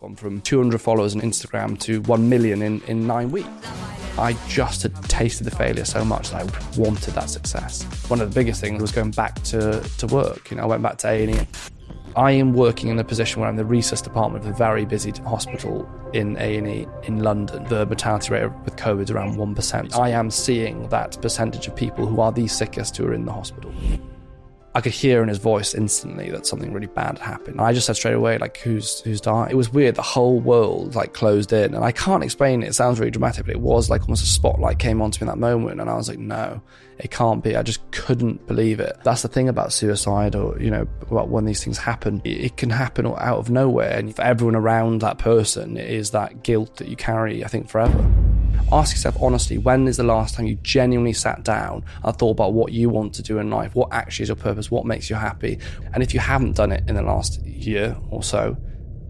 gone from 200 followers on Instagram to 1 million in, in nine weeks. I just had tasted the failure so much that I wanted that success. One of the biggest things was going back to, to work. You know, I went back to A&E. I am working in a position where I'm the resus department of a very busy hospital in A&E in London. The mortality rate with COVID is around 1%. I am seeing that percentage of people who are the sickest who are in the hospital. I could hear in his voice instantly that something really bad had happened. And I just said straight away, like, who's who's died? It was weird. The whole world like closed in, and I can't explain it. It sounds really dramatic, but it was like almost a spotlight came onto me in that moment, and I was like, no, it can't be. I just couldn't believe it. That's the thing about suicide, or you know, about when these things happen. It can happen out of nowhere, and for everyone around that person, it is that guilt that you carry, I think, forever ask yourself honestly when is the last time you genuinely sat down and thought about what you want to do in life what actually is your purpose what makes you happy and if you haven't done it in the last year or so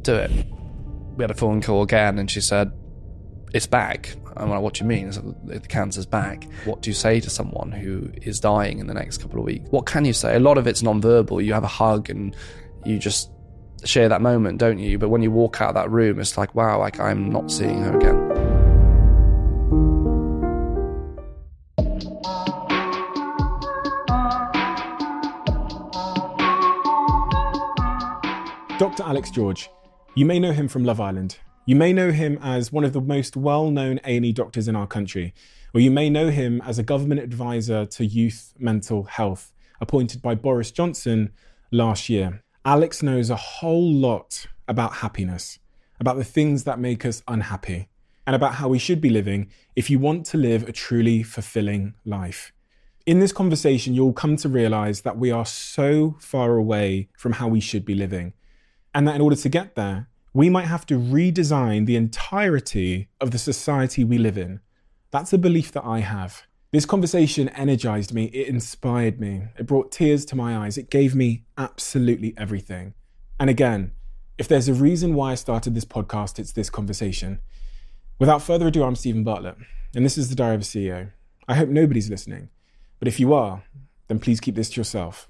do it we had a phone call again and she said it's back I'm like, what do you mean? the cancer's back. What do you say to someone who is dying in the next couple of weeks? What can you say? A lot of it's non-verbal. You have a hug and you just share that moment, don't you? But when you walk out of that room, it's like, wow, like I'm not seeing her again. Dr. Alex George. You may know him from Love Island. You may know him as one of the most well-known A&E doctors in our country, or you may know him as a government advisor to youth mental health, appointed by Boris Johnson last year. Alex knows a whole lot about happiness, about the things that make us unhappy, and about how we should be living if you want to live a truly fulfilling life. In this conversation, you'll come to realize that we are so far away from how we should be living and that in order to get there, we might have to redesign the entirety of the society we live in. That's a belief that I have. This conversation energized me, it inspired me, it brought tears to my eyes, it gave me absolutely everything. And again, if there's a reason why I started this podcast, it's this conversation. Without further ado, I'm Stephen Bartlett, and this is the Diary of a CEO. I hope nobody's listening, but if you are, then please keep this to yourself.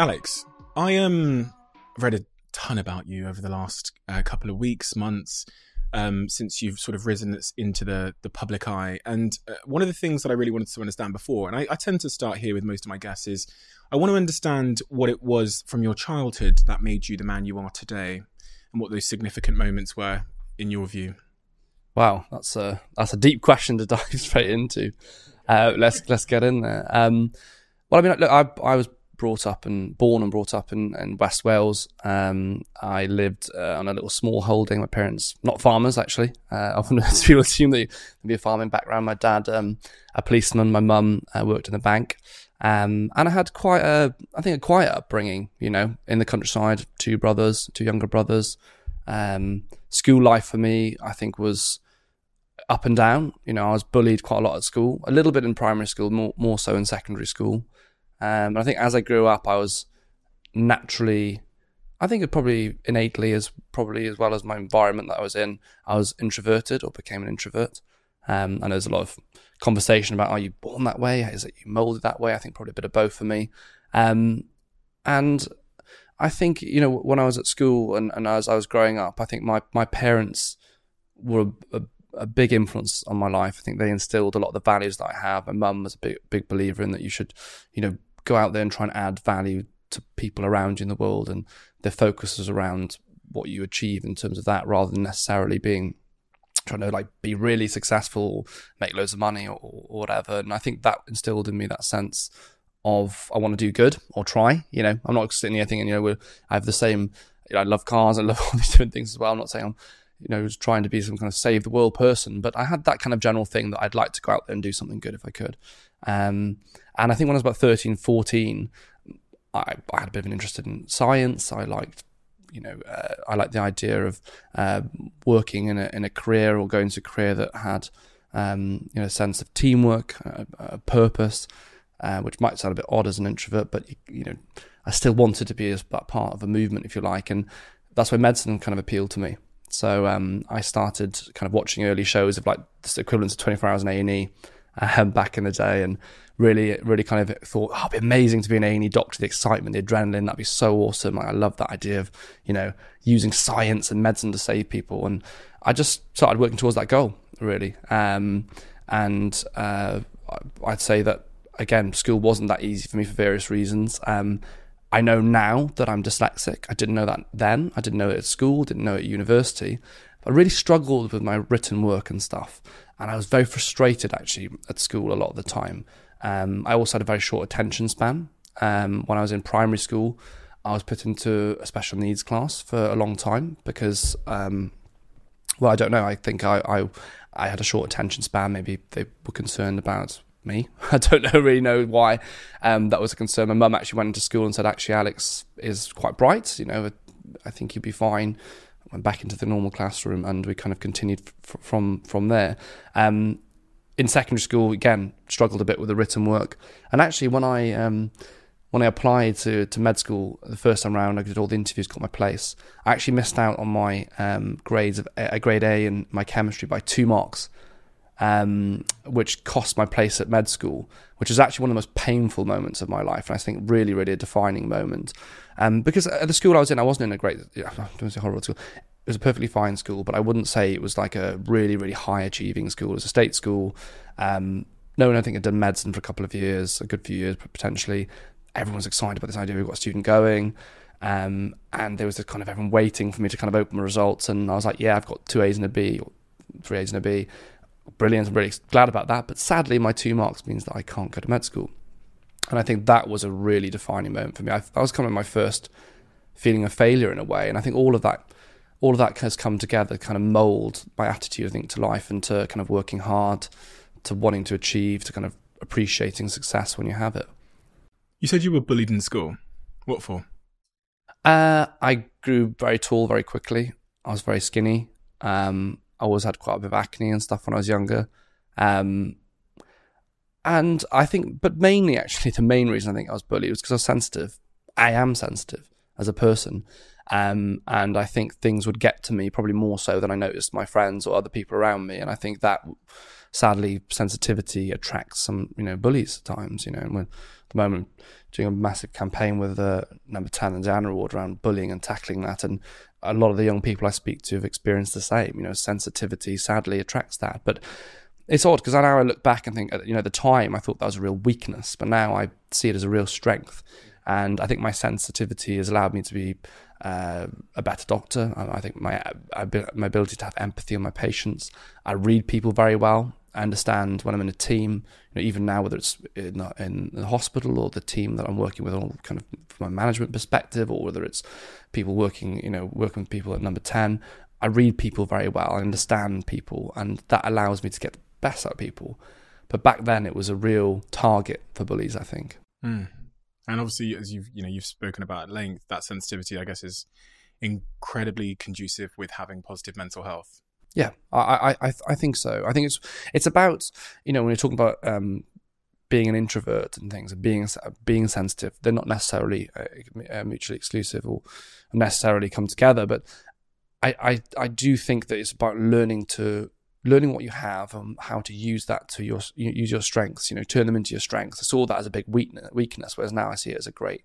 Alex, I um read a ton about you over the last uh, couple of weeks, months, um, since you've sort of risen into the the public eye. And uh, one of the things that I really wanted to understand before, and I, I, tend to start here with most of my guests, is I want to understand what it was from your childhood that made you the man you are today, and what those significant moments were in your view. Wow, that's a that's a deep question to dive straight into. Uh, let's let's get in there. Um, well, I mean, look, I I was brought up and born and brought up in, in West Wales. Um, I lived uh, on a little small holding. My parents, not farmers actually. Uh, often people assume that be a farming background. My dad, um, a policeman. My mum uh, worked in the bank. Um, and I had quite a, I think, a quiet upbringing. You know, in the countryside, two brothers, two younger brothers. Um, school life for me, I think, was up and down. You know, I was bullied quite a lot at school, a little bit in primary school, more more so in secondary school. Um, I think as I grew up, I was naturally, I think it probably innately as probably as well as my environment that I was in, I was introverted or became an introvert. Um, and there's a lot of conversation about are you born that way? Is it you molded that way? I think probably a bit of both for me. Um, and I think you know when I was at school and, and as I was growing up, I think my my parents were a, a big influence on my life. I think they instilled a lot of the values that I have. My mum was a big big believer in that you should, you know, go out there and try and add value to people around you in the world, and their focus is around what you achieve in terms of that, rather than necessarily being trying to like be really successful, make loads of money, or, or whatever. And I think that instilled in me that sense of I want to do good or try. You know, I'm not sitting here thinking, you know, I have the same. You know, I love cars. I love all these different things as well. I'm not saying I'm, you know, trying to be some kind of save the world person, but I had that kind of general thing that I'd like to go out there and do something good if I could. Um, and I think when I was about 13, 14, I, I had a bit of an interest in science. I liked, you know, uh, I liked the idea of uh, working in a, in a career or going to a career that had, um, you know, a sense of teamwork, a, a purpose, uh, which might sound a bit odd as an introvert, but, you know, I still wanted to be part of a movement, if you like. And that's why medicine kind of appealed to me. So um, I started kind of watching early shows of like the equivalent of 24 hours in A&E um, back in the day, and really, really kind of thought, oh, it'd be amazing to be an A&E doctor. The excitement, the adrenaline, that'd be so awesome. Like, I love that idea of you know using science and medicine to save people, and I just started working towards that goal really. Um, and uh, I'd say that again, school wasn't that easy for me for various reasons. Um, I know now that I'm dyslexic. I didn't know that then. I didn't know it at school. Didn't know it at university. I really struggled with my written work and stuff, and I was very frustrated actually at school a lot of the time. Um, I also had a very short attention span. Um, when I was in primary school, I was put into a special needs class for a long time because, um, well, I don't know. I think I, I, I had a short attention span. Maybe they were concerned about me. I don't know, really know why um, that was a concern. My mum actually went into school and said, actually, Alex is quite bright. You know, I think he'd be fine. went back into the normal classroom, and we kind of continued f- from from there. Um, in secondary school, again, struggled a bit with the written work. And actually, when I um, when I applied to, to med school the first time around, I did all the interviews, got my place. I actually missed out on my um, grades of a grade A in my chemistry by two marks um, which cost my place at med school, which is actually one of the most painful moments of my life, and I think really, really a defining moment. Um, because at the school I was in, I wasn't in a great, yeah, don't say horrible school. It was a perfectly fine school, but I wouldn't say it was like a really, really high achieving school. It was a state school. Um, no one, I think, had done medicine for a couple of years, a good few years potentially. Everyone was excited about this idea. We've got a student going. Um, and there was a kind of everyone waiting for me to kind of open the results. And I was like, yeah, I've got two A's and a B, or three A's and a B brilliant. I'm really glad about that. But sadly, my two marks means that I can't go to med school. And I think that was a really defining moment for me. I, I was kind of my first feeling of failure in a way. And I think all of that, all of that has come together, kind of mold my attitude, I think, to life and to kind of working hard, to wanting to achieve, to kind of appreciating success when you have it. You said you were bullied in school. What for? Uh, I grew very tall very quickly. I was very skinny. Um, I always had quite a bit of acne and stuff when I was younger. Um, and I think, but mainly actually, the main reason I think I was bullied was because I was sensitive. I am sensitive as a person. Um, and I think things would get to me probably more so than I noticed my friends or other people around me. And I think that, sadly, sensitivity attracts some, you know, bullies at times. You know, and when at the moment doing a massive campaign with the uh, number ten and Diana Award around bullying and tackling that, and a lot of the young people I speak to have experienced the same. You know, sensitivity sadly attracts that, but it's odd because now I look back and think, you know, at the time I thought that was a real weakness, but now I see it as a real strength. And I think my sensitivity has allowed me to be uh, a better doctor. I, think my my ability to have empathy on my patients. I read people very well. I understand when I'm in a team, you know, even now, whether it's in, in the hospital or the team that I'm working with, all kind of from a management perspective, or whether it's people working, you know, working with people at number 10, I read people very well. I understand people, and that allows me to get the best out of people. But back then, it was a real target for bullies, I think. Mm. And obviously, as you've you know you've spoken about at length, that sensitivity, I guess, is incredibly conducive with having positive mental health. Yeah, I, I, I think so. I think it's it's about you know when you're talking about um, being an introvert and things and being being sensitive, they're not necessarily uh, uh, mutually exclusive or necessarily come together. But I, I I do think that it's about learning to learning what you have and how to use that to your use your strengths. You know, turn them into your strengths. I saw that as a big weakness, weakness whereas now I see it as a great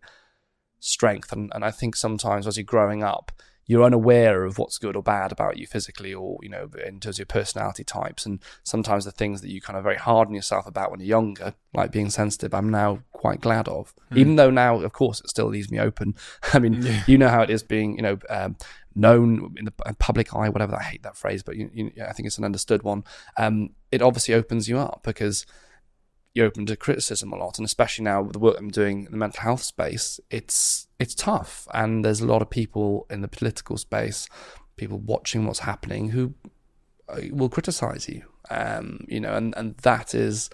strength. And and I think sometimes as you're growing up you're unaware of what's good or bad about you physically or you know in terms of your personality types. And sometimes the things that you kind of very hard on yourself about when you're younger like being sensitive i'm now quite glad of. Mm. even though now of course it still leaves me open. I mean yeah. you know how it is being you know um, known in the public eye whatever i hate that phrase but you, you, i think it's an understood one. Um, it obviously opens you up because you're open to criticism a lot, and especially now with the work I'm doing in the mental health space, it's it's tough, and there's a lot of people in the political space, people watching what's happening who uh, will criticize you, um, you know, and and that is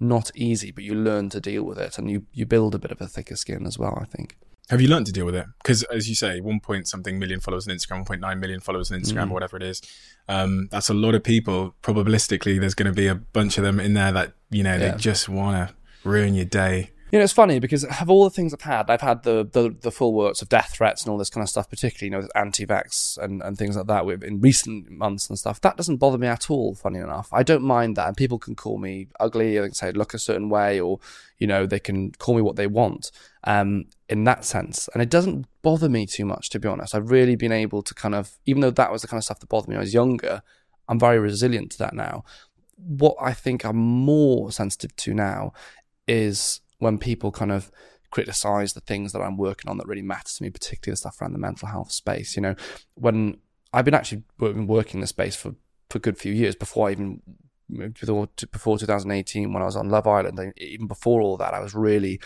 not easy, but you learn to deal with it, and you you build a bit of a thicker skin as well. I think. Have you learned to deal with it? Because as you say, one point something million followers on Instagram, one point nine million followers on Instagram, mm. or whatever it is. Um, that's a lot of people. Probabilistically, there's going to be a bunch of them in there that you know yeah. they just want to ruin your day. You know, it's funny because of all the things I've had, I've had the, the, the full works of death threats and all this kind of stuff, particularly, you know, anti-vax and, and things like that in recent months and stuff. That doesn't bother me at all, funny enough. I don't mind that. And people can call me ugly, can say, look a certain way, or, you know, they can call me what they want um, in that sense. And it doesn't bother me too much, to be honest. I've really been able to kind of, even though that was the kind of stuff that bothered me when I was younger, I'm very resilient to that now. What I think I'm more sensitive to now is when people kind of criticize the things that I'm working on that really matter to me, particularly the stuff around the mental health space. You know, when I've been actually working in the space for, for a good few years before I even before, before 2018 when I was on Love Island, even before all that, I was really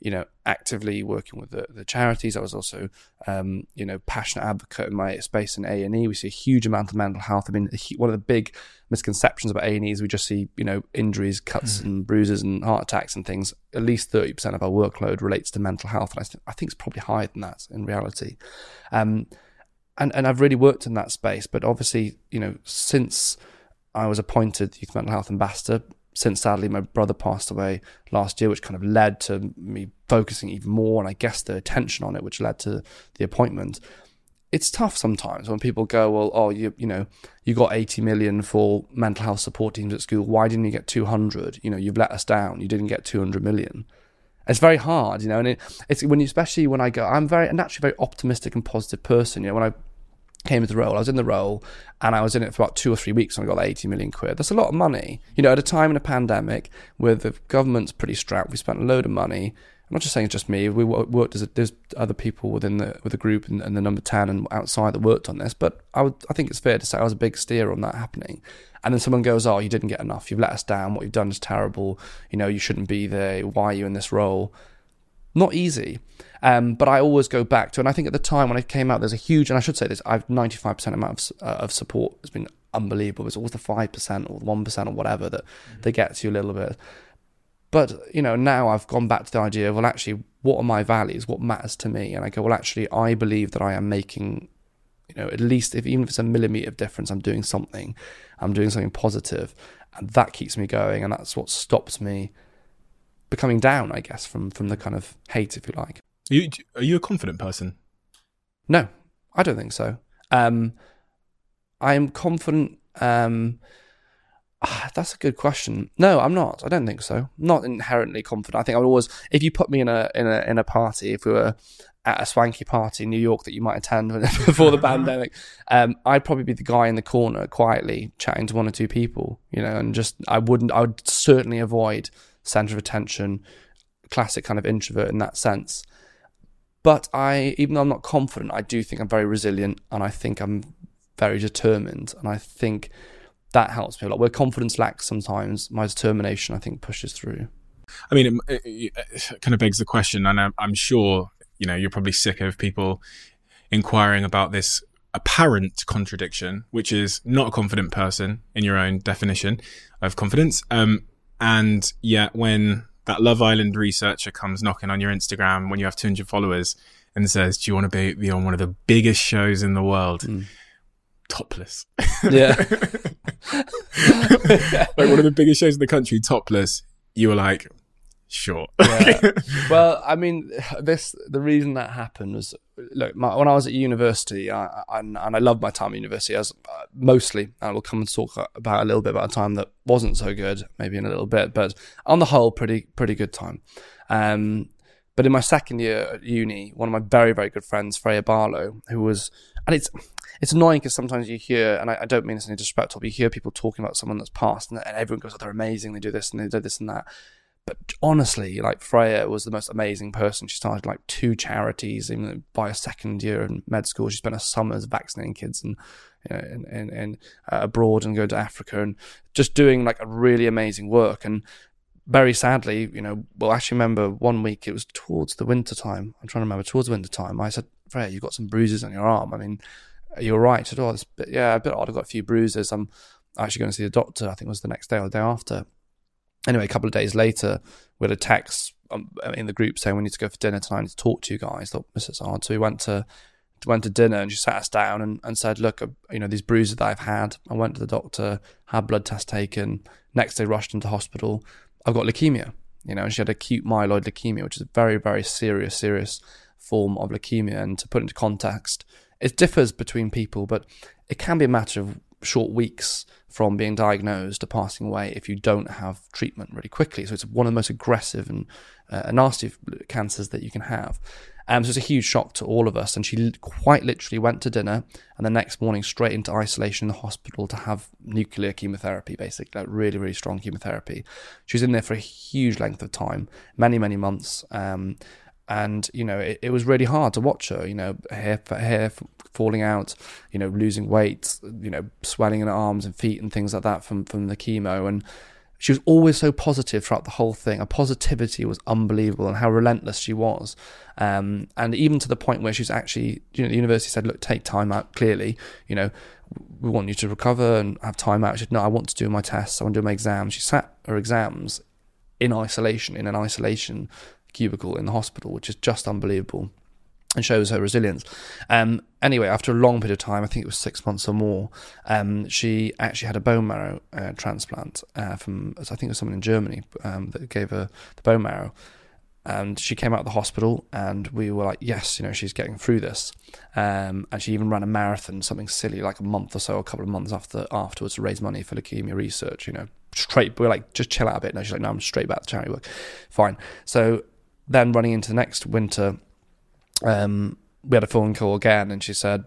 you know, actively working with the, the charities. I was also, um, you know, passionate advocate in my space in A and E. We see a huge amount of mental health. I mean, one of the big misconceptions about A and E is we just see, you know, injuries, cuts, mm. and bruises, and heart attacks and things. At least thirty percent of our workload relates to mental health, and I, th- I think it's probably higher than that in reality. Um, and and I've really worked in that space, but obviously, you know, since I was appointed youth mental health ambassador since sadly my brother passed away last year, which kind of led to me focusing even more and I guess the attention on it, which led to the appointment. It's tough sometimes when people go, well, oh, you you know, you got 80 million for mental health support teams at school. Why didn't you get 200? You know, you've let us down. You didn't get 200 million. It's very hard, you know, and it, it's when you, especially when I go, I'm very, naturally very optimistic and positive person. You know, when I came into the role. I was in the role and I was in it for about two or three weeks and I got 80 million quid. That's a lot of money. You know, at a time in a pandemic where the government's pretty strapped, we spent a load of money. I'm not just saying it's just me. We worked as a, there's other people within the with the group and, and, the number ten and outside that worked on this. But I would I think it's fair to say I was a big steer on that happening. And then someone goes, "Oh, you didn't get enough. You've let us down. What you've done is terrible. You know, you shouldn't be there. Why are you in this role?" Not easy. Um, but I always go back to, and I think at the time when it came out, there's a huge, and I should say this, I've 95% amount of, uh, of support has been unbelievable. It's always the 5% or the 1% or whatever that, mm-hmm. that gets you a little bit. But, you know, now I've gone back to the idea of, well, actually, what are my values? What matters to me? And I go, well, actually, I believe that I am making, you know, at least if even if it's a millimeter of difference, I'm doing something. I'm doing something positive, and that keeps me going, and that's what stops me becoming down, I guess, from from the kind of hate, if you like. Are you, are you a confident person? No, I don't think so. Um, I am confident. Um, ah, that's a good question. No, I'm not. I don't think so. Not inherently confident. I think I would always, if you put me in a in a in a party, if we were at a swanky party in New York that you might attend before the pandemic, um, I'd probably be the guy in the corner quietly chatting to one or two people, you know, and just I wouldn't. I would certainly avoid center of attention, classic kind of introvert in that sense. But I, even though I'm not confident, I do think I'm very resilient and I think I'm very determined. And I think that helps me a lot. Where confidence lacks sometimes, my determination, I think, pushes through. I mean, it, it, it kind of begs the question, and I'm, I'm sure, you know, you're probably sick of people inquiring about this apparent contradiction, which is not a confident person in your own definition of confidence. Um, and yet, when that Love Island researcher comes knocking on your Instagram when you have 200 followers and says, "Do you want to be, on one of the biggest shows in the world?" Mm. Topless. Yeah. like one of the biggest shows in the country, topless. You were like, sure. yeah. Well, I mean, this the reason that happened was look my, when I was at university, I, I, and I loved my time at university. As uh, mostly, I will come and talk about a little bit about a time that wasn't so good, maybe in a little bit, but on the whole, pretty pretty good time. Um, but in my second year at uni, one of my very very good friends, Freya Barlow, who was, and it's it's annoying because sometimes you hear, and I, I, don't mean this in a disrespectful, but you hear people talking about someone that's passed, and, and everyone goes, "Oh, they're amazing. They do this and they do this and that." But honestly, like Freya was the most amazing person. She started like two charities. Even by a second year in med school, she spent her summers vaccinating kids and and, and, and uh, abroad and going to Africa and just doing like a really amazing work. And very sadly, you know, well, I actually remember one week it was towards the winter time. I'm trying to remember towards the winter time. I said, Freya, you've got some bruises on your arm. I mean, you're right. I said, oh, bit, yeah, a bit odd. I've got a few bruises. I'm actually going to see the doctor. I think it was the next day or the day after anyway, a couple of days later, we had a text um, in the group saying we need to go for dinner tonight. To talk to you guys. Thought this is hard. So we went to went to dinner and she sat us down and, and said, look, uh, you know, these bruises that I've had. I went to the doctor, had blood test taken. Next day, rushed into hospital. I've got leukemia. you know, and she had acute myeloid leukemia, which is a very, very serious, serious form of leukemia. And to put into context, it differs between people, but it can be a matter of short weeks from being diagnosed to passing away if you don't have treatment really quickly. So it's one of the most aggressive and uh, nasty cancers that you can have. Um, so it's a huge shock to all of us. And she quite literally went to dinner and the next morning straight into isolation in the hospital to have nuclear chemotherapy, basically, like really, really strong chemotherapy. She was in there for a huge length of time, many, many months. Um, and you know it, it, was really hard to watch her you know hair hair falling out you know losing weight you know swelling in her arms and feet and things like that from from the chemo and she was always so positive throughout the whole thing. Her positivity was unbelievable, and how relentless she was. Um, and even to the point where she's actually, you know, the university said, "Look, take time out. Clearly, you know, we want you to recover and have time out." She said, "No, I want to do my tests. I want to do my exams." She sat her exams in isolation, in an isolation cubicle in the hospital, which is just unbelievable and shows her resilience. Um, anyway, after a long period of time, I think it was six months or more, um, she actually had a bone marrow uh, transplant uh, from, I think it was someone in Germany um, that gave her the bone marrow. And she came out of the hospital, and we were like, "Yes, you know, she's getting through this." Um, and she even ran a marathon, something silly, like a month or so, a couple of months after afterwards, to raise money for leukemia research. You know, straight. We are like, "Just chill out a bit." No, she's like, "No, I'm straight back to charity work." Fine. So then running into the next winter, um, we had a phone call again, and she said,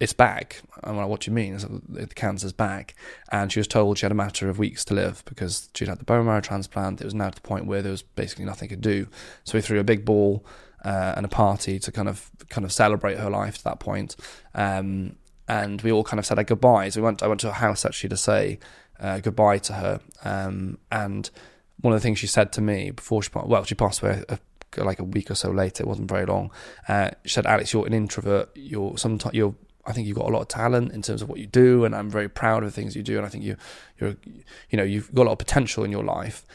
"It's back." I'm like, "What do you mean?" The cancer's back, and she was told she had a matter of weeks to live because she'd had the bone marrow transplant. It was now to the point where there was basically nothing to do. So we threw a big ball uh, and a party to kind of kind of celebrate her life to that point. Um, and we all kind of said our goodbyes. We went. I went to her house actually to say uh, goodbye to her, um, and one of the things she said to me before she well she passed away like a week or so later it wasn't very long uh, she said alex you're an introvert you're sometimes you're I think you've got a lot of talent in terms of what you do, and I'm very proud of the things you do. And I think you, you're, you know, you've got a lot of potential in your life,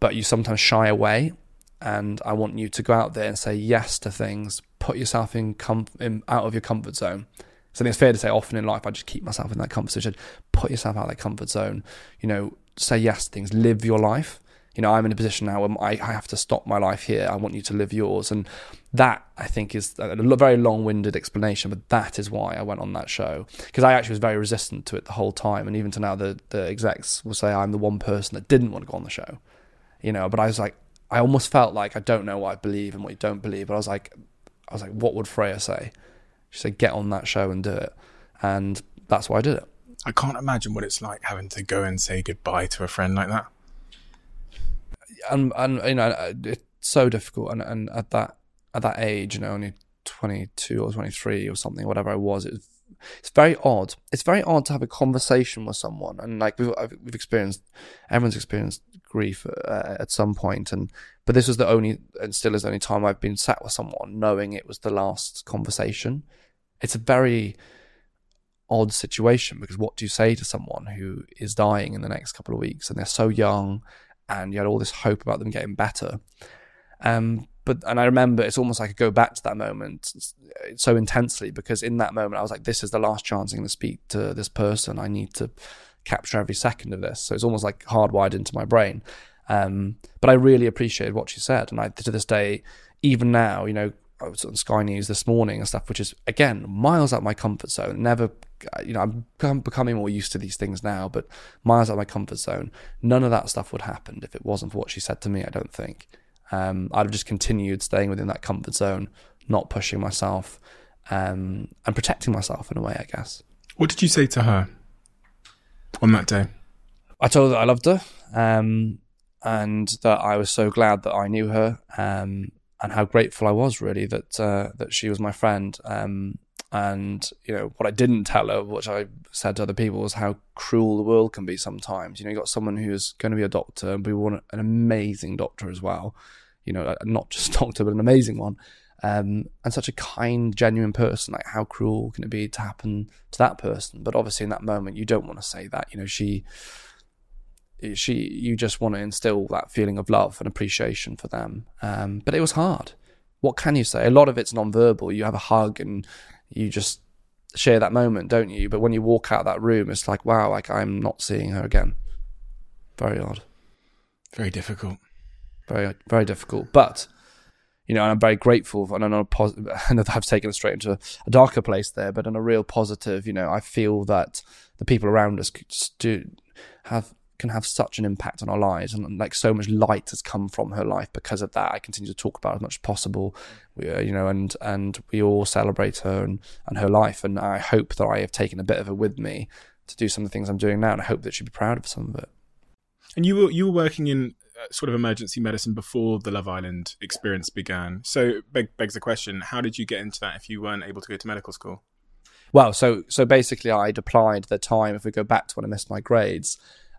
but you sometimes shy away. And I want you to go out there and say yes to things, put yourself in, com- in out of your comfort zone. So I think it's fair to say often in life I just keep myself in that comfort zone. Put yourself out of that comfort zone. You know, say yes to things, live your life you know, I'm in a position now where I, have to stop my life here. I want you to live yours. And that, I think, is a very long winded explanation, but that is why I went on that show. Because I actually was very resistant to it the whole time. And even to now, the, the execs will say I'm the one person that didn't want to go on the show. You know, but I was like, I almost felt like I don't know what I believe and what you don't believe. But I was like, I was like, what would Freya say? She said, get on that show and do it. And that's why I did it. I can't imagine what it's like having to go and say goodbye to a friend like that and and you know it's so difficult and and at that at that age you know only 22 or 23 or something whatever I was it, it's very odd. It's very odd to have a conversation with someone and like we've we've experienced everyone's experienced grief uh, at some point and but this was the only and still is the only time I've been sat with someone knowing it was the last conversation. It's a very odd situation because what do you say to someone who is dying in the next couple of weeks and they're so young and you had all this hope about them getting better. Um, but and I remember it's almost like I go back to that moment so intensely because in that moment I was like, this is the last chance I'm going to speak to this person. I need to capture every second of this. So it's almost like hardwired into my brain. Um, but I really appreciated what she said, and I to this day, even now, you know, I was on Sky News this morning and stuff, which is again miles out my comfort zone. Never, you know, I'm becoming more used to these things now, but miles out my comfort zone. None of that stuff would happen if it wasn't for what she said to me. I don't think. Um, I'd have just continued staying within that comfort zone, not pushing myself, um, and protecting myself in a way. I guess. What did you say to her on that day? I told her that I loved her, um, and that I was so glad that I knew her. Um, and how grateful I was really that uh, that she was my friend. Um, and you know what I didn't tell her, which I said to other people, was how cruel the world can be sometimes. You know, you got someone who's going to be a doctor, and we want an amazing doctor as well. You know, not just doctor, but an amazing one. Um, and such a kind, genuine person. Like, how cruel can it be to happen to that person? But obviously, in that moment, you don't want to say that. You know, she she you just want to instill that feeling of love and appreciation for them. Um, but it was hard. What can you say? A lot of it's non-verbal. You have a hug and you just share that moment, don't you? But when you walk out that room, it's like, wow, like I'm not seeing her again. Very odd. Very difficult. very very difficult. But you know, I'm very grateful, and on a positive. I know that I've taken it straight into a darker place there, but in a real positive, you know, I feel that the people around us do have can have such an impact on our lives, and like so much light has come from her life because of that. I continue to talk about as much as possible, we, uh, you know, and and we all celebrate her and and her life, and I hope that I have taken a bit of her with me to do some of the things I'm doing now, and I hope that she'd be proud of some of it. And you were you were working in uh, sort of emergency medicine before the Love Island experience began. So beg, begs the question: How did you get into that if you weren't able to go to medical school? Well, so so basically, I'd applied the time. If we go back to when I missed my grades,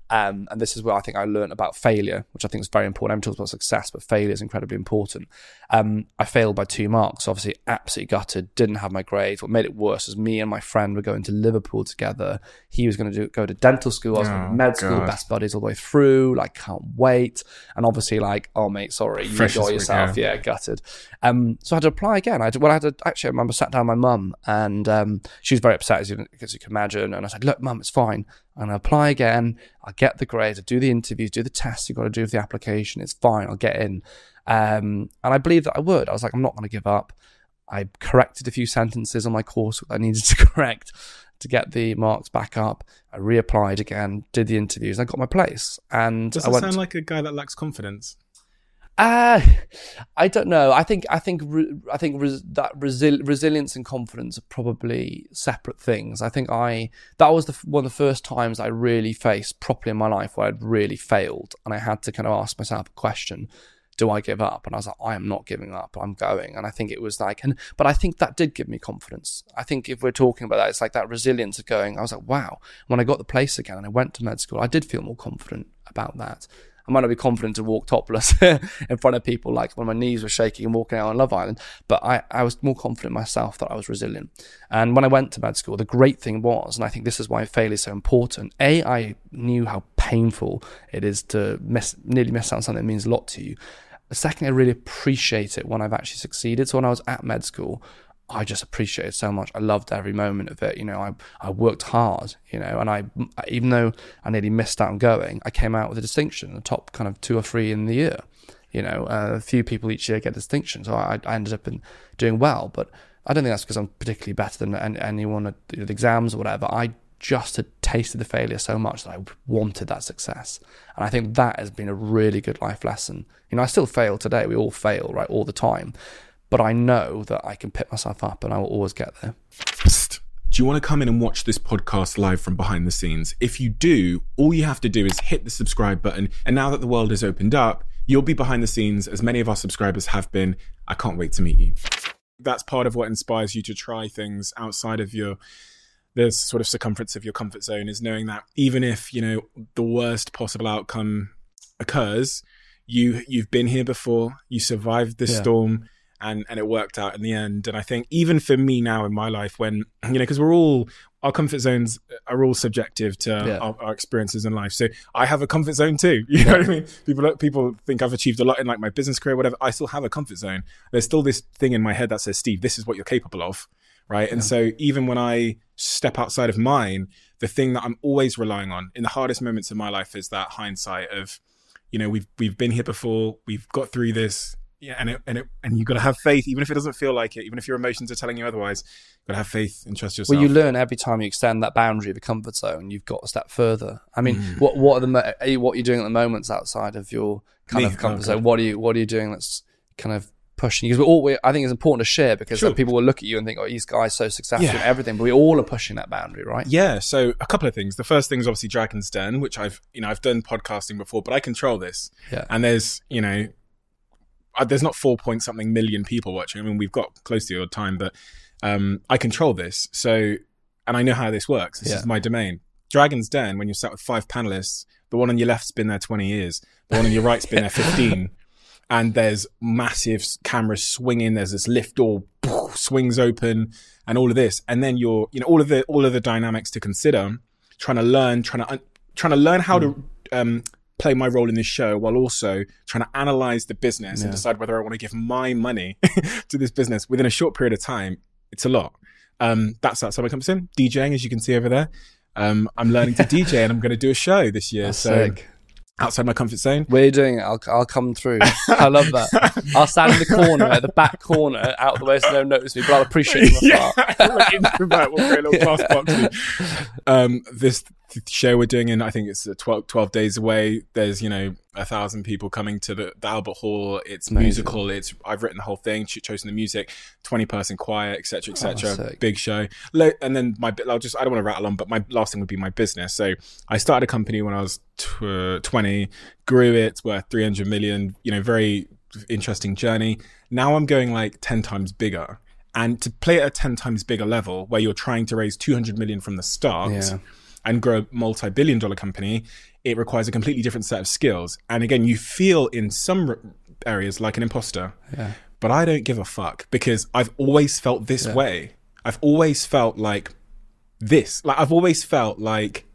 um, and this is where I think I learned about failure, which I think is very important. I'm talking about success, but failure is incredibly important. Um, I failed by two marks, obviously absolutely gutted, didn't have my grades. What made it worse was me and my friend were going to Liverpool together. He was going to do, go to dental school, I was oh, going to med school, God. best buddies all the way through, like can't wait. And obviously like, oh mate, sorry, you enjoy yourself. yeah. yeah, gutted. Um, so I had to apply again. I had, well, I had to, actually, I remember sat down with my mum and um, she was very upset as you, as you can imagine. And I said, look, mum, it's fine. I'm going to apply again. I'll get the grades, I'll do the interviews, do the tests you've got to do for the application. It's fine. I'll get in. Um, and I believe that I would. I was like, I'm not going to give up. I corrected a few sentences on my course that I needed to correct to get the marks back up. I reapplied again, did the interviews, I got my place. And does it sound like a guy that lacks confidence? Uh, I don't know. I think I think re, I think res, that resi- resilience and confidence are probably separate things. I think I that was the one of the first times I really faced properly in my life where I'd really failed, and I had to kind of ask myself a question: Do I give up? And I was like, I am not giving up. I'm going. And I think it was like, and but I think that did give me confidence. I think if we're talking about that, it's like that resilience of going. I was like, wow. When I got the place again and I went to med school, I did feel more confident about that. I might not be confident to walk topless in front of people like when my knees were shaking and walking out on Love Island, but I, I was more confident myself that I was resilient. And when I went to med school, the great thing was, and I think this is why failure is so important, A, I knew how painful it is to miss, nearly miss out on something that means a lot to you. Secondly, I really appreciate it when I've actually succeeded. So when I was at med school, I just appreciate it so much. I loved every moment of it. You know, I I worked hard. You know, and I even though I nearly missed out on going, I came out with a distinction, the top kind of two or three in the year. You know, uh, a few people each year get distinction, so I, I ended up in doing well. But I don't think that's because I'm particularly better than anyone at the exams or whatever. I just had tasted the failure so much that I wanted that success. And I think that has been a really good life lesson. You know, I still fail today. We all fail, right, all the time but I know that I can pick myself up and I will always get there. Do you want to come in and watch this podcast live from behind the scenes? If you do, all you have to do is hit the subscribe button. And now that the world has opened up, you'll be behind the scenes as many of our subscribers have been. I can't wait to meet you. That's part of what inspires you to try things outside of your the sort of circumference of your comfort zone is knowing that even if, you know, the worst possible outcome occurs, you you've been here before, you survived the yeah. storm, and and it worked out in the end. And I think even for me now in my life, when you know, because we're all our comfort zones are all subjective to yeah. our, our, experiences in life. So I have a comfort zone too. You know what I mean? People people think I've achieved a lot in like my business career, whatever. I still have a comfort zone. There's still this thing in my head that says, Steve, this is what you're capable of, right? Yeah. And so even when I step outside of mine, the thing that I'm always relying on in the hardest moments of my life is that hindsight of, you know, we've we've been here before, we've got through this yeah, and it, and it, and you got to have faith, even if it doesn't feel like it, even if your emotions are telling you otherwise. Got to have faith and trust yourself. Well, you learn every time you extend that boundary of the comfort zone. You've got a step further. I mean, mm. what what are the are you, what you're doing at the moments outside of your kind Me? of comfort oh, zone? What are you what are you doing that's kind of pushing? Because we're all we, I think it's important to share because sure. people will look at you and think, oh, these guys so successful yeah. and everything, but we all are pushing that boundary, right? Yeah. So a couple of things. The first thing is obviously Dragons' Den, which I've you know I've done podcasting before, but I control this. Yeah. And there's you know there's not four point something million people watching. I mean, we've got close to your time, but um, I control this. So, and I know how this works. This yeah. is my domain. Dragons' Den, when you're sat with five panelists, the one on your left's been there 20 years, the one on your right's been there 15. and there's massive cameras swinging. There's this lift door swings open, and all of this, and then you're, you know, all of the all of the dynamics to consider. Trying to learn, trying to trying to learn how mm. to um, play my role in this show while also trying to analyze the business yeah. and decide whether I want to give my money to this business within a short period of time. It's a lot. Um, that's outside my comfort zone. DJing, as you can see over there. Um, I'm learning to DJ and I'm going to do a show this year. That's so sick. Outside my comfort zone. We're doing it. I'll, I'll come through. I love that. I'll stand in the corner, at the back corner, out of the way so they don't notice me, but I'll appreciate it yeah, like introvert, we'll create a little class box. Um, this show we're doing in, I think it's uh, 12, 12 days away. There's, you know, a thousand people coming to the, the Albert Hall. It's Amazing. musical. It's, I've written the whole thing, ch- chosen the music, 20 person choir, etc., etc. Oh. Big show. And then my, bit- I'll just, I don't want to rattle on, but my last thing would be my business. So I started a company when I was tw- 20, grew it, it's worth 300 million, you know, very interesting journey. Now I'm going like 10 times bigger. And to play at a 10 times bigger level where you're trying to raise 200 million from the start Yeah. and grow a multi billion dollar company, it requires a completely different set of skills. And again, you feel in some areas like an imposter, Yeah. but I don't give a fuck because I've always felt this way. I've always felt like this. Like, I've always felt like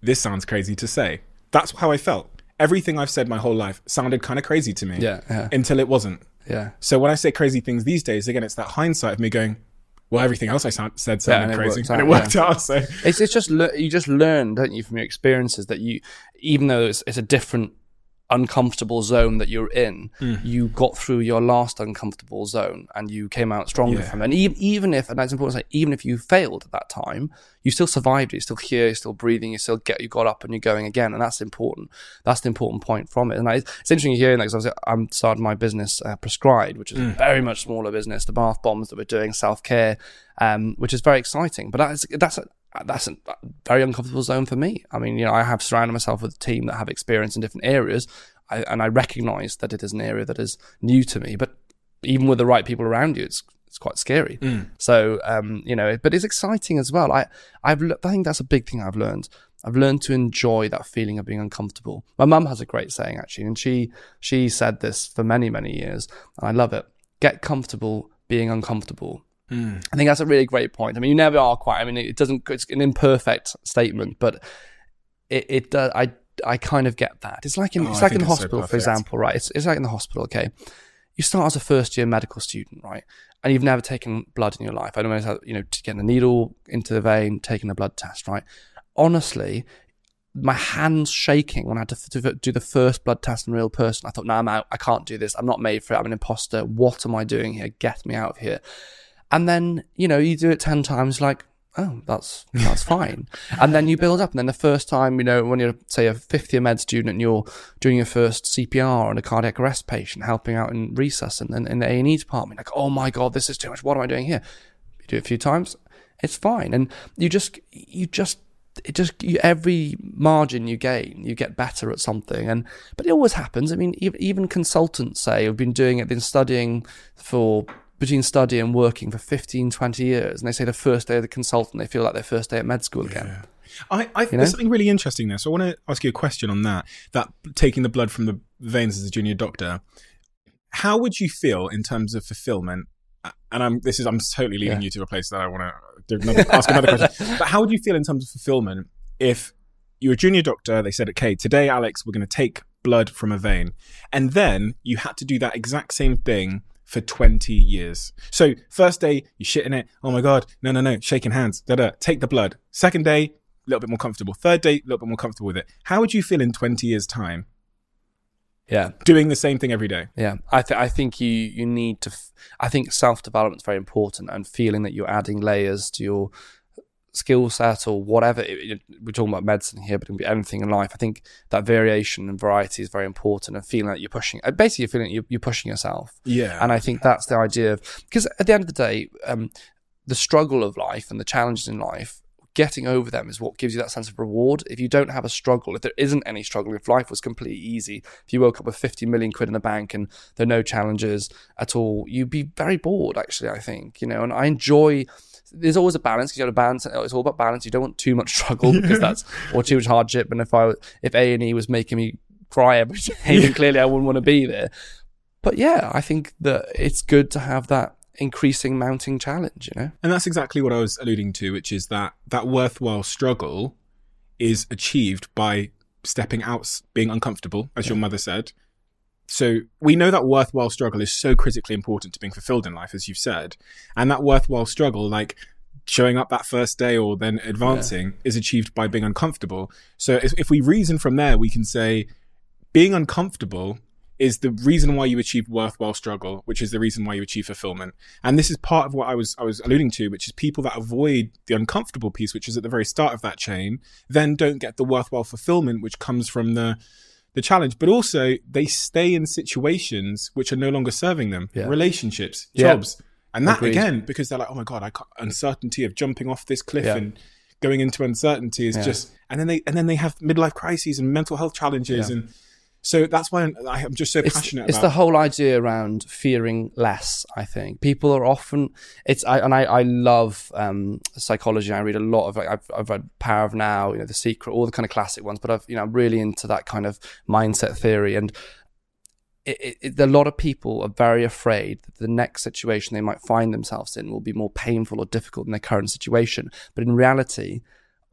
this sounds crazy to say. That's how I felt. Everything I've said my whole life sounded kind of crazy to me Yeah. Yeah. until it wasn't. Yeah. So when I say crazy things these days, again, it's that hindsight of me going, well, everything else I said Yeah, sounded and it crazy, worked and it out, worked out. So It's it's just you just learn, don't you, from your experiences that you, even though it's it's a different uncomfortable zone that you're in, Hmm. you got through your last uncomfortable zone and you came out stronger Yeah. from it. And even even if, and that's important to say, even if you failed at that time, you still survived. it. You're still here. You're still breathing. You still get you got up and you're going again, and that's important. That's the important point from it. And I, it's interesting hearing that because I'm starting my business, uh, Prescribed, which is Hmm. a very much smaller business. The bath bombs that we're doing, self care, um, which is very exciting. But that's that's a, that's a very uncomfortable zone for me. I mean, you know, I have surrounded myself with a team that have experience in different areas, I, and I recognise that it is an area that is new to me. But even with the right people around you, it's it's quite scary. So, um, you know, but it's exciting as well. I I've I think that's a big thing I've learned. I've learned to enjoy that feeling of being uncomfortable. My mum has a great saying actually, and she she said this for many many years, and I love it. Get comfortable being uncomfortable. Mm. I think that's a really great point. I mean, you never are quite. I mean, it doesn't. It's an imperfect statement, but it it does. I I kind of get that. It's like in Oh, it's I like in the it's so hospital, for example, right? It's it's like in the hospital. Okay, you start as a first year medical student, right? And you've never taken blood in your life. I don't know, how- you know, to get a needle into the vein, taking a blood test, right? Honestly, my hands shaking when I had to f- do the first blood test in a real person. I thought, no, I'm out. I can't do this. I'm not made for it. I'm an imposter. What am I doing here? Get me out of here. And then, you know, you do it 10 times, like, oh, that's, that's fine. And then you build up. And then the first time, you know, when you're, say, a fifth year med student and you're doing your first CPR on a cardiac arrest patient, helping out in resus and then in the A&E department, like, oh my God, this is too much. What am I doing here? You do it a few times, it's fine. And you just, you just, it just you, every margin you gain, you get better at something. And but it always happens. I mean, even, even consultants say have been doing it, been studying for between study and working for 15, 20 years, and they say the first day of the consultant, they feel like their first day at med school again. I, I know? there's something really interesting there. So I want to ask you a question on that. That taking the blood from the veins as a junior doctor. How would you feel in terms of fulfillment? And I'm this is I'm totally leading Yeah. you to a place that I want to another, ask another question. But how would you feel in terms of fulfillment if you were a junior doctor? They said, "Okay, today, Alex, we're going to take blood from a vein," and then you had to do that exact same thing for 20 years. So first day, you're shitting it. Oh my God. No, no, no. Shaking hands. Da, da. Take the blood. Second day, a little bit more comfortable. Third day, a little bit more comfortable with it. How would you feel in 20 years time Yeah. doing the same thing every day? Yeah, I th- I think you you need to. F- I think self development is very important, and feeling that you're adding layers to your skill set or whatever. It- we're talking about medicine here, but it can be anything in life. I think that variation and variety is very important, and feeling that you're pushing. uh, Basically, feeling that you're, you're pushing yourself. Yeah. And I think that's the idea of because at the end of the day, um, the struggle of life and the challenges in life, getting over them is what gives you that sense of reward. If you don't have a struggle, if there isn't any struggle, if life was completely easy, if you woke up with 50 million quid in the bank and there are no challenges at all, you'd be very bored, actually, I think, you know, and I enjoy. There's always a balance because you got to balance. It's all about balance. You don't want too much struggle because that's or too much hardship. And if I if A and E was making me cry every day, then clearly I wouldn't want to be there but yeah, I think that it's good to have that increasing mounting challenge, you know? And that's exactly what I was alluding to, which is that that worthwhile struggle is achieved by stepping out, being uncomfortable, as your mother said. So we know that worthwhile struggle is so critically important to being fulfilled in life, as you've said. And that worthwhile struggle, like showing up that first day or then advancing yeah. is achieved by being uncomfortable. So if, if we reason from there, we can say being uncomfortable is the reason why you achieve worthwhile struggle, which is the reason why you achieve fulfillment. And this is part of what I was I was alluding to, which is people that avoid the uncomfortable piece, which is at the very start of that chain, then don't get the worthwhile fulfillment, which comes from the the challenge. But also they stay in situations which are no longer serving them, yeah. relationships, jobs. Yeah. And that Agreed. again, because they're like, oh my god, I can't, uncertainty of jumping off this cliff yeah. and going into uncertainty is just, and then they and then they have midlife crises and mental health challenges and so that's why I'm, I'm just so it's, passionate. It's about. the whole idea around fearing less. I think people are often it's I, and I I love um, psychology. I read a lot of like I've I've read Power of Now, you know, The Secret, all the kind of classic ones. But I've you know I'm really into that kind of mindset theory and. It, it, it, a lot of people are very afraid that the next situation they might find themselves in will be more painful or difficult than their current situation. But in reality,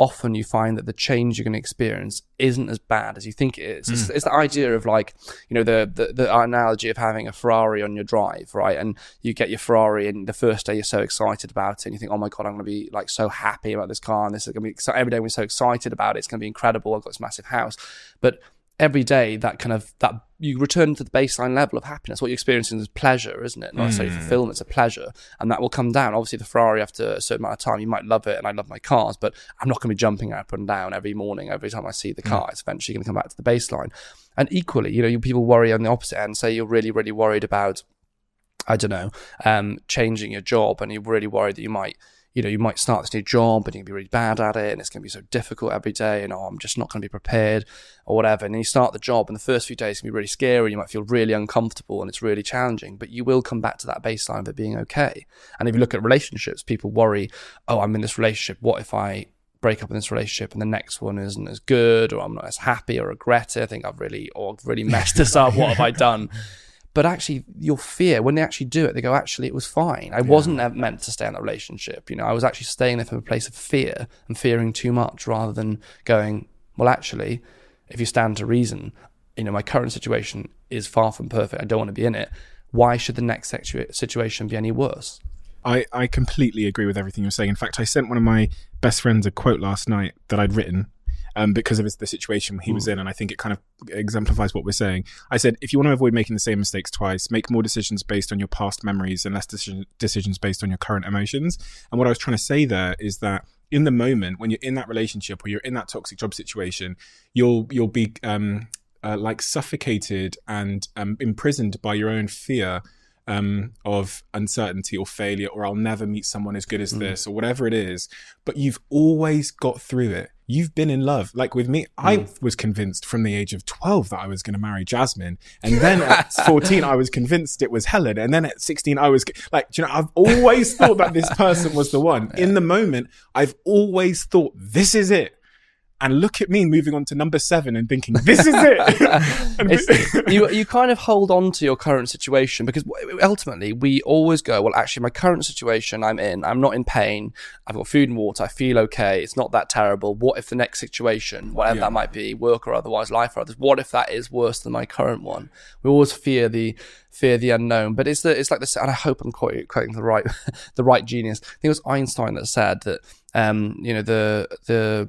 often you find that the change you're going to experience isn't as bad as you think it is. Mm. It's, it's, the idea of like, you know, the, the, the analogy of having a Ferrari on your drive, right? And you get your Ferrari, and the first day you're so excited about it, and you think, oh my god, I'm going to be like so happy about this car, and this is going to be so every day we're so excited about it. It's going to be incredible. I've got this massive house, but every day that kind of that you return to the baseline level of happiness. What you're experiencing is pleasure, isn't it? Not necessarily mm. fulfillment, it's a pleasure. And that will come down. Obviously the Ferrari after a certain amount of time, you might love it and I love my cars, but I'm not gonna be jumping up and down every morning, every time I see the mm. car. Mm. It's eventually gonna come back to the baseline. And equally, you know, people worry on the opposite end, say you're really, really worried about I don't know, um, changing your job and you're really worried that you might you know, you might start this new job and you'll be really bad at it and it's going to be so difficult every day and, oh, I'm just not going to be prepared or whatever. And you start the job and the first few days can be really scary. You might feel really uncomfortable and it's really challenging, but you will come back to that baseline of it being okay. And if you look at relationships, people worry, oh, I'm in this relationship. What if I break up in this relationship and the next one isn't as good or I'm not as happy or regret it? I think I've really, or I've really messed this up. What have I done? But actually, your fear, when they actually do it, they go, actually, it was fine. I yeah. wasn't meant to stay in that relationship. You know, I was actually staying there from a place of fear and fearing too much rather than going, well, actually, if you stand to reason, you know, my current situation is far from perfect. I don't want to be in it. Why should the next situa- situation be any worse? I, I completely agree with everything you're saying. In fact, I sent one of my best friends a quote last night that I'd written um, because of the situation he was hmm. in. And I think it kind of exemplifies what we're saying. I said, if you want to avoid making the same mistakes twice, make more decisions based on your past memories and less decision, decisions based on your current emotions. And what I was trying to say there is that in the moment when you're in that relationship or you're in that toxic job situation, you'll you'll be um, uh, like suffocated and um, imprisoned by your own fear um, of uncertainty or failure, or I'll never meet someone as good as mm. this, or whatever it is. But you've always got through it. You've been in love. Like with me, mm. I was convinced from the age of 12 that I was going to marry Jasmine. And then at 14, I was convinced it was Helen. And then at 16, I was like, you know, I've always thought that this person was the one. Yeah. In the moment, I've always thought this is it and look at me moving on to number seven and thinking this is it. you you kind of hold on to your current situation because ultimately we always go well. Actually, my current situation I'm in, I'm not in pain. I've got food and water. I feel okay. It's not that terrible. What if the next situation, whatever yeah. that might be, work or otherwise, life or others, what if that is worse than my current one? We always fear the fear the unknown. But it's the it's like this, and I hope I'm quoting, quoting the right the right genius. I think it was Einstein that said that um, you know the the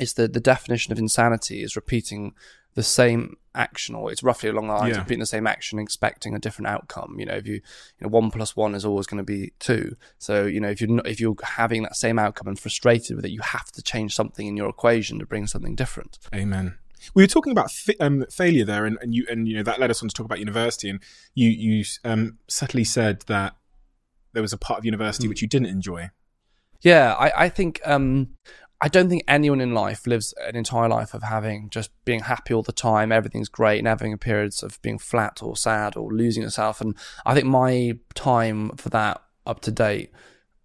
is that the definition of insanity is repeating the same action, or it's roughly along the lines yeah. of repeating the same action, expecting a different outcome. You know, if you, you know, one plus one is always going to be two. So, you know, if you're not, if you're having that same outcome and frustrated with it, you have to change something in your equation to bring something different. Amen. We were talking about fi- um, failure there, and, and you and you know that led us on to talk about university, and you you um, subtly said that there was a part of university mm. which you didn't enjoy. Yeah, I, I think um, I don't think anyone in life lives an entire life of having just being happy all the time, everything's great, and having periods of being flat or sad or losing yourself. And I think my time for that up to date,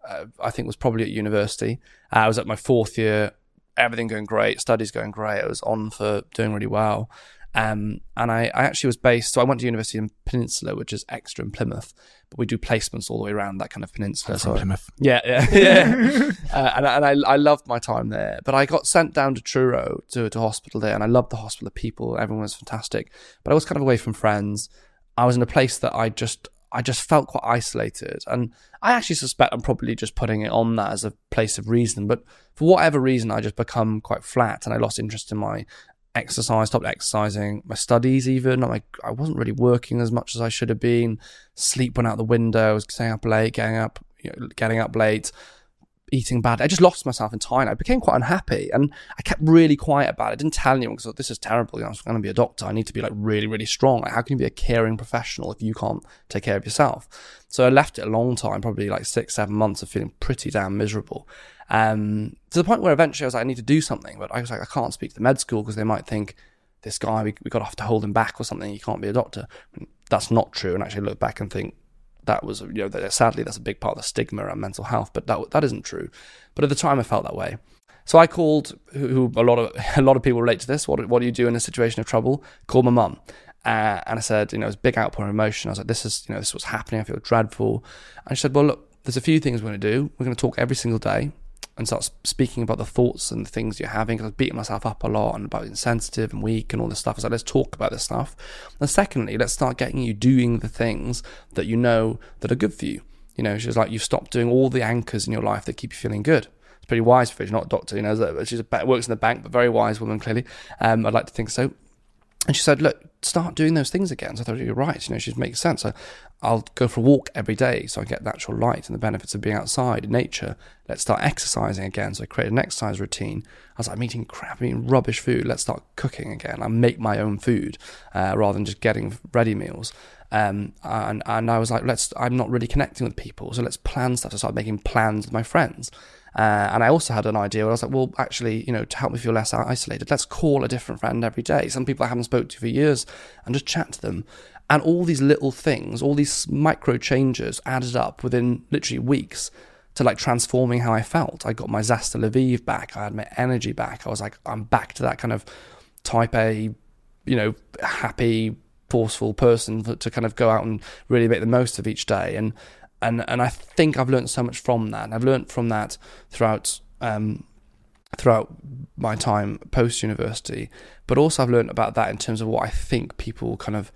uh, I think was probably at university. Uh, I was at my fourth year, everything going great, studies going great. I was on for doing really well. Um, and I, I, actually was based, so I went to university in Peninsula, which is Exeter in Plymouth, but we do placements all the way around that kind of peninsula. so Plymouth. Yeah, yeah, yeah. uh, and and I, I loved my time there. But I got sent down to Truro to, to hospital there, and I loved the hospital, the people, everyone was fantastic. But I was kind of away from friends. I was in a place that I just, I just felt quite isolated. And I actually suspect I'm probably just putting it on that as a place of reason. But for whatever reason, I just become quite flat and I lost interest in my exercise, stopped exercising, my studies even. Like I wasn't really working as much as I should have been. Sleep went out the window. I was staying up late, getting up, you know, getting up late eating bad. I just lost myself entirely. I became quite unhappy and I kept really quiet about it. I didn't tell anyone because this is terrible. You know, I was going to be a doctor. I need to be like really, really strong. Like, how can you be a caring professional if you can't take care of yourself? So I left it a long time, probably like six, seven months of feeling pretty damn miserable. Um, to the point where eventually I was like, I need to do something, but I was like, I can't speak to the med school because they might think this guy, we, we got have to hold him back or something. He can't be a doctor. That's not true. And actually look back and think, that was you know that sadly that's a big part of the stigma around mental health but that that isn't true but at the time I felt that way so I called who, who a lot of a lot of people relate to this what what do you do in a situation of trouble called my mum uh, and I said you know it was a big outpouring of emotion I was like this is you know this is what's happening I feel dreadful and she said well look there's a few things we're going to do we're going to talk every single day and start speaking about the thoughts and the things you're having. Because I was beating myself up a lot and about being sensitive and weak and all this stuff. Like, let's talk about this stuff. And secondly, let's start getting you doing the things that you know that are good for you. You know, she's like, you've stopped doing all the anchors in your life that keep you feeling good. It's pretty wise for her. She's not a doctor, you know, she's a, works in the bank, but very wise woman, clearly. Um, I'd like to think so. And she said, look, start doing those things again. So I thought, you're right. You know, she makes sense. So I'll go for a walk every day so I get natural light and the benefits of being outside in nature. Let's start exercising again. So I created an exercise routine. I was like, I'm eating crap, I'm eating rubbish food. Let's start cooking again. I make my own food uh, rather than just getting ready meals. Um, and, and I was like, let's, I'm not really connecting with people. So let's plan stuff. So I started making plans with my friends. Uh, and I also had an idea where I was like, well, actually, you know, to help me feel less isolated, let's call a different friend every day. Some people I haven't spoken to for years and just chat to them. And all these little things, all these micro changes added up within literally weeks to like transforming how I felt. I got my zest to life back. I had my energy back. I was like, I'm back to that kind of type A, you know, happy, forceful person to kind of go out and really make the most of each day. And and and I think I've learned so much from that. I've learned from that throughout um, throughout my time post university, but also I've learned about that in terms of what I think people kind of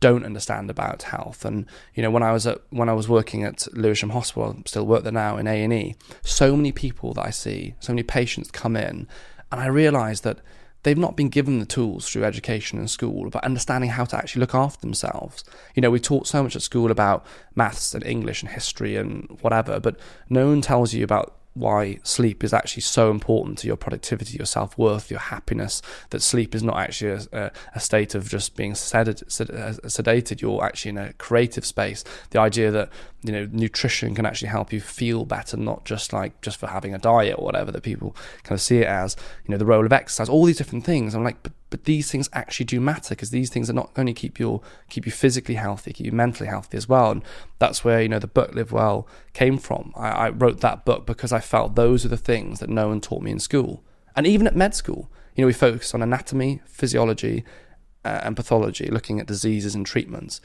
don't understand about health. And you know, when I was at when I was working at Lewisham Hospital, I still work there now in A and E. So many people that I see, so many patients come in, and I realise that they've not been given the tools through education and school about understanding how to actually look after themselves. You know, we taught so much at school about maths and English and history and whatever, but no one tells you about why sleep is actually so important to your productivity, your self worth, your happiness. That sleep is not actually a, a state of just being sedated, uh, sedated. You're actually in a creative space. The idea that you know nutrition can actually help you feel better, not just like just for having a diet or whatever that people kind of see it as. You know the role of exercise, all these different things. I'm like, but but these things actually do matter because these things are not only keep you keep you physically healthy, keep you mentally healthy as well. And that's where you know the book Live Well came from. I, I wrote that book because I felt those are the things that no one taught me in school, and even at med school. You know, we focused on anatomy, physiology, uh, and pathology, looking at diseases and treatments,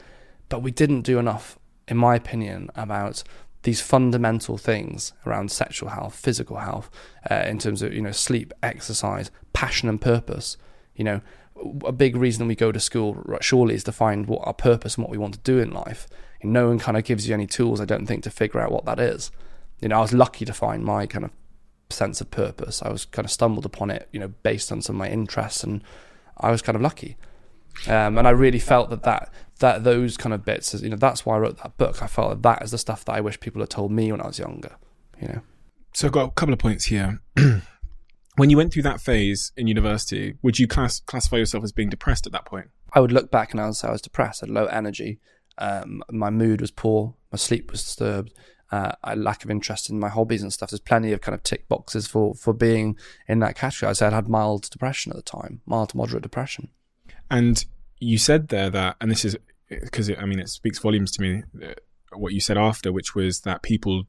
but we didn't do enough, in my opinion, about these fundamental things around sexual health, physical health, uh, in terms of you know sleep, exercise, passion, and purpose. You know, a big reason we go to school, surely, is to find what our purpose and what we want to do in life. And no one kind of gives you any tools, I don't think, to figure out what that is. You know, I was lucky to find my kind of sense of purpose. I was kind of stumbled upon it, you know, based on some of my interests, and I was kind of lucky. Um, and I really felt that, that that those kind of bits, you know, that's why I wrote that book. I felt that that is the stuff that I wish people had told me when I was younger. You know. So I've got a couple of points here. when you went through that phase in university, would you class, classify yourself as being depressed at that point? I would look back and I was, I was depressed, I had low energy. Um, my mood was poor, my sleep was disturbed. Uh, I lack of interest in my hobbies and stuff. There's plenty of kind of tick boxes for for being in that category. I said I had mild depression at the time, mild to moderate depression. And you said there that, and this is because I mean it speaks volumes to me. Uh, what you said after, which was that people,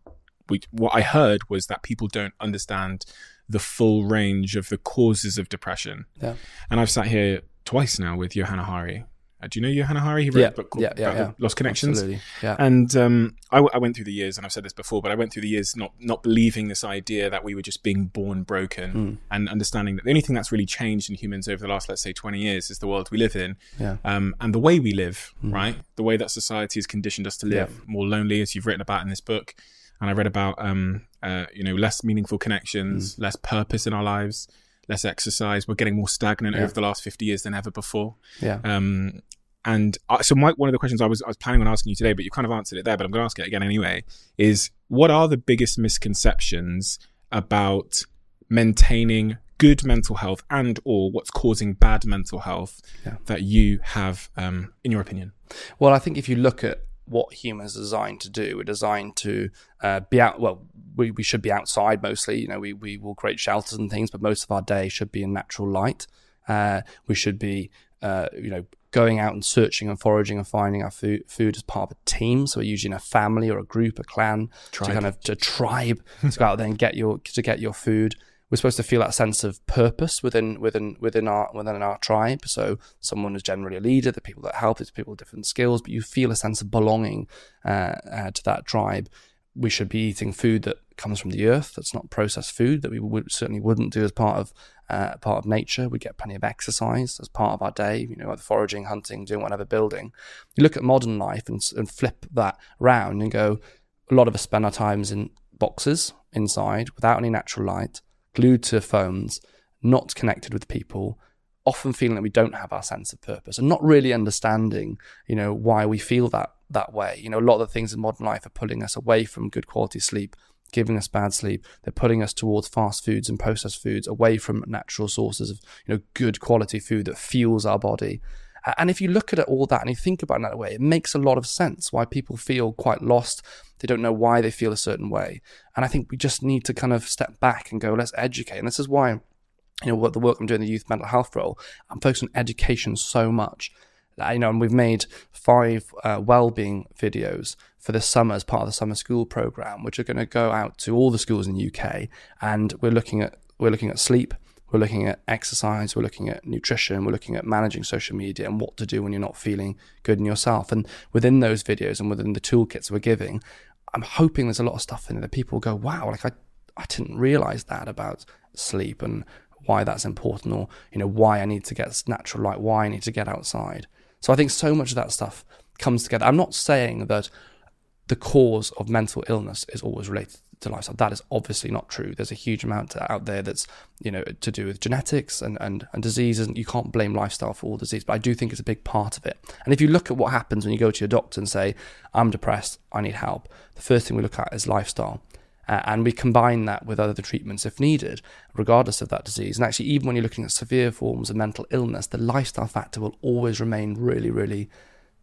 we, what I heard was that people don't understand the full range of the causes of depression. Yeah. And I've sat here twice now with Johann Hari, Uh, do you know Johann Hari? He wrote Yeah, a book called yeah, yeah, yeah. Lost Connections. Absolutely. Yeah. And um, I, w- I went through the years, and I've said this before, but I went through the years not not believing this idea that we were just being born broken, Hmm. and understanding that the only thing that's really changed in humans over the last, let's say, twenty years is the world we live in, Yeah. um, and the way we live, right? The way that society has conditioned us to live. Yeah. more lonely, as you've written about in this book, and I read about um, uh, you know less meaningful connections, Hmm. less purpose in our lives. Less exercise. We're getting more stagnant Yeah. over the last fifty years than ever before. Yeah. Um, and I, so, my, one of the questions I was I was planning on asking you today, but you kind of answered it there. But I'm going to ask it again anyway. Is what are the biggest misconceptions about maintaining good mental health and or what's causing bad mental health Yeah. that you have, um, in your opinion? Well, I think if you look at what humans are designed to do, we're designed to uh, be out. Well, we, we should be outside mostly. You know, we, we will create shelters and things, but most of our day should be in natural light. Uh, we should be, uh, you know, going out and searching and foraging and finding our food, food as part of a team. So we're usually in a family or a group, a clan, Tribe. to kind of to tribe to go out there and get your to get your food. We're supposed to feel that sense of purpose within within within our within our tribe. So someone is generally a leader. The people that help, there's people with different skills, but you feel a sense of belonging uh, uh, to that tribe. We should be eating food that comes from the earth. That's not processed food that we would, certainly wouldn't do as part of uh, part of nature. We get plenty of exercise as part of our day. You know, foraging, hunting, doing whatever, building. You look at modern life and, and flip that round and go. A lot of us spend our times in boxes inside without any natural light, glued to phones, not connected with people, often feeling that we don't have our sense of purpose and not really understanding, you know, why we feel that that way. You know, a lot of the things in modern life are pulling us away from good quality sleep, giving us bad sleep. They're putting us towards fast foods and processed foods, away from natural sources of, you know, good quality food that fuels our body. And if you look at all that and you think about it in that way, it makes a lot of sense why people feel quite lost. They don't know why they feel a certain way. And I think we just need to kind of step back and go, let's educate. And this is why, you know, what the work I'm doing in the youth mental health role, I'm focused on education so much. You know, and we've made five uh, well-being videos for this summer as part of the summer school program, which are going to go out to all the schools in the UK, and we're looking at we're looking at sleep, we're looking at exercise, we're looking at nutrition, we're looking at managing social media and what to do when you're not feeling good in yourself. And within those videos and within the toolkits we're giving, I'm hoping there's a lot of stuff in there that people go, wow, like I, I didn't realize that about sleep and why that's important or, you know, why I need to get natural light, why I need to get outside. So I think so much of that stuff comes together. I'm not saying that the cause of mental illness is always related to lifestyle. That is obviously not true. There's a huge amount out there that's you know to do with genetics and and, and diseases, and you can't blame lifestyle for all disease. But I do think it's a big part of it. And if you look at what happens when you go to your doctor and say, "I'm depressed, I need help," the first thing we look at is lifestyle. Uh, and we combine that with other treatments if needed, regardless of that disease. And actually, even when you're looking at severe forms of mental illness, the lifestyle factor will always remain really, really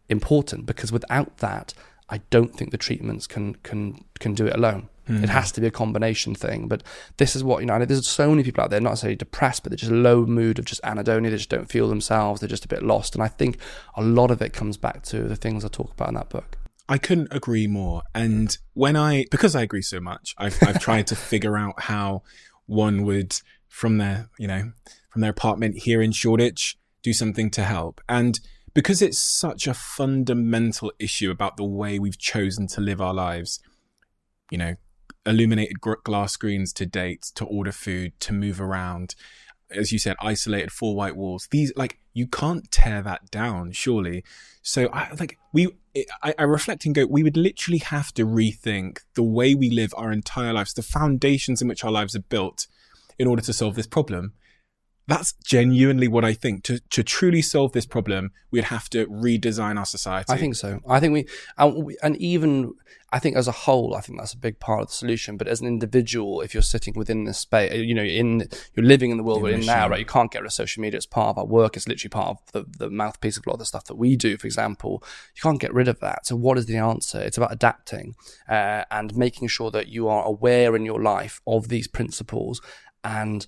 important because without that, I don't think the treatments can can can do it alone. It hmm. has to be a combination thing. But this is what you know There's so many people out there not necessarily depressed, but they're just low mood of just anhedonia. They just don't feel themselves. They're just a bit lost. And I think a lot of it comes back to the things I talk about in that book. I couldn't agree more. And when I, because I agree so much, I've, I've tried to figure out how one would, from their, you know, from their apartment here in Shoreditch, do something to help. And because it's such a fundamental issue about the way we've chosen to live our lives, you know, illuminated glass screens to date, to order food, to move around, as you said, isolated four white walls. These, like, you can't tear that down, surely. So, I like we. I, I reflect and go. We would literally have to rethink the way we live our entire lives, the foundations in which our lives are built, in order to solve this problem. That's genuinely what I think. To to truly solve this problem, we'd have to redesign our society. I think so. I think we, and, we, and even I think as a whole, I think that's a big part of the solution. But as an individual, if you're sitting within this space, you know, in you're living in the world we're in now, right? You can't get rid of social media. It's part of our work. It's literally part of the, the mouthpiece of a lot of the stuff that we do. For example, you can't get rid of that. So what is the answer? It's about adapting uh, and making sure that you are aware in your life of these principles and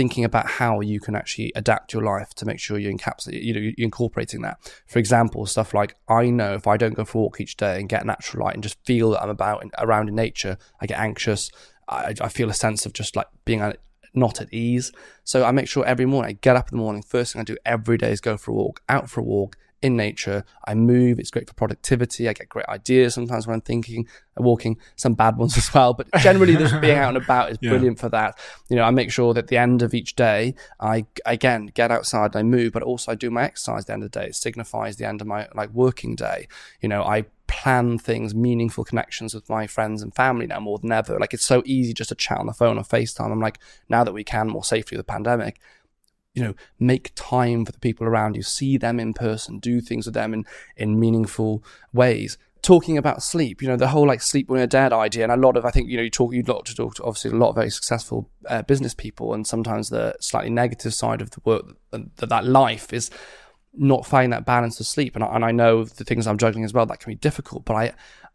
thinking about how you can actually adapt your life to make sure you encapsulate, you know, you're incorporating that. For example, stuff like I know if I don't go for a walk each day and get natural light and just feel that I'm about in, around in nature, I get anxious. I, I feel a sense of just like being not at ease. So I make sure every morning I get up in the morning. First thing I do every day is go for a walk, out for a walk in nature. I move. It's great for productivity. I get great ideas sometimes when I'm thinking, uh, walking, some bad ones as well. But generally, just being out and about is Yeah. brilliant for that. You know, I make sure that at the end of each day, I again get outside and I move, but also I do my exercise at the end of the day. It signifies the end of my like working day. You know, I plan things, meaningful connections with my friends and family now more than ever. Like it's so easy just to chat on the phone or FaceTime. I'm like, now that we can more safely with the pandemic, you know, make time for the people around you, see them in person, do things with them in, in meaningful ways. Talking about sleep, you know, the whole like sleep when you're dead idea, and a lot of, I think, you know, you talk, you lot to talk to obviously a lot of very successful uh, business people, and sometimes the slightly negative side of the work, that, that life is not finding that balance of sleep. And I, and I know the things I'm juggling as well, that can be difficult, but I,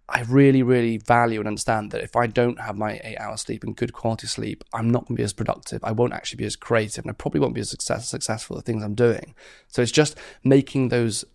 I really, really value and understand that if I don't have my eight hours sleep and good quality sleep, I'm not going to be as productive. I won't actually be as creative and I probably won't be as success, successful at the things I'm doing. So it's just making those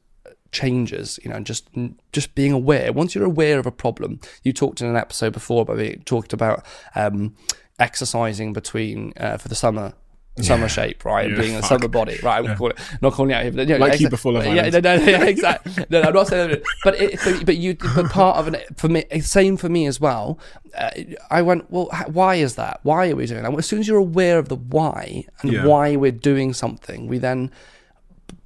changes, you know, and just just being aware. Once you're aware of a problem, you talked in an episode before about being, talked about um, exercising between uh, for the summer. Summer shape, right? Yeah, being a summer body, right? I'm call it, not calling it out here, but you know, Like you exa- before Love yeah, no, no, yeah, exactly. No, no, I'm not saying that. But, it, but but you but part of it for me, same for me as well. Uh, I went, well, why is that? Why are we doing that? Well, as soon as you're aware of the why and Yeah. why we're doing something, we then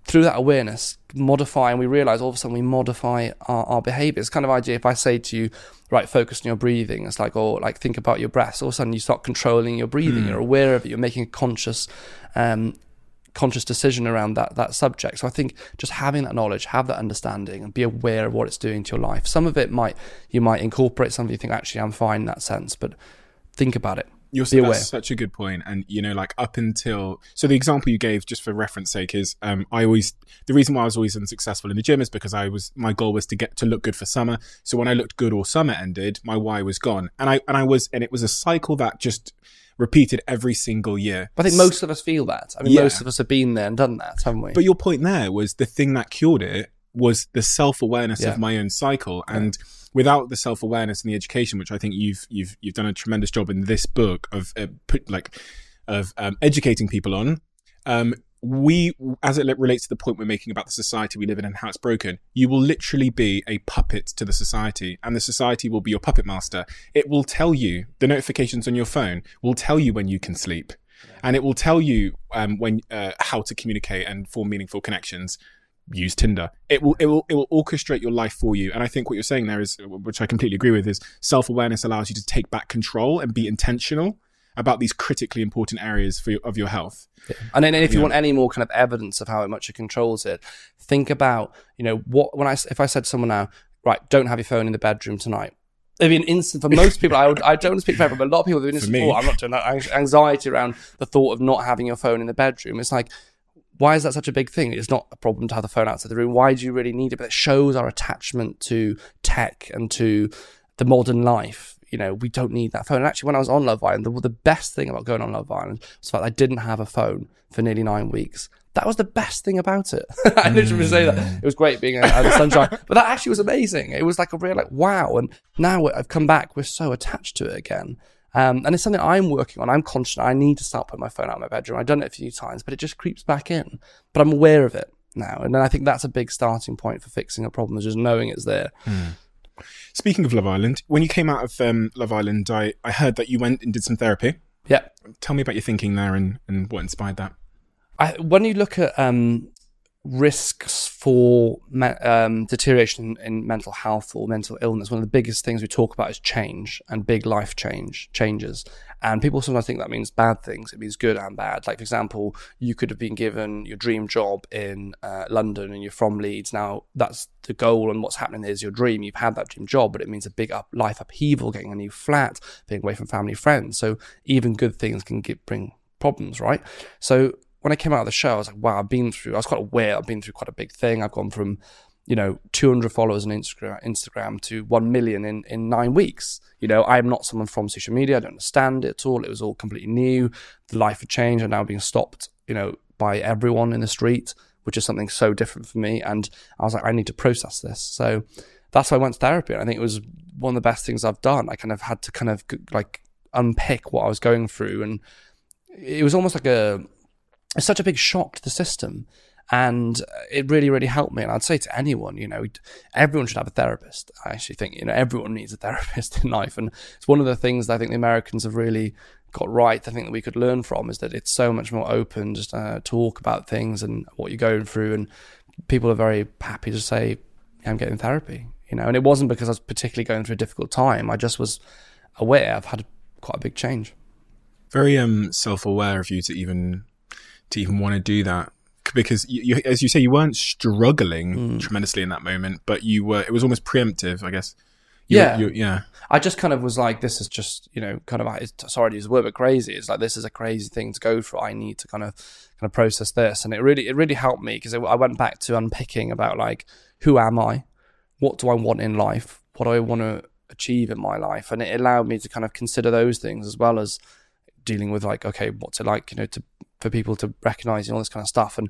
through that awareness modify and we realize all of a sudden we modify our, our behavior. It's kind of idea if i say to you right focus on your breathing it's like or like think about your breath all of a sudden you start controlling your breathing you're aware of it you're making a conscious um conscious decision around that that subject. So i think just having that knowledge have that understanding and be aware of what it's doing to your life. Some of it might you might incorporate some of you think actually i'm fine in that sense but think about it You're aware. that's such a good point, and you know, like up until so the example you gave, just for reference sake, is um, I always the reason why I was always unsuccessful in the gym is because I was my goal was to get to look good for summer. So when I looked good or summer ended, my why was gone, and I and I was and it was a cycle that just repeated every single year. i think most of us feel that i mean Yeah. most of us have been there and done that haven't we But your point there was the thing that cured it was the self awareness Yeah. of my own cycle, and without the self awareness and the education, which I think you've you've you've done a tremendous job in this book of uh, put like of um, educating people on. Um, we, as it relates to the point we're making about the society we live in and how it's broken, you will literally be a puppet to the society, and the society will be your puppet master. It will tell you the notifications on your phone will tell you when you can sleep, and it will tell you um, when uh, how to communicate and form meaningful connections. Use Tinder. It will it will it will orchestrate your life for you. And I think what you're saying there is, which I completely agree with, is self awareness allows you to take back control and be intentional about these critically important areas for your, of your health. And then if you Yeah. want any more kind of evidence of how much it controls it, think about, you know, what when I if I said to someone now, right, don't have your phone in the bedroom tonight. It'd be an instant for most people. I would, I don't speak for everyone, but a lot of people have been instant. me. "Oh, I'm not doing that. Anxiety around the thought of not having your phone in the bedroom. It's like, why is that such a big thing? It's not a problem to have the phone outside the room. Why do you really need it? But it shows our attachment to tech and to the modern life. You know, we don't need that phone. And actually, when I was on Love Island, the, the best thing about going on Love Island was that I didn't have a phone for nearly nine weeks. That was the best thing about it. I literally say that. Mm. It was great being out in the sunshine, but that actually was amazing. It was like a real like wow. And now I've come back, we're so attached to it again. Um, and it's something I'm working on. I'm conscious. I need to start putting my phone out of my bedroom. I've done it a few times, but it just creeps back in. But I'm aware of it now, and then I think that's a big starting point for fixing a problem. Is just knowing it's there. Speaking of Love Island, when you came out of um, Love Island, I, I heard that you went and did some therapy. Yeah. Tell me about your thinking there and, and what inspired that. I, when you look at um, risks for um, deterioration in, in mental health or mental illness, one of the biggest things we talk about is change and big life change changes. And people sometimes think that means bad things. It means good and bad. Like for example, you could have been given your dream job in uh, London and you're from Leeds. Now that's the goal, and what's happening is your dream. You've had that dream job, but it means a big up life upheaval, getting a new flat, being away from family friends. So even good things can get, bring problems, right? So when I came out of the show, I was like, wow, I've been through, I was quite aware, I've been through quite a big thing. I've gone from, you know, 200 followers on Instagram, Instagram to 1 million in, in nine weeks. You know, I'm not someone from social media. I don't understand it at all. It was all completely new. The life had changed. I'm now being stopped, you know, by everyone in the street, which is something so different for me. And I was like, I need to process this. So that's why I went to therapy. And I think it was one of the best things I've done. I kind of had to kind of like unpick what I was going through. And it was almost like a, it's such a big shock to the system. and it really really helped me and i'd say to anyone you know everyone should have a therapist i actually think you know everyone needs a therapist in life and it's one of the things that i think the americans have really got right i think that we could learn from is that it's so much more open just uh, talk about things and what you're going through and people are very happy to say i'm getting therapy you know and it wasn't because i was particularly going through a difficult time i just was aware i've had quite a big change very um self-aware of you to even to even want to do that because you, you, as you say, you weren't struggling mm. tremendously in that moment, but you were. It was almost preemptive, I guess. You, yeah, you, yeah. I just kind of was like, this is just you know, kind of. Sorry to use the word, but crazy. It's like this is a crazy thing to go through. I need to kind of kind of process this, and it really it really helped me because I went back to unpicking about like who am I, what do I want in life, what do I want to achieve in my life, and it allowed me to kind of consider those things as well as dealing with like okay, what's it like you know to for people to recognize and all this kind of stuff and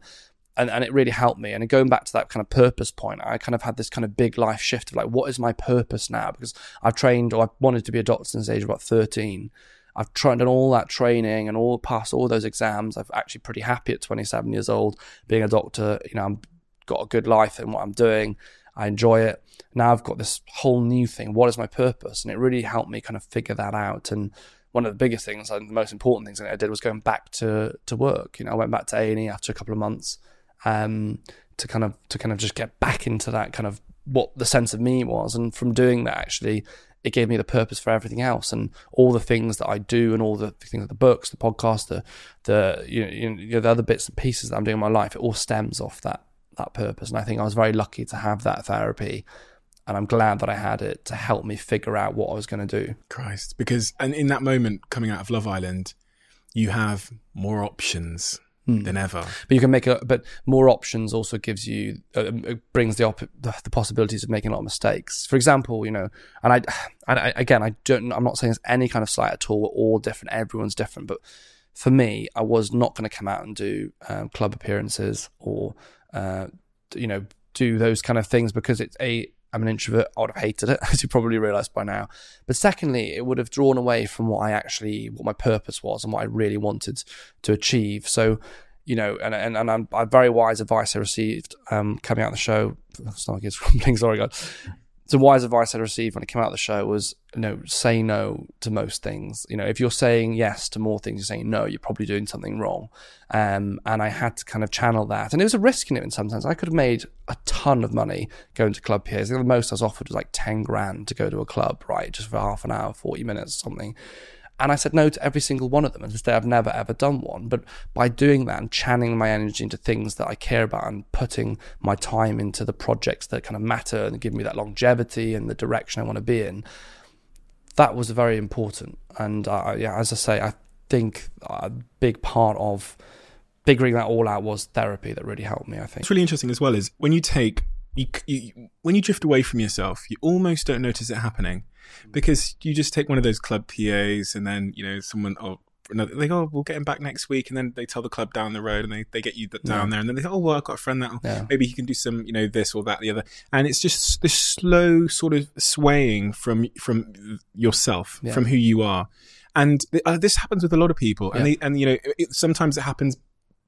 and, and it really helped me. And going back to that kind of purpose point, I kind of had this kind of big life shift of like, what is my purpose now? Because I've trained or I wanted to be a doctor since age about 13. I've tried done all that training and all passed all those exams. I'm actually pretty happy at 27 years old being a doctor. You know, I've got a good life in what I'm doing. I enjoy it. Now I've got this whole new thing. What is my purpose? And it really helped me kind of figure that out. And one of the biggest things and the most important things I did was going back to to work. You know, I went back to A and E after a couple of months um, to kind of to kind of just get back into that kind of what the sense of me was, and from doing that, actually, it gave me the purpose for everything else and all the things that I do and all the things, the books, the podcast, the the you know, you know the other bits and pieces that I'm doing in my life. It all stems off that that purpose, and I think I was very lucky to have that therapy and I'm glad that I had it to help me figure out what I was going to do. Christ, because and in that moment coming out of Love Island, you have more options hmm. than ever. But you can make a but more options also gives you uh, um, brings the, op- the, the possibilities of making a lot of mistakes. For example, you know, and I, and I again I don't I'm not saying there's any kind of slight at all. We're all different. Everyone's different, but for me, I was not going to come out and do um, club appearances or uh, you know do those kind of things because it's a I'm an introvert. I would have hated it, as you probably realised by now. But secondly, it would have drawn away from what I actually, what my purpose was and what I really wanted to achieve. So, you know, and and, and I'm, I'm very wise advice I received um, coming out of the show. Stomach is rumbling. Sorry, guys the wise advice I received when it came out of the show was, you know, say no to most things. You know, if you're saying yes to more things, you're saying no, you're probably doing something wrong. Um, and I had to kind of channel that. And it was a risk in it in some sense. I could have made a ton of money going to club PAs. The most I was offered was like 10 grand to go to a club, right? Just for half an hour, 40 minutes or something. And I said no to every single one of them. And to this day, I've never ever done one. But by doing that and channeling my energy into things that I care about and putting my time into the projects that kind of matter and give me that longevity and the direction I want to be in, that was very important. And uh, yeah, as I say, I think a big part of figuring that all out was therapy that really helped me. I think it's really interesting as well is when you take you, you when you drift away from yourself, you almost don't notice it happening because you just take one of those club PAs and then you know someone oh they go oh, we'll get him back next week and then they tell the club down the road and they, they get you down yeah. there and then they say oh well I've got a friend that yeah. maybe he can do some you know this or that the other and it's just this slow sort of swaying from from yourself yeah. from who you are and uh, this happens with a lot of people and they and you know it, sometimes it happens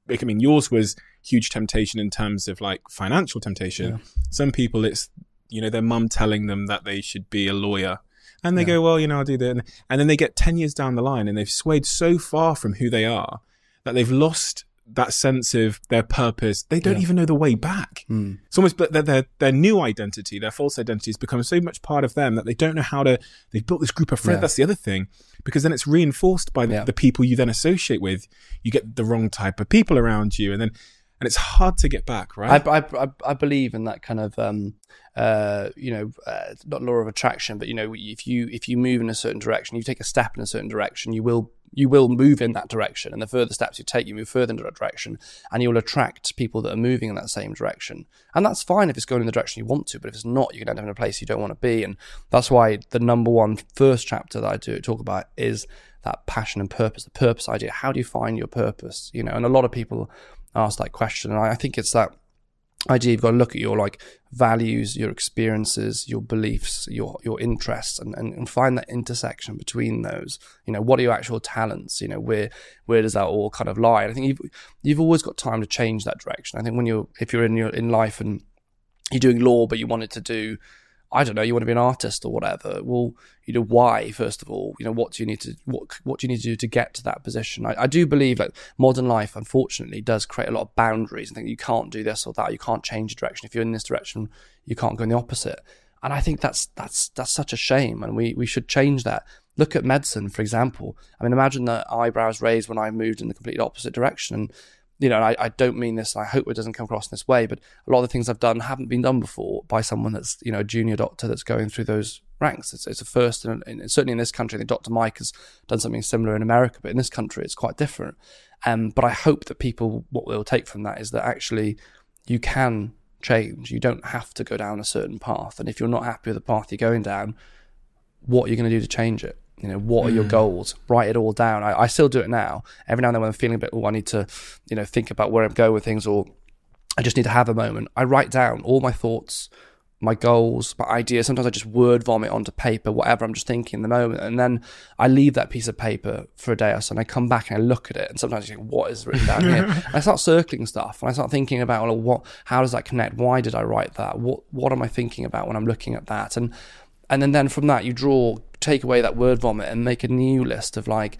I mean, yours was huge temptation in terms of like financial temptation. Some people, it's you know their mum telling them that they should be a lawyer and they yeah. go, well, you know, I'll do that. And then they get 10 years down the line and they've swayed so far from who they are that they've lost that sense of their purpose. They don't yeah. even know the way back. Mm. It's almost, but their, their, their new identity, their false identity has become so much part of them that they don't know how to, they've built this group of friends. Yeah. That's the other thing, because then it's reinforced by the, the people you then associate with. You get the wrong type of people around you. And then, and it's hard to get back, right? I, I, I believe in that kind of, um, uh, you know, uh, not law of attraction, but you know, if you if you move in a certain direction, you take a step in a certain direction, you will you will move in that direction, and the further steps you take, you move further in that direction, and you will attract people that are moving in that same direction, and that's fine if it's going in the direction you want to, but if it's not, you're going to end up in a place you don't want to be, and that's why the number one first chapter that I do talk about is that passion and purpose, the purpose idea. How do you find your purpose? You know, and a lot of people ask that question. And I, think it's that idea you've got to look at your like values your experiences your beliefs your your interests and, and, and find that intersection between those. You know what are your actual talents? You know where where does that all kind of lie? And i think you've you've always got time to change that direction. I think when you're if you're in your in life and you're doing law but you wanted to do I don't know, you want to be an artist or whatever. Well, you know, why first of all? You know, what do you need to what what do you need to do to get to that position? I, I do believe that modern life, unfortunately, does create a lot of boundaries. I think you can't do this or that. You can't change direction. If you're in this direction, you can't go in the opposite. And I think that's that's that's such a shame, and we we should change that. Look at medicine, for example. I mean, imagine the eyebrows raised when I moved in the complete opposite direction. You know, I, I, don't mean this, I hope it doesn't come across in this way, but a lot of the things I've done haven't been done before by someone that's, you know, a junior doctor that's going through those ranks. It's, it's a first, and, and certainly in this country, I think Dr. Mike has done something similar in America, but in this country, it's quite different. Um, but I hope that people, what they'll take from that is that actually you can change. You don't have to go down a certain path. And if you're not happy with the path you're going down, what are you going to do to change it? You know, what are your mm. goals? Write it all down. I, I, still do it now. Every now and then when I'm feeling a bit, oh, I need to, you know, think about where I'm going with things or I just need to have a moment. I write down all my thoughts, my goals, my ideas. Sometimes I just word vomit onto paper, whatever I'm just thinking in the moment. And then I leave that piece of paper for a day or so and I come back and I look at it. And sometimes you think, what is written down here? I start circling stuff and I start thinking about, well, what, how does that connect? Why did I write that? What, what am I thinking about when I'm looking at that? And, and then, then from that, you draw take away that word vomit and make a new list of like,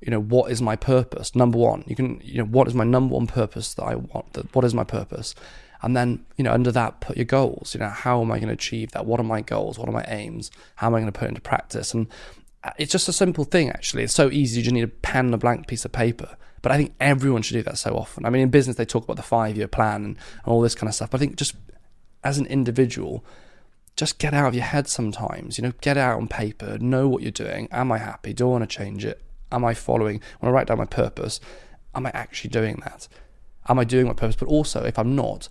you know, what is my purpose? Number one, you can, you know, what is my number one purpose that I want? That what is my purpose? And then, you know, under that, put your goals. You know, how am I going to achieve that? What are my goals? What are my aims? How am I going to put into practice? And uh, it's just a simple thing, actually. It's so easy. You just need a pen and a blank piece of paper. But I think everyone should do that so often. I mean, in business, they talk about the five year plan and, and all this kind of stuff. But I think just as an individual, just get out of your head sometimes. You know, get out on paper, know what you're doing. Am I happy? Do I want to change it? Am I following? When I write down my purpose, am I actually doing that? Am I doing my purpose? But also, if I'm not,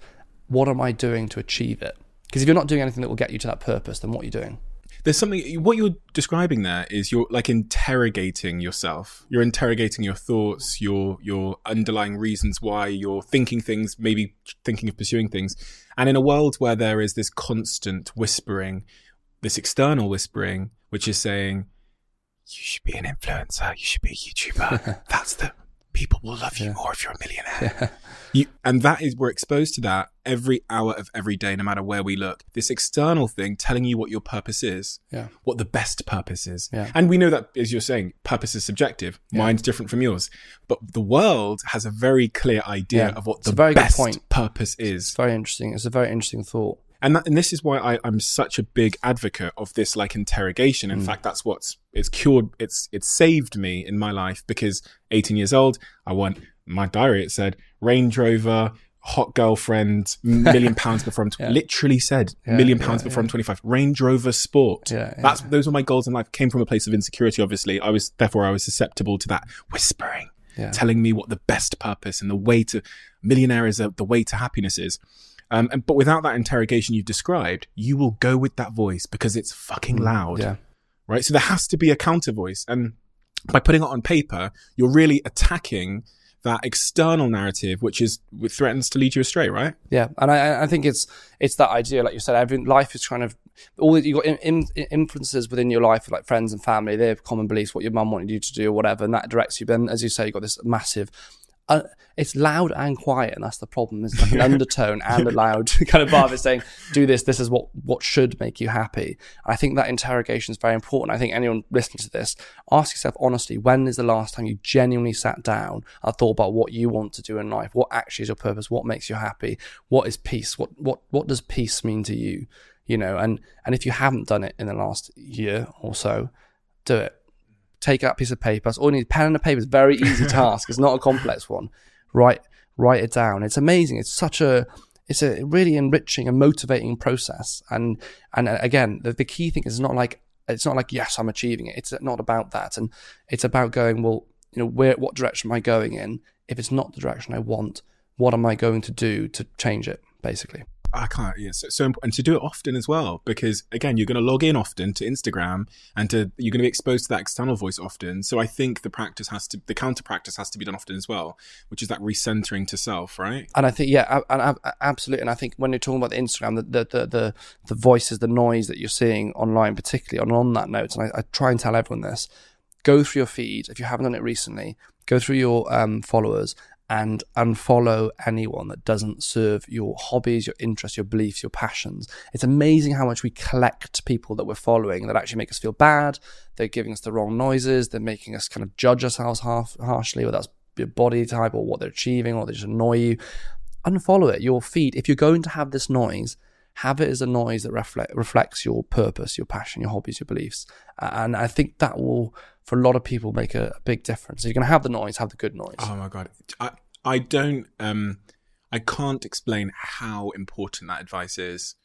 what am I doing to achieve it? Because if you're not doing anything that will get you to that purpose, then what are you doing? There's something what you're describing there is you're like interrogating yourself. You're interrogating your thoughts your your underlying reasons why you're thinking things maybe thinking of pursuing things. And in a world where there is this constant whispering this external whispering which is saying you should be an influencer. You should be a youtuber. That's the people will love you yeah. more if you're a millionaire. Yeah. You, and that is, we're exposed to that every hour of every day, no matter where we look. This external thing telling you what your purpose is, yeah. what the best purpose is. Yeah. And we know that, as you're saying, purpose is subjective. Mine's different from yours. But the world has a very clear idea of what the very best point. purpose is. It's very interesting. It's a very interesting thought and that, and this is why I, I'm such a big advocate of this like interrogation. In mm. fact, that's what's it's cured. It's it's saved me in my life because 18 years old, I want my diary. It said Range Rover, hot girlfriend, million pounds before I'm t- yeah. literally said yeah, million pounds yeah, before I'm 25. Range Rover Sport. That's those were my goals in life. Came from a place of insecurity. Obviously, I was therefore I was susceptible to that whispering. Telling me what the best purpose and the way to millionaire is, the way to happiness is. Um, and, but without that interrogation you've described, you will go with that voice because it's fucking mm, loud. Yeah. Right. So there has to be a counter voice. And by putting it on paper, you're really attacking that external narrative, which is which threatens to lead you astray, right? Yeah, and I, I think it's it's that idea, like you said, every life is kind of all you got in, in, influences within your life, like friends and family. They have common beliefs, what your mum wanted you to do, or whatever, and that directs you. Then, as you say, you've got this massive uh, it's loud and quiet, and that's the problem. It's like an undertone and a loud kind of bar of saying, "Do this. This is what what should make you happy." I think that interrogation is very important. I think anyone listening to this, ask yourself honestly: When is the last time you genuinely sat down and thought about what you want to do in life? What actually is your purpose? What makes you happy? What is peace? What what what does peace mean to you? You know, and and if you haven't done it in the last year or so, do it take out a piece of paper. That's all you need. Pen and a paper is a very easy task. It's not a complex one. Write write it down. It's amazing. It's such a it's a really enriching and motivating process. And and uh, again, the, the key thing is not like it's not like yes, I'm achieving it. It's not about that. And it's about going well. You know, where what direction am I going in? If it's not the direction I want, what am I going to do to change it? Basically. I can't. Yeah, so, so important to do it often as well, because again, you're going to log in often to Instagram, and to you're going to be exposed to that external voice often. So I think the practice has to, the counter practice has to be done often as well, which is that recentering to self, right? And I think, yeah, and absolutely. And I think when you're talking about the Instagram, the the the the, the voices, the noise that you're seeing online, particularly on on that note, and I, I try and tell everyone this: go through your feed if you haven't done it recently. Go through your um, followers and unfollow anyone that doesn't serve your hobbies, your interests, your beliefs, your passions. It's amazing how much we collect people that we're following that actually make us feel bad. They're giving us the wrong noises. They're making us kind of judge ourselves half harshly, whether that's your body type or what they're achieving or they just annoy you. Unfollow it. Your feed. If you're going to have this noise, have it as a noise that reflect, reflects your purpose, your passion, your hobbies, your beliefs. And I think that will, for a lot of people, make a, a big difference. If you're going to have the noise, have the good noise. Oh my God. I, I don't, um, I can't explain how important that advice is.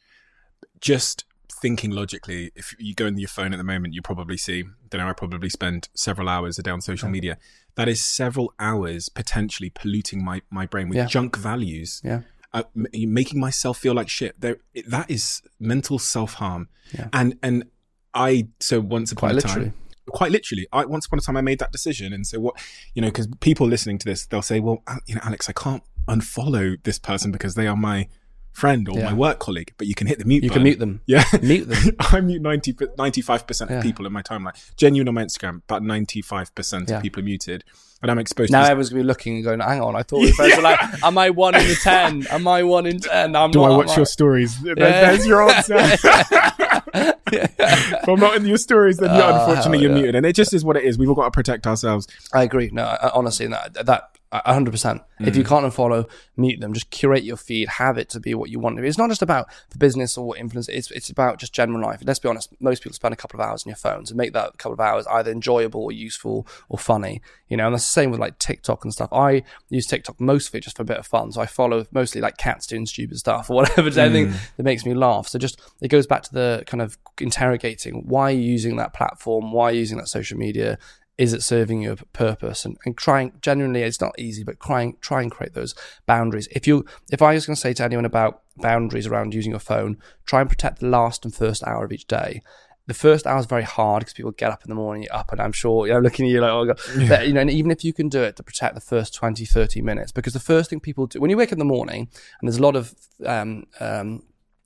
Just thinking logically, if you go into your phone at the moment, you probably see, don't know, I probably spend several hours a day on social yeah. media. That is several hours potentially polluting my, my brain with yeah. junk values. Yeah uh, making myself feel like shit. There, that is mental self harm. Yeah. And and I so once upon quite a literally. time, quite literally, I once upon a time I made that decision. And so what, you know, because people listening to this, they'll say, well, you know, Alex, I can't unfollow this person because they are my friend or yeah. my work colleague, but you can hit the mute. You button. can mute them. Yeah, mute them. I mute 95 percent of people in my timeline. Genuine on my Instagram, about ninety five percent of people are muted and I'm exposed. Now to everyone's gonna be looking and going, "Hang on, I thought we were like, am I one in ten? Am I one in ten? I'm Do not, I watch your stories? Yeah. There's your answer. if I'm not in your stories, then yeah, oh, unfortunately you're yeah. muted, and it just is what it is. We've all got to protect ourselves. I agree. No, I, honestly, that that hundred percent. If you mm. can't unfollow, mute them. Just curate your feed. Have it to be what you want to be. It's not just about the business or influence. It's it's about just general life. Let's be honest. Most people spend a couple of hours on your phone to make that couple of hours either enjoyable or useful or funny. You know, and that's the same with like TikTok and stuff. I use TikTok mostly just for a bit of fun. So I follow mostly like cats doing stupid stuff or whatever. Mm. Anything that makes me laugh. So just it goes back to the kind of interrogating why are you using that platform? Why are you using that social media? Is it serving your purpose and, and trying genuinely it's not easy but trying try and create those boundaries if you if i was going to say to anyone about boundaries around using your phone try and protect the last and first hour of each day the first hour is very hard because people get up in the morning, you're up, and I'm sure, you know, looking at you like, oh, God. Yeah. But, you know, and even if you can do it to protect the first 20, 30 minutes, because the first thing people do, when you wake up in the morning, and there's a lot of um, um,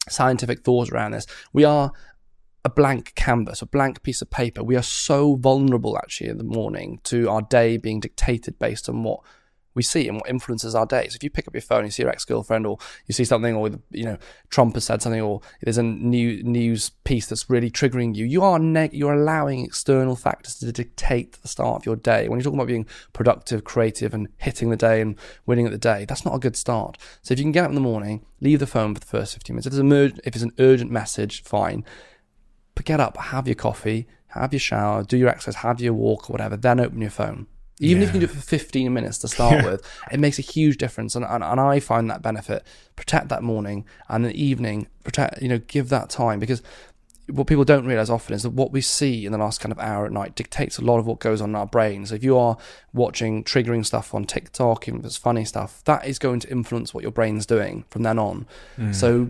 scientific thoughts around this, we are a blank canvas, a blank piece of paper. We are so vulnerable actually in the morning to our day being dictated based on what we see and what influences our day. So if you pick up your phone, you see your ex-girlfriend or you see something or, you know, Trump has said something or there's a new news piece that's really triggering you, you are neg- you're allowing external factors to dictate the start of your day. When you're talking about being productive, creative and hitting the day and winning at the day, that's not a good start. So if you can get up in the morning, leave the phone for the first 15 minutes. If it's, emer- if it's an urgent message, fine get up, have your coffee, have your shower, do your exercise, have your walk or whatever, then open your phone. Even yeah. if you can do it for 15 minutes to start yeah. with, it makes a huge difference. And, and, and I find that benefit. Protect that morning and the evening, protect, you know, give that time because what people don't realize often is that what we see in the last kind of hour at night dictates a lot of what goes on in our brains. If you are watching triggering stuff on TikTok, even if it's funny stuff, that is going to influence what your brain's doing from then on. Mm. So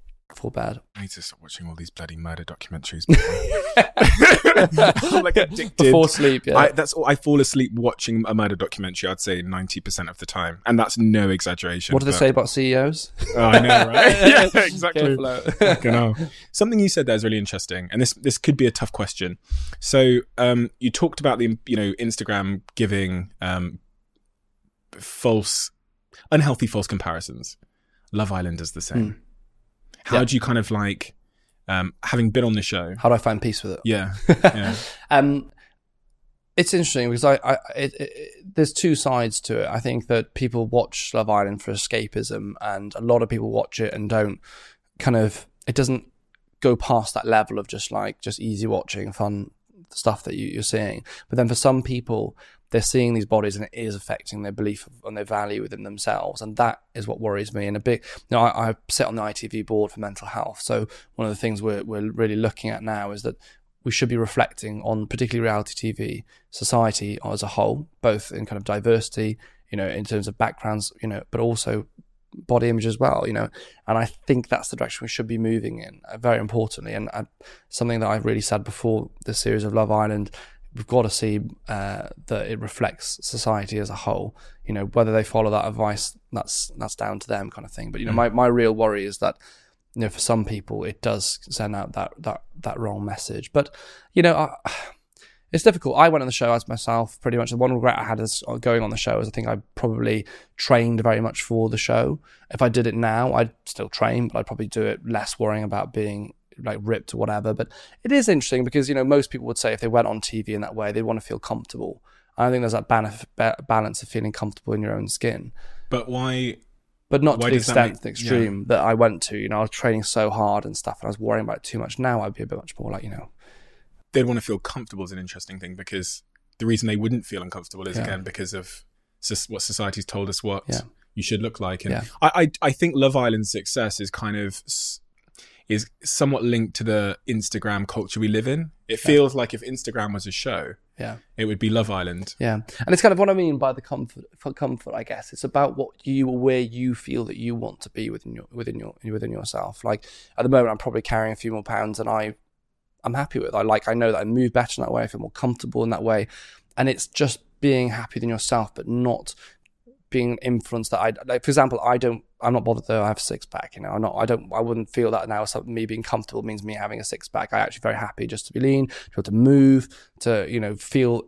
For bed. I need to stop watching all these bloody murder documentaries. I'm like addicted. Before sleep, yeah. I, that's all. I fall asleep watching a murder documentary. I'd say ninety percent of the time, and that's no exaggeration. what do they but- say about CEOs? Oh, I know, right? yeah, exactly. Out. Something you said there is really interesting, and this this could be a tough question. So, um, you talked about the you know Instagram giving um, false, unhealthy false comparisons. Love Island does the same. How Yeah. do you kind of like, um, having been on the show? How do I find peace with it? Yeah, yeah, Um, it's interesting because I, I it, it, there's two sides to it. I think that people watch Love Island for escapism, and a lot of people watch it and don't kind of. It doesn't go past that level of just like just easy watching, fun stuff that you, you're seeing. But then for some people, they're seeing these bodies and it is affecting their belief and their value within themselves, and that is what worries me. And a big, you know, I, I sit on the ITV board for mental health, so one of the things we're we're really looking at now is that we should be reflecting on particularly reality TV society as a whole, both in kind of diversity, you know, in terms of backgrounds, you know, but also body image as well, you know. And I think that's the direction we should be moving in, uh, very importantly. And uh, something that I've really said before the series of Love Island, we've got to see uh, that it reflects society as a whole. You know, whether they follow that advice, that's that's down to them, kind of thing. But you know, my my real worry is that you know, for some people, it does send out that that that wrong message. But you know, I, it's difficult. I went on the show as myself. Pretty much the one regret I had as going on the show is I think I probably trained very much for the show. If I did it now, I'd still train, but I'd probably do it less worrying about being like ripped or whatever. But it is interesting because you know most people would say if they went on TV in that way, they'd want to feel comfortable. I think there's that balance of feeling comfortable in your own skin but why? but not Why to the extent, make- the extreme that I went to. You know, I was training so hard and stuff, and I was worrying about it too much. Now I'd be a bit much more like, you know, They'd want to feel comfortable is an interesting thing because the reason they wouldn't feel uncomfortable is Yeah. again because of what society's told us what Yeah. you should look like. And Yeah. I, I, I think Love Island's success is kind of is somewhat linked to the Instagram culture we live in. It feels like if Instagram was a show, yeah, it would be Love Island. yeah. And it's kind of what I mean by the comfort. For comfort, I guess it's about what you or where you feel that you want to be within your within your within yourself. Like at the moment, I'm probably carrying a few more pounds than I. I'm happy with. I like. I know that I move better in that way. I feel more comfortable in that way, and it's just being happy within yourself, but not being influenced that I like. For example, I don't. I'm not bothered though. I have a six pack. You know, I'm not. I don't. I wouldn't feel that now. Something me being comfortable means me having a six pack. I actually very happy just to be lean, to be able to move, to you know feel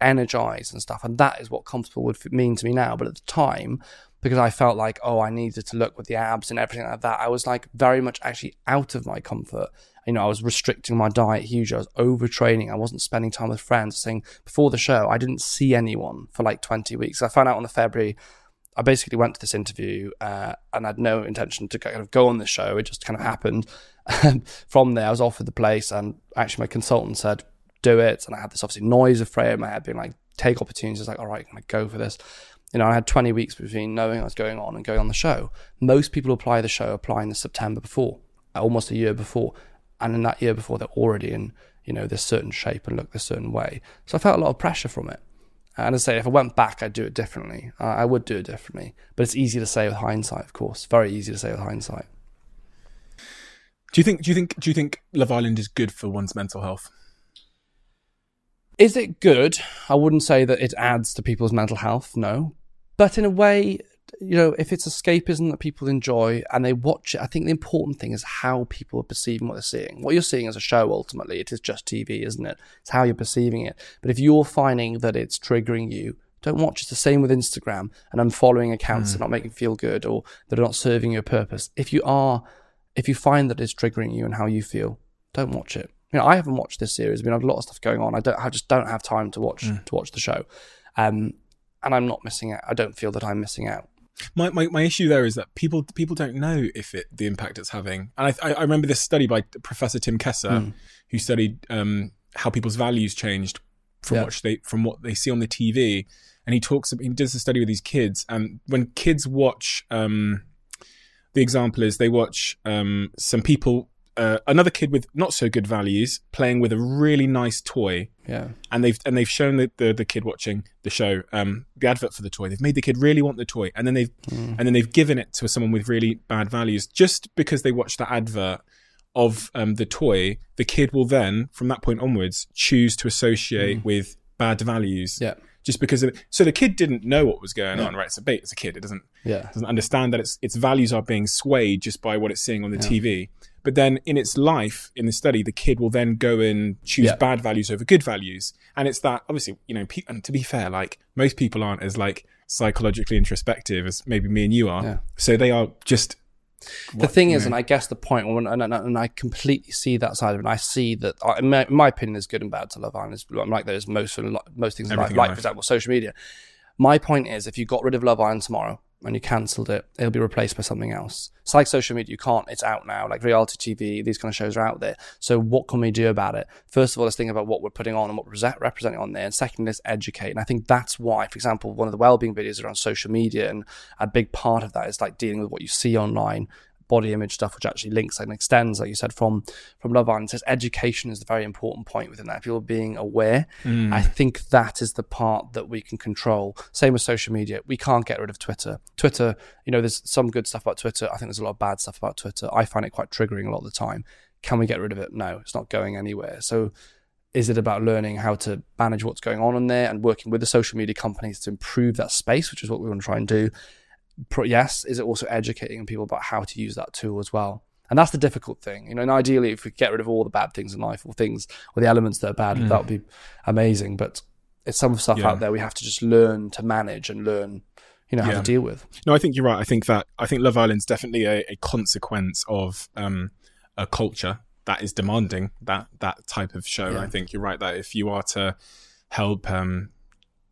energized and stuff. And that is what comfortable would mean to me now. But at the time, because I felt like oh, I needed to look with the abs and everything like that, I was like very much actually out of my comfort. You know, I was restricting my diet huge. I was overtraining. I wasn't spending time with friends. Saying before the show, I didn't see anyone for like 20 weeks. I found out on the February I basically went to this interview uh, and I had no intention to kind of go on the show. It just kind of happened. Um, From there, I was offered the place, and actually, my consultant said, "Do it." And I had this obviously noise of Freya in my head, being like, "Take opportunities." Like, all right, can I go for this? You know, I had 20 weeks between knowing I was going on and going on the show. Most people apply the show apply in the September before, almost a year before, and in that year before, they're already in you know this certain shape and look this certain way. So I felt a lot of pressure from it. And as I say, if I went back, I'd do it differently. I I would do it differently. But it's easy to say with hindsight, of course. Very easy to say with hindsight. Do you think? Do you think? Do you think Love Island is good for one's mental health? Is it good? I wouldn't say that it adds to people's mental health, no. But in a way, you know, if it's escapism that people enjoy and they watch it, I think the important thing is how people are perceiving what they're seeing. What you're seeing as a show, ultimately, it is just TV, isn't it? It's how you're perceiving it. But if you're finding that it's triggering you, don't watch. It. It's the same with Instagram and unfollowing accounts that are not making you feel good or that are not serving your purpose. If you are, if you find that it's triggering you and how you feel, don't watch it. You know, I haven't watched this series. I mean, I've got a lot of stuff going on. I don't. I just don't have time to watch to watch the show, um, and I'm not missing out. I don't feel that I'm missing out. My, my, my issue there is that people people don't know if it the impact it's having. And I, I, I remember this study by Professor Tim Kasser, who studied um, how people's values changed from Yeah. what they from what they see on the TV. And he talks. He does a study with these kids, and when kids watch, um, the example is they watch um, some people uh, another kid with not so good values playing with a really nice toy. Yeah. And they've and they've shown the, the, the kid watching the show um, the advert for the toy. They've made the kid really want the toy, and then they've Mm. and then they've given it to someone with really bad values just because they watched that advert of um, the toy. The kid will then, from that point onwards, choose to associate with bad values. Mm. Yeah. Just because of it. So the kid didn't know what was going Yeah. on, right? It's a bait. It's a kid. It doesn't Yeah. doesn't understand that its its values are being swayed just by what it's seeing on the TV. But then in its life, in the study, the kid will then go and choose Yeah. bad values over good values, and it's that obviously you know. Pe- and to be fair, like most people aren't as like psychologically introspective as maybe me and you are. Yeah. So they are just. the thing is, know. and I guess the point, and, and, and I completely see that side of it. And I see that, I- in my, in my opinion, there's good and bad to Love Island. It's like there's most most things in life, Everything in like life. for example, social media. My point is, if you got rid of Love Island tomorrow and you cancelled it, it'll be replaced by something else. It's like social media; you can't. It's out now. Like reality TV, these kind of shows are out there. So what can we do about it? First of all, let's think about what we're putting on and what we're representing on there. And second, let's educate. And I think that's why, for example, one of the well-being videos around social media, and a big part of that is like dealing with what you see online body image stuff, which actually links and extends, like you said, from from Love Island. It says education is the very important point within that. People being aware, Mm. I think that is the part that we can control. Same with social media. We can't get rid of Twitter. Twitter, you know, there's some good stuff about Twitter. I think there's a lot of bad stuff about Twitter. I find it quite triggering a lot of the time. Can we get rid of it? No, it's not going anywhere. So is it about learning how to manage what's going on in there and working with the social media companies to improve that space, which is what we want to try and do? Pro- yes, is it also educating people about how to use that tool as well? And that's the difficult thing, you know. And ideally, if we get rid of all the bad things in life, or things, or the elements that are bad, that would be amazing. But it's some stuff Yeah. out there we have to just learn to manage and learn, you know, how Yeah. to deal with. No, I think you're right. I think that I think Love Island's definitely a, a consequence of um, a culture that is demanding that that type of show. Yeah. I think you're right that if you are to help um,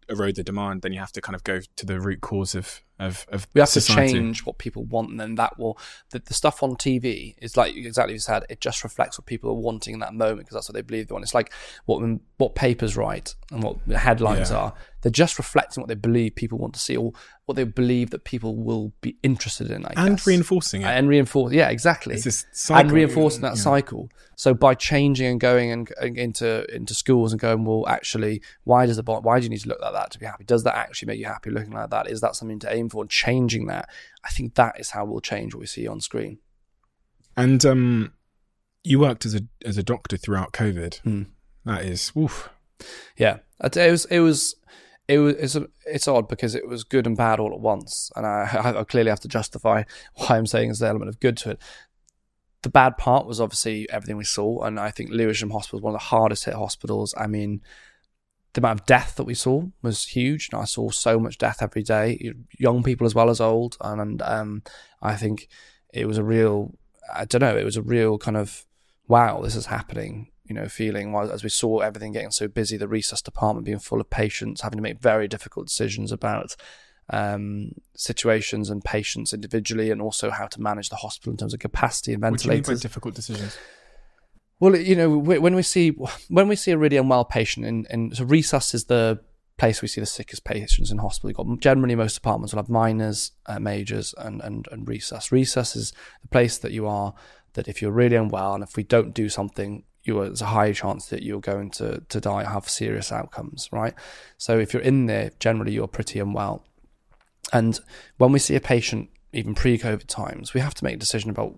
erode the demand, then you have to kind of go to the root cause of of, of We have society. to change what people want, and then that will the, the stuff on TV is like exactly as you said. It just reflects what people are wanting in that moment because that's what they believe they want. It's like what what papers write and what the headlines Yeah. are. They're just reflecting what they believe people want to see, or what they believe that people will be interested in. I and guess. reinforcing it. and reinforce. Yeah, exactly. It's this cycle. and reinforcing that Yeah. cycle. So by changing and going and and into into schools and going, well, actually, why does the why do you need to look like that to be happy? Does that actually make you happy looking like that? Is that something to aim for? And changing that, I think that is how we'll change what we see on screen. And um, you worked as a as a doctor throughout COVID. Hmm. That is. Yeah, it was it was it was it's, it's odd because it was good and bad all at once, and I, I clearly have to justify why I'm saying there's an element of good to it. The bad part was obviously everything we saw, and I think Lewisham Hospital was one of the hardest hit hospitals. I mean, the amount of death that we saw was huge, and I saw so much death every day, young people as well as old, and um, I think it was a real, I don't know, it was a real kind of wow, this is happening. You know, feeling while as we saw everything getting so busy, the resus department being full of patients, having to make very difficult decisions about um, situations and patients individually, and also how to manage the hospital in terms of capacity and What do you mean by ventilators. difficult decisions? Well, you know, when we see when we see a really unwell patient, in, in so resus is the place we see the sickest patients in hospital. You've got generally most departments will have minors, uh, majors, and and and resus. Resus is the place that you are that if you're really unwell and if we don't do something, you there's a high chance that you're going to to die, have serious outcomes, right? So if you're in there, generally you're pretty unwell. And when we see a patient, even pre-COVID times, we have to make a decision about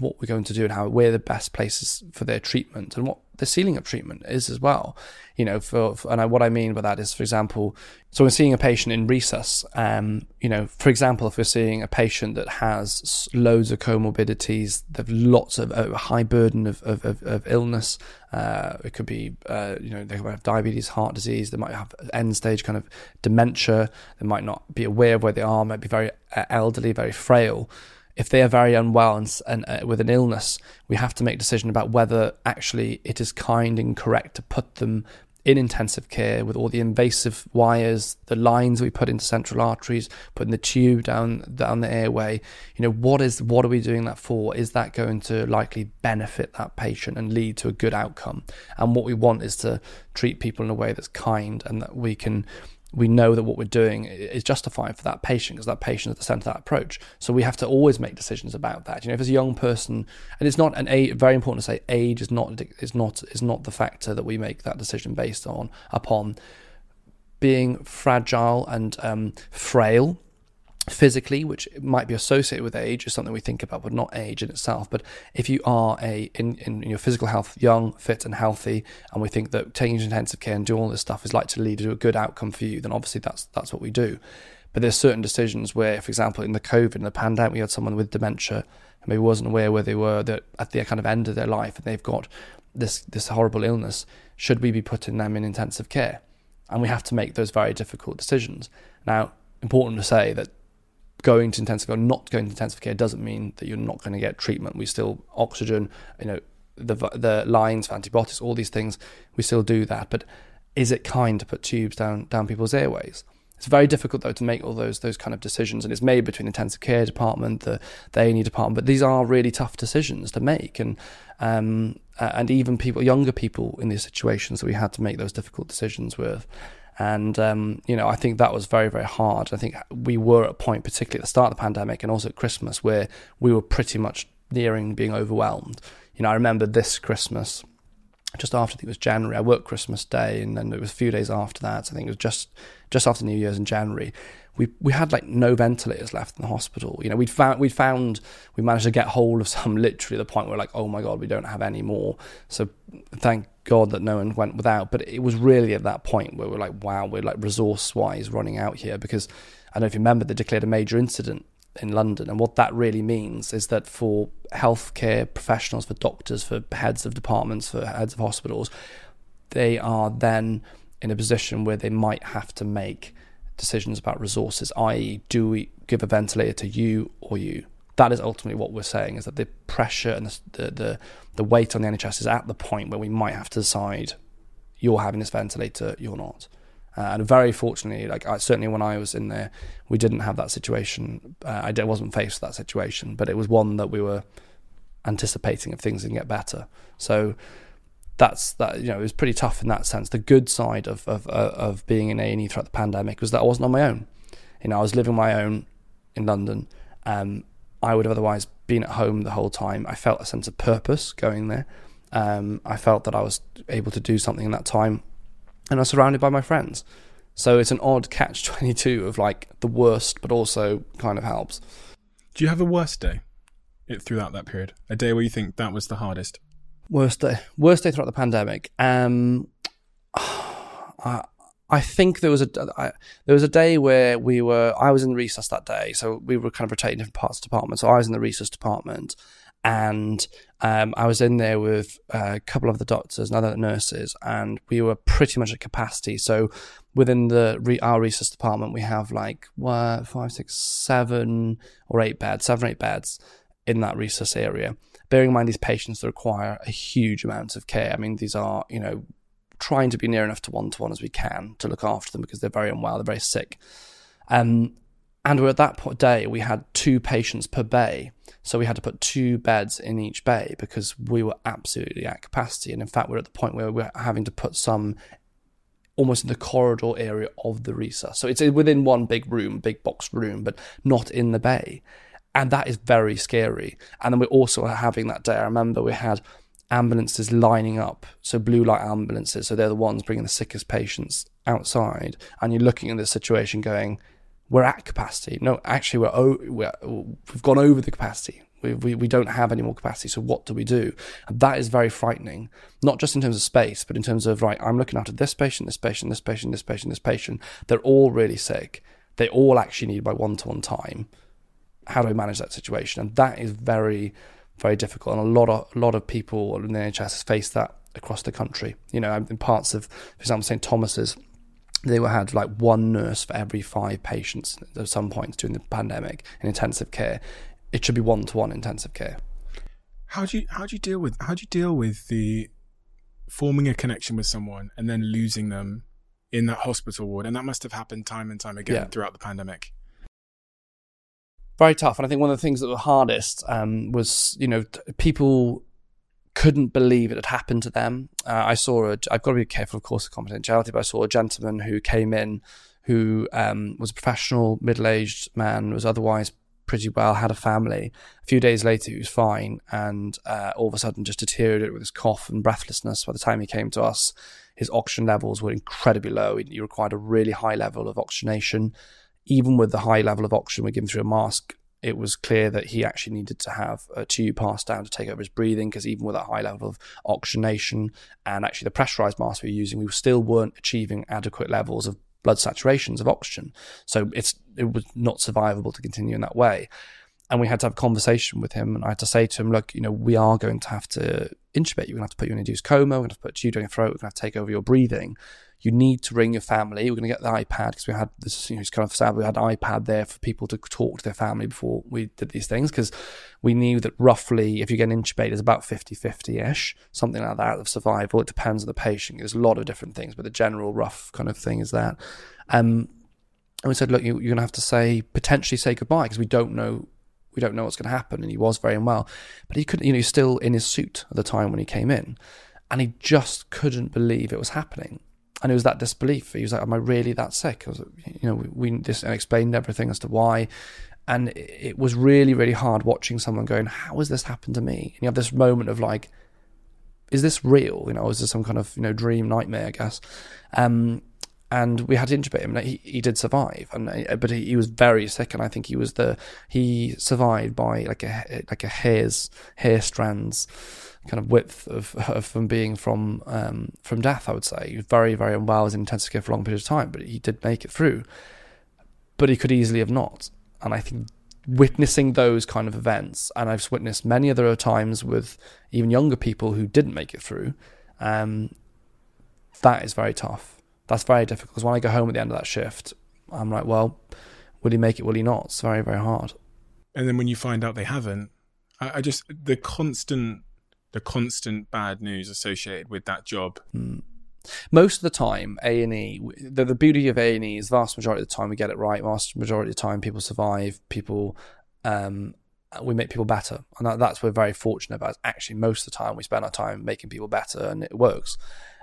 what we're going to do and how where the best places for their treatment and what the ceiling of treatment is as well. You know, for, for and I, what I mean by that is, for example, so we're seeing a patient in resus. Um, you know, for example, if we're seeing a patient that has loads of comorbidities, they've lots of a high burden of of, of, of illness. Uh, it could be, uh, you know, they might have diabetes, heart disease. They might have end stage kind of dementia. They might not be aware of where they are. Might be very uh, elderly, very frail if they are very unwell and, and uh, with an illness, we have to make a decision about whether actually it is kind and correct to put them in intensive care with all the invasive wires, the lines we put into central arteries, putting the tube down down the airway. You know, what is what are we doing that for? Is that going to likely benefit that patient and lead to a good outcome? And what we want is to treat people in a way that's kind and that we can we know that what we're doing is justified for that patient because that patient is the center of that approach. So we have to always make decisions about that. You know, if it's a young person, and it's not an age. Very important to say, age is not is not is not the factor that we make that decision based on upon being fragile and um, frail physically, which might be associated with age, is something we think about, but not age in itself. But if you are a in, in your physical health, young, fit, and healthy, and we think that taking intensive care and doing all this stuff is likely to lead to a good outcome for you, then obviously that's that's what we do. But there's certain decisions where, for example, in the COVID and the pandemic, we had someone with dementia and maybe wasn't aware where they were that at the kind of end of their life, and they've got this this horrible illness. Should we be putting them in intensive care? And we have to make those very difficult decisions. Now, important to say that going to intensive care, or not going to intensive care, doesn't mean that you're not going to get treatment. We still oxygen, you know, the the lines for antibiotics, all these things. We still do that, but is it kind to put tubes down down people's airways? It's very difficult though to make all those those kind of decisions, and it's made between the intensive care department, the the A&E department. But these are really tough decisions to make, and um, and even people, younger people in these situations, that we had to make those difficult decisions with. And um, you know, I think that was very, very hard. I think we were at a point, particularly at the start of the pandemic, and also at Christmas, where we were pretty much nearing being overwhelmed. You know, I remember this Christmas, just after I think it was January. I worked Christmas Day, and then it was a few days after that. I think it was just just after New Year's in January. We we had like no ventilators left in the hospital. You know, we'd found we found we managed to get hold of some literally at the point where like, oh my god, we don't have any more. So thank God that no one went without. But it was really at that point where we're like, wow, we're like resource wise running out here because I don't know if you remember they declared a major incident in London. And what that really means is that for healthcare professionals, for doctors, for heads of departments, for heads of hospitals, they are then in a position where they might have to make decisions about resources, i.e., do we give a ventilator to you or you? That is ultimately what we're saying is that the pressure and the, the, the weight on the NHS is at the point where we might have to decide you're having this ventilator, you're not. Uh, and very fortunately, like I, certainly when I was in there, we didn't have that situation. Uh, I wasn't faced with that situation, but it was one that we were anticipating if things didn't get better. So that's that. You know, it was pretty tough in that sense. The good side of of of being in A and E throughout the pandemic was that I wasn't on my own. You know, I was living my own in London. Um, I would have otherwise been at home the whole time. I felt a sense of purpose going there. Um, I felt that I was able to do something in that time, and I was surrounded by my friends. So it's an odd catch twenty two of like the worst, but also kind of helps. Do you have a worst day it throughout that period? A day where you think that was the hardest? Worst day, worst day throughout the pandemic. Um, I, I think there was a I, there was a day where we were I was in the resus that day, so we were kind of rotating different parts of the department. So I was in the resus department, and um, I was in there with a couple of the doctors and other nurses, and we were pretty much at capacity. So within the re, our resus department, we have like what, five, six, seven or eight beds, seven or eight beds in that resus area. Bearing in mind these patients require a huge amount of care. I mean, these are you know trying to be near enough to one to one as we can to look after them because they're very unwell, they're very sick. Um, and we're at that point, day, we had two patients per bay. So we had to put two beds in each bay because we were absolutely at capacity. And in fact, we're at the point where we're having to put some almost in the corridor area of the resus. So it's within one big room, big box room, but not in the bay. And that is very scary. And then we're also having that day, I remember we had ambulances lining up, so blue light ambulances, so they're the ones bringing the sickest patients outside, and you're looking at this situation going, we're at capacity. No, actually, we're, o- we're we've gone over the capacity. We, we, we don't have any more capacity. So what do we do? And that is very frightening, not just in terms of space, but in terms of, right, I'm looking after this patient, this patient, this patient, this patient, this patient. They're all really sick. They all actually need my one-to-one time. How do I manage that situation? And that is very very difficult, and a lot of a lot of people in the NHS has faced that across the country. You know, in parts of, for example, St Thomas's, they were had like one nurse for every five patients at some points during the pandemic in intensive care. It should be one to one intensive care. How do you how do you deal with how do you deal with the forming a connection with someone and then losing them in that hospital ward? And that must have happened time and time again yeah. throughout the pandemic very tough. And I think one of the things that were hardest um, was, you know, people couldn't believe it had happened to them. Uh, I saw a, I've got to be careful, of course, of confidentiality, but I saw a gentleman who came in who um, was a professional middle-aged man, was otherwise pretty well, had a family. A few days later, he was fine, and uh, all of a sudden just deteriorated with his cough and breathlessness. By the time he came to us, his oxygen levels were incredibly low. He required a really high level of oxygenation. Even with the high level of oxygen we give him through a mask, it was clear that he actually needed to have a tube passed down to take over his breathing because even with that high level of oxygenation and actually the pressurized mask we were using, we still weren't achieving adequate levels of blood saturations of oxygen. So it's it was not survivable to continue in that way. And we had to have a conversation with him, and I had to say to him, "Look, you know, we are going to have to intubate you. We're going to have to put you in induced coma. We're going to, to put a tube down your throat. We're going to have to take over your breathing." You need to ring your family. We're going to get the iPad because we had this, you know, it's kind of sad. We had an iPad there for people to talk to their family before we did these things because we knew that roughly if you get an intubated, it's about 50 50 ish, something like that of survival. It depends on the patient. There's a lot of different things, but the general rough kind of thing is that. Um, and we said, look, you, you're going to have to say, potentially say goodbye because we don't know we don't know what's going to happen. And he was very unwell, but he couldn't, you know, he's still in his suit at the time when he came in. And he just couldn't believe it was happening and it was that disbelief. He was like, "Am I really that sick?" I was, you know, we, we explained everything as to why, and it was really, really hard watching someone going, "How has this happened to me?" And you have this moment of like, "Is this real?" You know, is this some kind of you know dream nightmare? I guess. Um, and we had to intubate him. He, he did survive, and uh, but he, he, was very sick, and I think he was the he survived by like a like a hair's hair strands kind of width of, of from being from um, from death. I would say he was very very unwell, was in intensive care for a long period of time, but he did make it through. But he could easily have not, and I think witnessing those kind of events, and I've witnessed many other times with even younger people who didn't make it through. Um, that is very tough. That's very difficult because when I go home at the end of that shift, I'm like, well, will he make it? Will he not? It's very very hard. And then when you find out they haven't, I, I just the constant the constant bad news associated with that job. Mm. Most of the time, A and E. The, the beauty of A and E is vast majority of the time we get it right. Vast majority of the time, people survive. People, um, we make people better, and that, that's we're very fortunate about. Actually, most of the time, we spend our time making people better, and it works.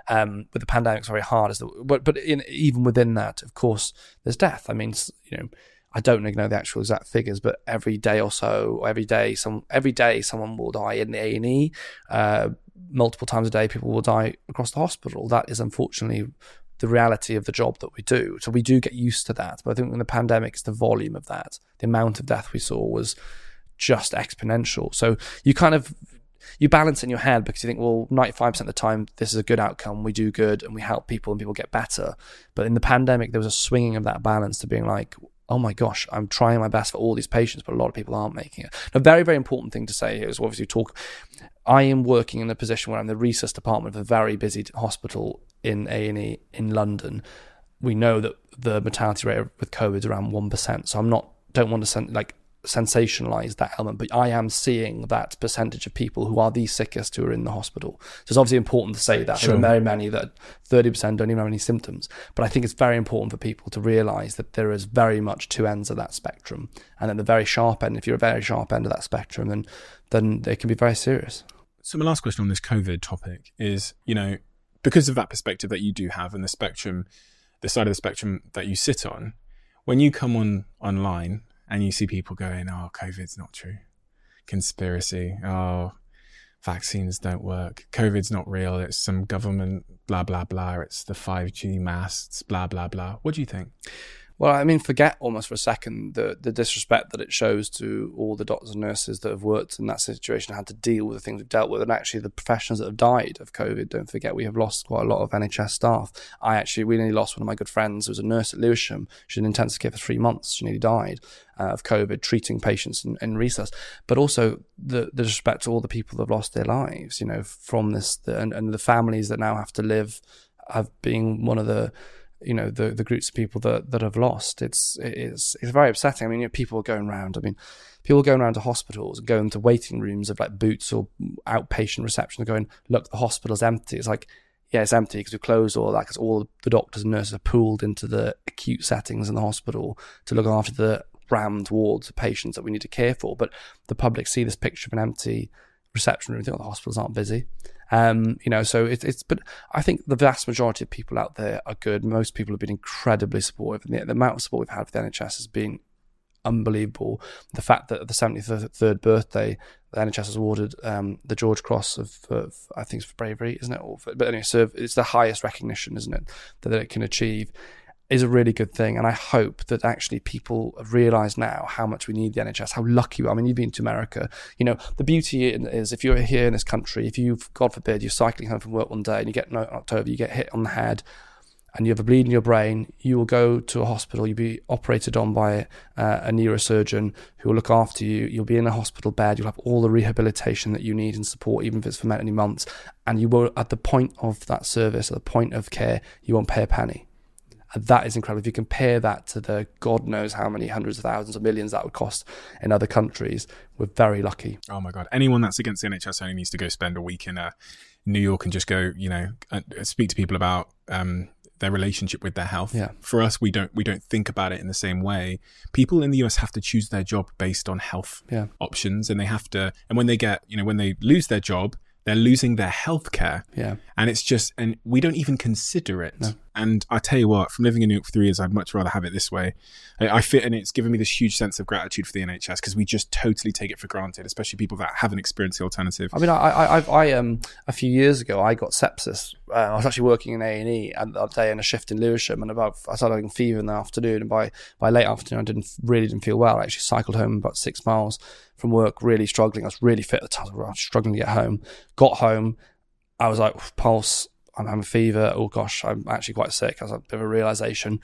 Um, but the pandemic's very hard, as the, but but in, even within that, of course, there's death. I mean, you know, I don't know the actual exact figures, but every day or so, every day, some every day someone will die in the A and E. Uh, multiple times a day, people will die across the hospital. That is unfortunately the reality of the job that we do. So we do get used to that. But I think in the pandemic, it's the volume of that. The amount of death we saw was just exponential. So you kind of you balance in your head because you think, well, 95% of the time, this is a good outcome. We do good and we help people and people get better. But in the pandemic, there was a swinging of that balance to being like, oh my gosh, I'm trying my best for all these patients, but a lot of people aren't making it. A very, very important thing to say here is obviously talk. I am working in a position where I'm the resus department of a very busy hospital in A and E in London. We know that the mortality rate with COVID is around one percent, so I'm not don't want to send like sensationalize that element, but I am seeing that percentage of people who are the sickest who are in the hospital. So it's obviously important to say that. Sure. There are very many that 30% don't even have any symptoms. But I think it's very important for people to realize that there is very much two ends of that spectrum. And at the very sharp end, if you're a very sharp end of that spectrum, then, then it can be very serious. So my last question on this COVID topic is, you know, because of that perspective that you do have and the spectrum, the side of the spectrum that you sit on, when you come on online and you see people going, "Oh, COVID's not true, conspiracy. Oh, vaccines don't work. COVID's not real. It's some government blah blah blah. It's the five G masts blah blah blah." What do you think? Well, I mean, forget almost for a second the, the disrespect that it shows to all the doctors and nurses that have worked in that situation, had to deal with the things we've dealt with, and actually the professionals that have died of COVID. Don't forget, we have lost quite a lot of NHS staff. I actually, we nearly lost one of my good friends who was a nurse at Lewisham. She was in intensive care for three months. She nearly died uh, of COVID, treating patients in, in resus. But also the, the disrespect to all the people that have lost their lives, you know, from this, the, and, and the families that now have to live, have been one of the you know the the groups of people that that have lost. It's it's it's very upsetting. I mean, you know, people are going around. I mean, people are going around to hospitals and going to waiting rooms of like boots or outpatient reception. They're going, look, the hospital's empty. It's like, yeah, it's empty because we closed all that because all the doctors and nurses are pooled into the acute settings in the hospital to look after the rammed wards of patients that we need to care for. But the public see this picture of an empty reception room, they think, oh, the hospitals aren't busy. Um, you know, so it's it's. But I think the vast majority of people out there are good. Most people have been incredibly supportive, and the, the amount of support we've had with the NHS has been unbelievable. The fact that at the 73rd birthday, the NHS has awarded um, the George Cross of, I think it's for bravery, isn't it? For, but anyway, so it's the highest recognition, isn't it, that it can achieve is a really good thing. And I hope that actually people have realise now how much we need the NHS, how lucky we are. I mean, you've been to America. You know, the beauty is if you're here in this country, if you've, God forbid, you're cycling home from work one day and you get knocked October, you get hit on the head and you have a bleed in your brain, you will go to a hospital. You'll be operated on by uh, a neurosurgeon who will look after you. You'll be in a hospital bed. You'll have all the rehabilitation that you need and support, even if it's for many months. And you will, at the point of that service, at the point of care, you won't pay a penny. And that is incredible. If you compare that to the God knows how many hundreds of thousands of millions that would cost in other countries, we're very lucky. Oh my God. Anyone that's against the NHS only needs to go spend a week in uh, New York and just go, you know, uh, speak to people about um, their relationship with their health. Yeah. For us, we don't we don't think about it in the same way. People in the US have to choose their job based on health yeah. options, and they have to. And when they get, you know, when they lose their job, they're losing their health care. Yeah. And it's just, and we don't even consider it. No. And I tell you what, from living in New York for three years, I'd much rather have it this way. I, I fit, and it's given me this huge sense of gratitude for the NHS because we just totally take it for granted, especially people that haven't experienced the alternative. I mean, I, I, I, I um, a few years ago, I got sepsis. Uh, I was actually working in A and E that day in a shift in Lewisham, and about I started having fever in the afternoon, and by by late afternoon, I didn't really didn't feel well. I actually cycled home about six miles from work, really struggling. I was really fit at the time, I was struggling to get home. Got home, I was like, pulse, I'm having a fever. Oh gosh, I'm actually quite sick. I was a bit of a realization.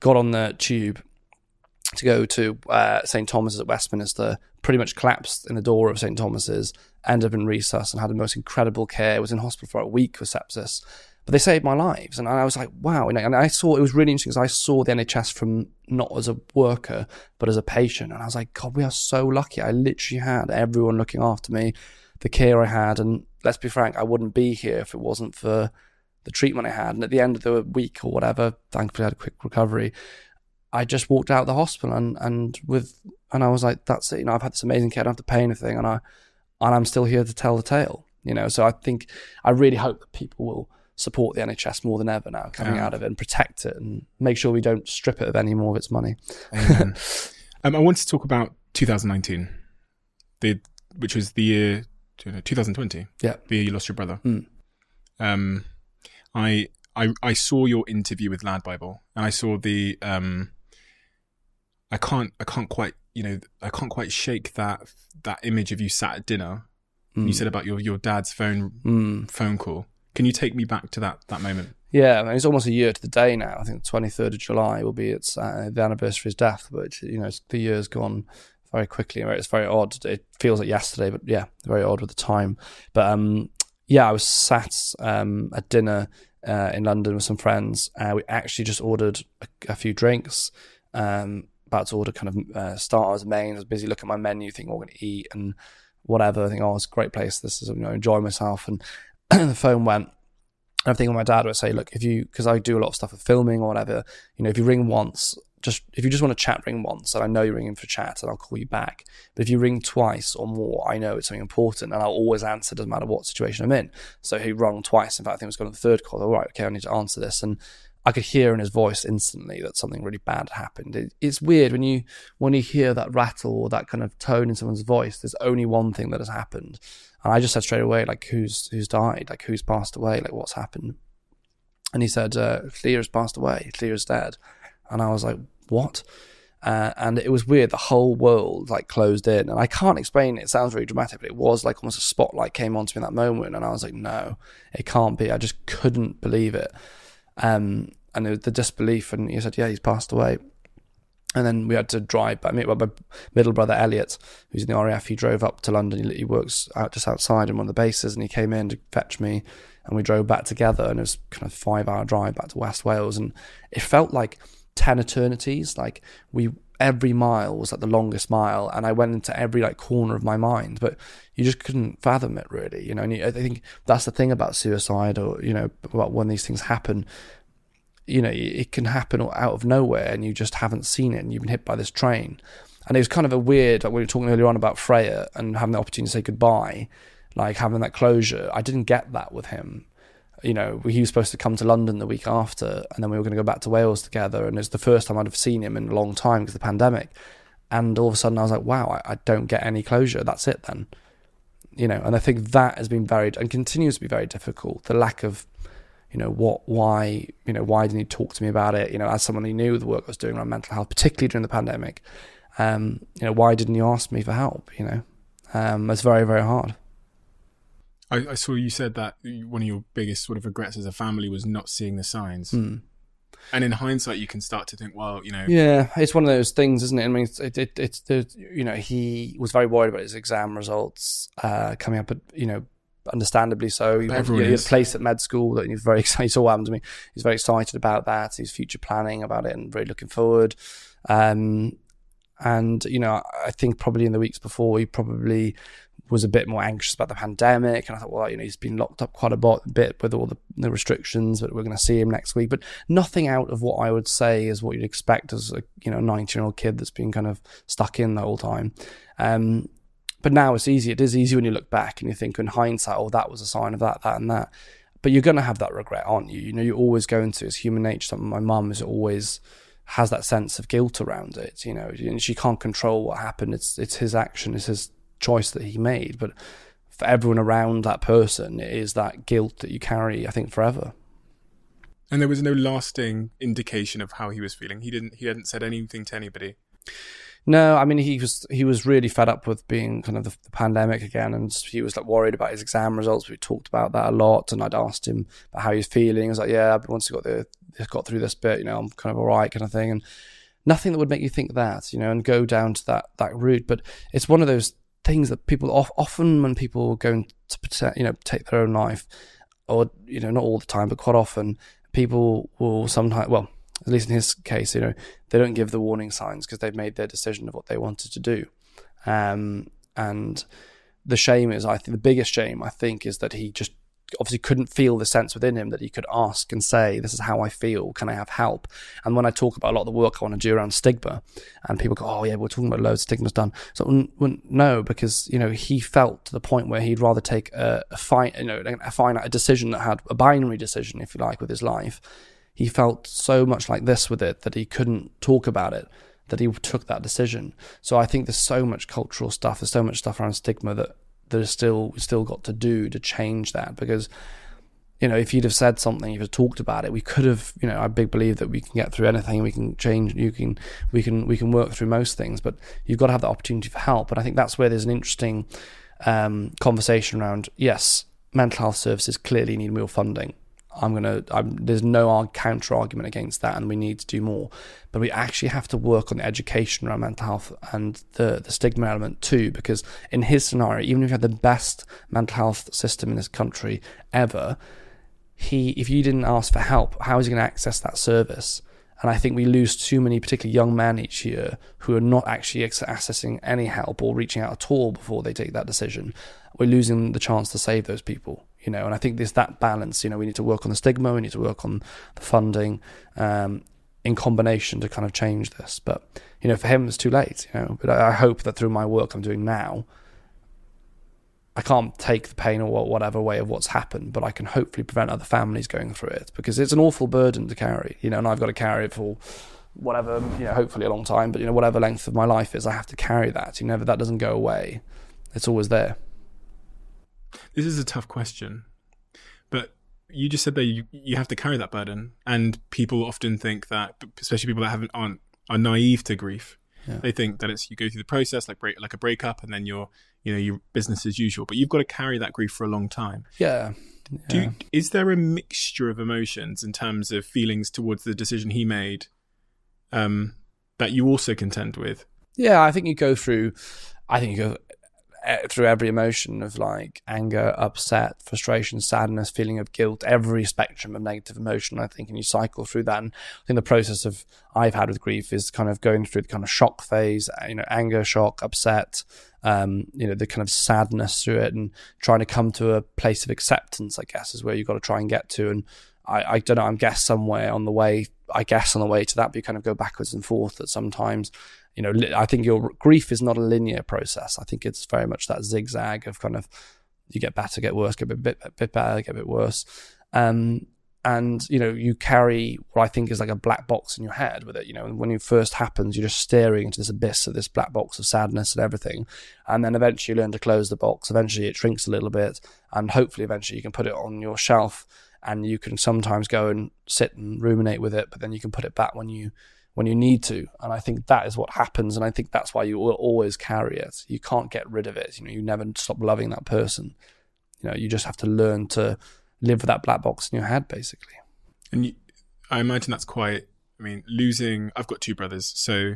Got on the tube to go to uh, St Thomas's at Westminster. Pretty much collapsed in the door of St Thomas's. Ended up in resus and had the most incredible care. Was in hospital for a week with sepsis. But they saved my lives, and I was like, wow. And I saw it was really interesting because I saw the NHS from not as a worker but as a patient, and I was like, God, we are so lucky. I literally had everyone looking after me, the care I had, and let's be frank, I wouldn't be here if it wasn't for the treatment I had. And at the end of the week or whatever, thankfully I had a quick recovery. I just walked out of the hospital and, and with and I was like, that's it. You know, I've had this amazing care. I don't have to pay anything, and I and I'm still here to tell the tale. You know, so I think I really hope that people will support the NHS more than ever now, coming yeah. out of it and protect it and make sure we don't strip it of any more of its money. um, I want to talk about 2019, the which was the year 2020. Yeah, the year you lost your brother. Mm. Um, I I I saw your interview with Lad Bible, and I saw the um. I can't I can't quite you know I can't quite shake that that image of you sat at dinner. Mm. You said about your your dad's phone mm. phone call. Can you take me back to that that moment? Yeah, I mean, it's almost a year to the day now. I think the twenty third of July will be its uh, the anniversary of his death, but you know the year's gone very quickly. It's very odd. It feels like yesterday, but yeah, very odd with the time. But um, yeah, I was sat um, at dinner uh, in London with some friends. Uh, we actually just ordered a, a few drinks. Um, about to order kind of uh, starters, mains. I was busy looking at my menu, thinking what we're going to eat and whatever. I think, oh, it's a great place. This is, you know, enjoy myself. And the phone went. I'm thinking my dad would say, look, if you, because I do a lot of stuff with filming or whatever, you know, if you ring once, just if you just want to chat, ring once, and I know you're ringing for chat, and I'll call you back. But if you ring twice or more, I know it's something important, and I'll always answer, doesn't matter what situation I'm in. So he rung twice. In fact, I think it was going to the third call. All right, okay, I need to answer this, and I could hear in his voice instantly that something really bad happened. It, it's weird when you when you hear that rattle or that kind of tone in someone's voice. There's only one thing that has happened, and I just said straight away, like, who's who's died, like who's passed away, like what's happened. And he said, uh, Llyr's passed away. Llyr's dead. And I was like, what? Uh, and it was weird. The whole world like closed in, and I can't explain it. Sounds very dramatic, but it was like almost a spotlight came onto me in that moment, and I was like, "No, it can't be." I just couldn't believe it, um, and it the disbelief. And he said, "Yeah, he's passed away." And then we had to drive. But my middle brother Elliot, who's in the RAF, he drove up to London. He, works out just outside in one of the bases, and he came in to fetch me, and we drove back together. And it was kind of five hour drive back to West Wales, and it felt like 10 eternities. Like we, every mile was like the longest mile. And I went into every like corner of my mind, but you just couldn't fathom it really, you know, and you, I think that's the thing about suicide or, you know, about when these things happen, you know, it can happen out of nowhere and you just haven't seen it and you've been hit by this train. And it was kind of a weird, like we were talking earlier on about Freya and having the opportunity to say goodbye like having that closure. I didn't get that with him. You know, he was supposed to come to London the week after, and then we were going to go back to Wales together. And it's the first time I'd have seen him in a long time because of the pandemic. And all of a sudden, I was like, wow, I, I don't get any closure. That's it then. You know, and I think that has been very and continues to be very difficult. The lack of you know what why you know why didn't he talk to me about it? You know as someone who knew the work i was doing around mental health particularly during the pandemic um, you know why didn't you ask me for help you know? Um, it's very very hard. I, I, saw you said that one of your biggest sort of regrets as a family was not seeing the signs. Mm. and in hindsight you can start to think well you know. Yeah it's one of those things isn't it? I mean it's it, it, it's the you know he was very worried about his exam results uh, coming up at you know understandably so. He, he had a place at med school that he's very excited. He saw what happened to me. He's very excited about that. He's future planning about it and very looking forward. Um, and you know, I think probably in the weeks before, he probably was a bit more anxious about the pandemic. And I thought, well, you know, he's been locked up quite a bit with all the, the restrictions, but we're going to see him next week. But nothing out of what I would say is what you'd expect as a you know 19 year old kid that's been kind of stuck in the whole time. Um, but now it's easy. It is easy when you look back and you think in hindsight, oh, that was a sign of that, that, and that. But you're going to have that regret, aren't you? You know, you're always going to. It's human nature. Something my mum is always has that sense of guilt around it. You know, and she can't control what happened. It's it's his action. It's his choice that he made. But for everyone around that person, it is that guilt that you carry. I think forever. And there was no lasting indication of how he was feeling. He didn't. He hadn't said anything to anybody. No, I mean he was he was really fed up with being kind of the, the, pandemic again, and he was like worried about his exam results. We talked about that a lot, and I'd asked him about how he's feeling. I was like, "Yeah, once he got the got through this bit, you know, I'm kind of all right, kind of thing." And nothing that would make you think that, you know, and go down to that that route. But it's one of those things that people often when people go to you know take their own life, or you know, not all the time, but quite often, people will sometimes well at least in his case, you know, they don't give the warning signs because they've made their decision of what they wanted to do. Um, and the shame is, I think, the biggest shame, I think, is that he just obviously couldn't feel the sense within him that he could ask and say, This is how I feel. Can I have help? And when I talk about a lot of the work I want to do around stigma, and people go, Oh, yeah, we're talking about loads of stigmas done. So, no, because, you know, he felt to the point where he'd rather take a, a fine, you know, a finite a decision that had a binary decision, if you like, with his life he felt so much like this with it that he couldn't talk about it, that he took that decision. So I think there's so much cultural stuff, there's so much stuff around stigma that is still still got to do to change that because you know, if you'd have said something, if you'd talked about it, we could have, you know, I big believe that we can get through anything, we can change, you can, we can, we can work through most things, but you've got to have the opportunity for help. And I think that's where there's an interesting um, conversation around, yes, mental health services clearly need more funding. I'm gonna. I'm, there's no counter argument against that, and we need to do more. But we actually have to work on the education around mental health and the the stigma element too, because in his scenario, even if you had the best mental health system in this country ever, he if you didn't ask for help, how is he going to access that service? And I think we lose too many, particularly young men each year, who are not actually accessing any help or reaching out at all before they take that decision. We're losing the chance to save those people you know, and I think there's that balance. You know, we need to work on the stigma, we need to work on the funding, um, in combination to kind of change this. But you know, for him, it's too late. You know, but I, I hope that through my work I'm doing now, I can't take the pain or whatever way of what's happened, but I can hopefully prevent other families going through it because it's an awful burden to carry. You know, and I've got to carry it for whatever you know, hopefully a long time, but you know, whatever length of my life is, I have to carry that. You know, that doesn't go away; it's always there. This is a tough question, but you just said that you you have to carry that burden, and people often think that, especially people that haven't aren't are naive to grief. Yeah. They think that it's you go through the process like break like a breakup, and then you're you know your business as usual. But you've got to carry that grief for a long time. Yeah. yeah. Do is there a mixture of emotions in terms of feelings towards the decision he made, um, that you also contend with? Yeah, I think you go through. I think you go through every emotion of like anger, upset, frustration, sadness, feeling of guilt, every spectrum of negative emotion, I think, and you cycle through that. And I think the process of I've had with grief is kind of going through the kind of shock phase, uh, you know, anger, shock, upset, um, you know, the kind of sadness through it and trying to come to a place of acceptance, I guess, is where you've got to try and get to. And I, I don't know, I'm guess somewhere on the way, I guess on the way to that, but you kind of go backwards and forth that sometimes you know, I think your grief is not a linear process. I think it's very much that zigzag of kind of you get better, get worse, get a bit, bit, bit better, get a bit worse. Um, and you know you carry what I think is like a black box in your head with it. You know, when it first happens, you're just staring into this abyss of this black box of sadness and everything, and then eventually you learn to close the box. Eventually, it shrinks a little bit, and hopefully, eventually, you can put it on your shelf, and you can sometimes go and sit and ruminate with it, but then you can put it back when you when you need to. And I think that is what happens, and I think that's why you will always carry it. You can't get rid of it. You know, you never stop loving that person. You know, you just have to learn to live with that black box in your head, basically. And you, I imagine that's quite. I mean, losing. I've got two brothers, so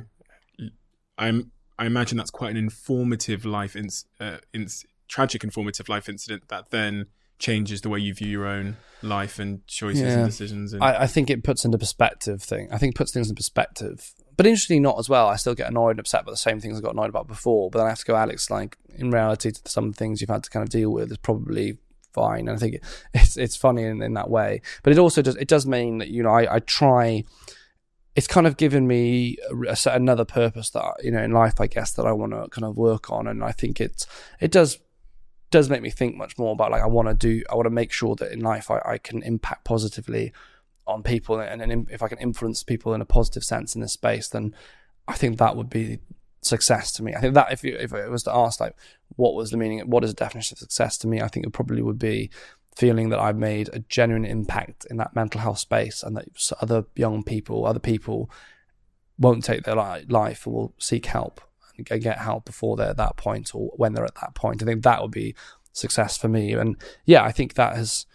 I'm. I imagine that's quite an informative life, in, uh, in, tragic informative life incident that then changes the way you view your own life and choices yeah. and decisions. And- I, I, think it puts into perspective thing. I think it puts things in perspective. But interestingly, not as well. I still get annoyed and upset about the same things I got annoyed about before. But then I have to go, Alex. Like in reality, some things you've had to kind of deal with is probably fine. And I think it's it's funny in, in that way. But it also does it does mean that you know I, I try. It's kind of given me a, a, another purpose that you know in life, I guess that I want to kind of work on, and I think it's it does does make me think much more about like I want to do I want to make sure that in life I, I can impact positively on people and, and if I can influence people in a positive sense in this space then I think that would be success to me. I think that if you, if it was to ask like what was the meaning, what is the definition of success to me, I think it probably would be feeling that I've made a genuine impact in that mental health space, and that other young people, other people, won't take their life or will seek help and get help before they're at that point or when they're at that point. I think that would be success for me, and yeah, I think that has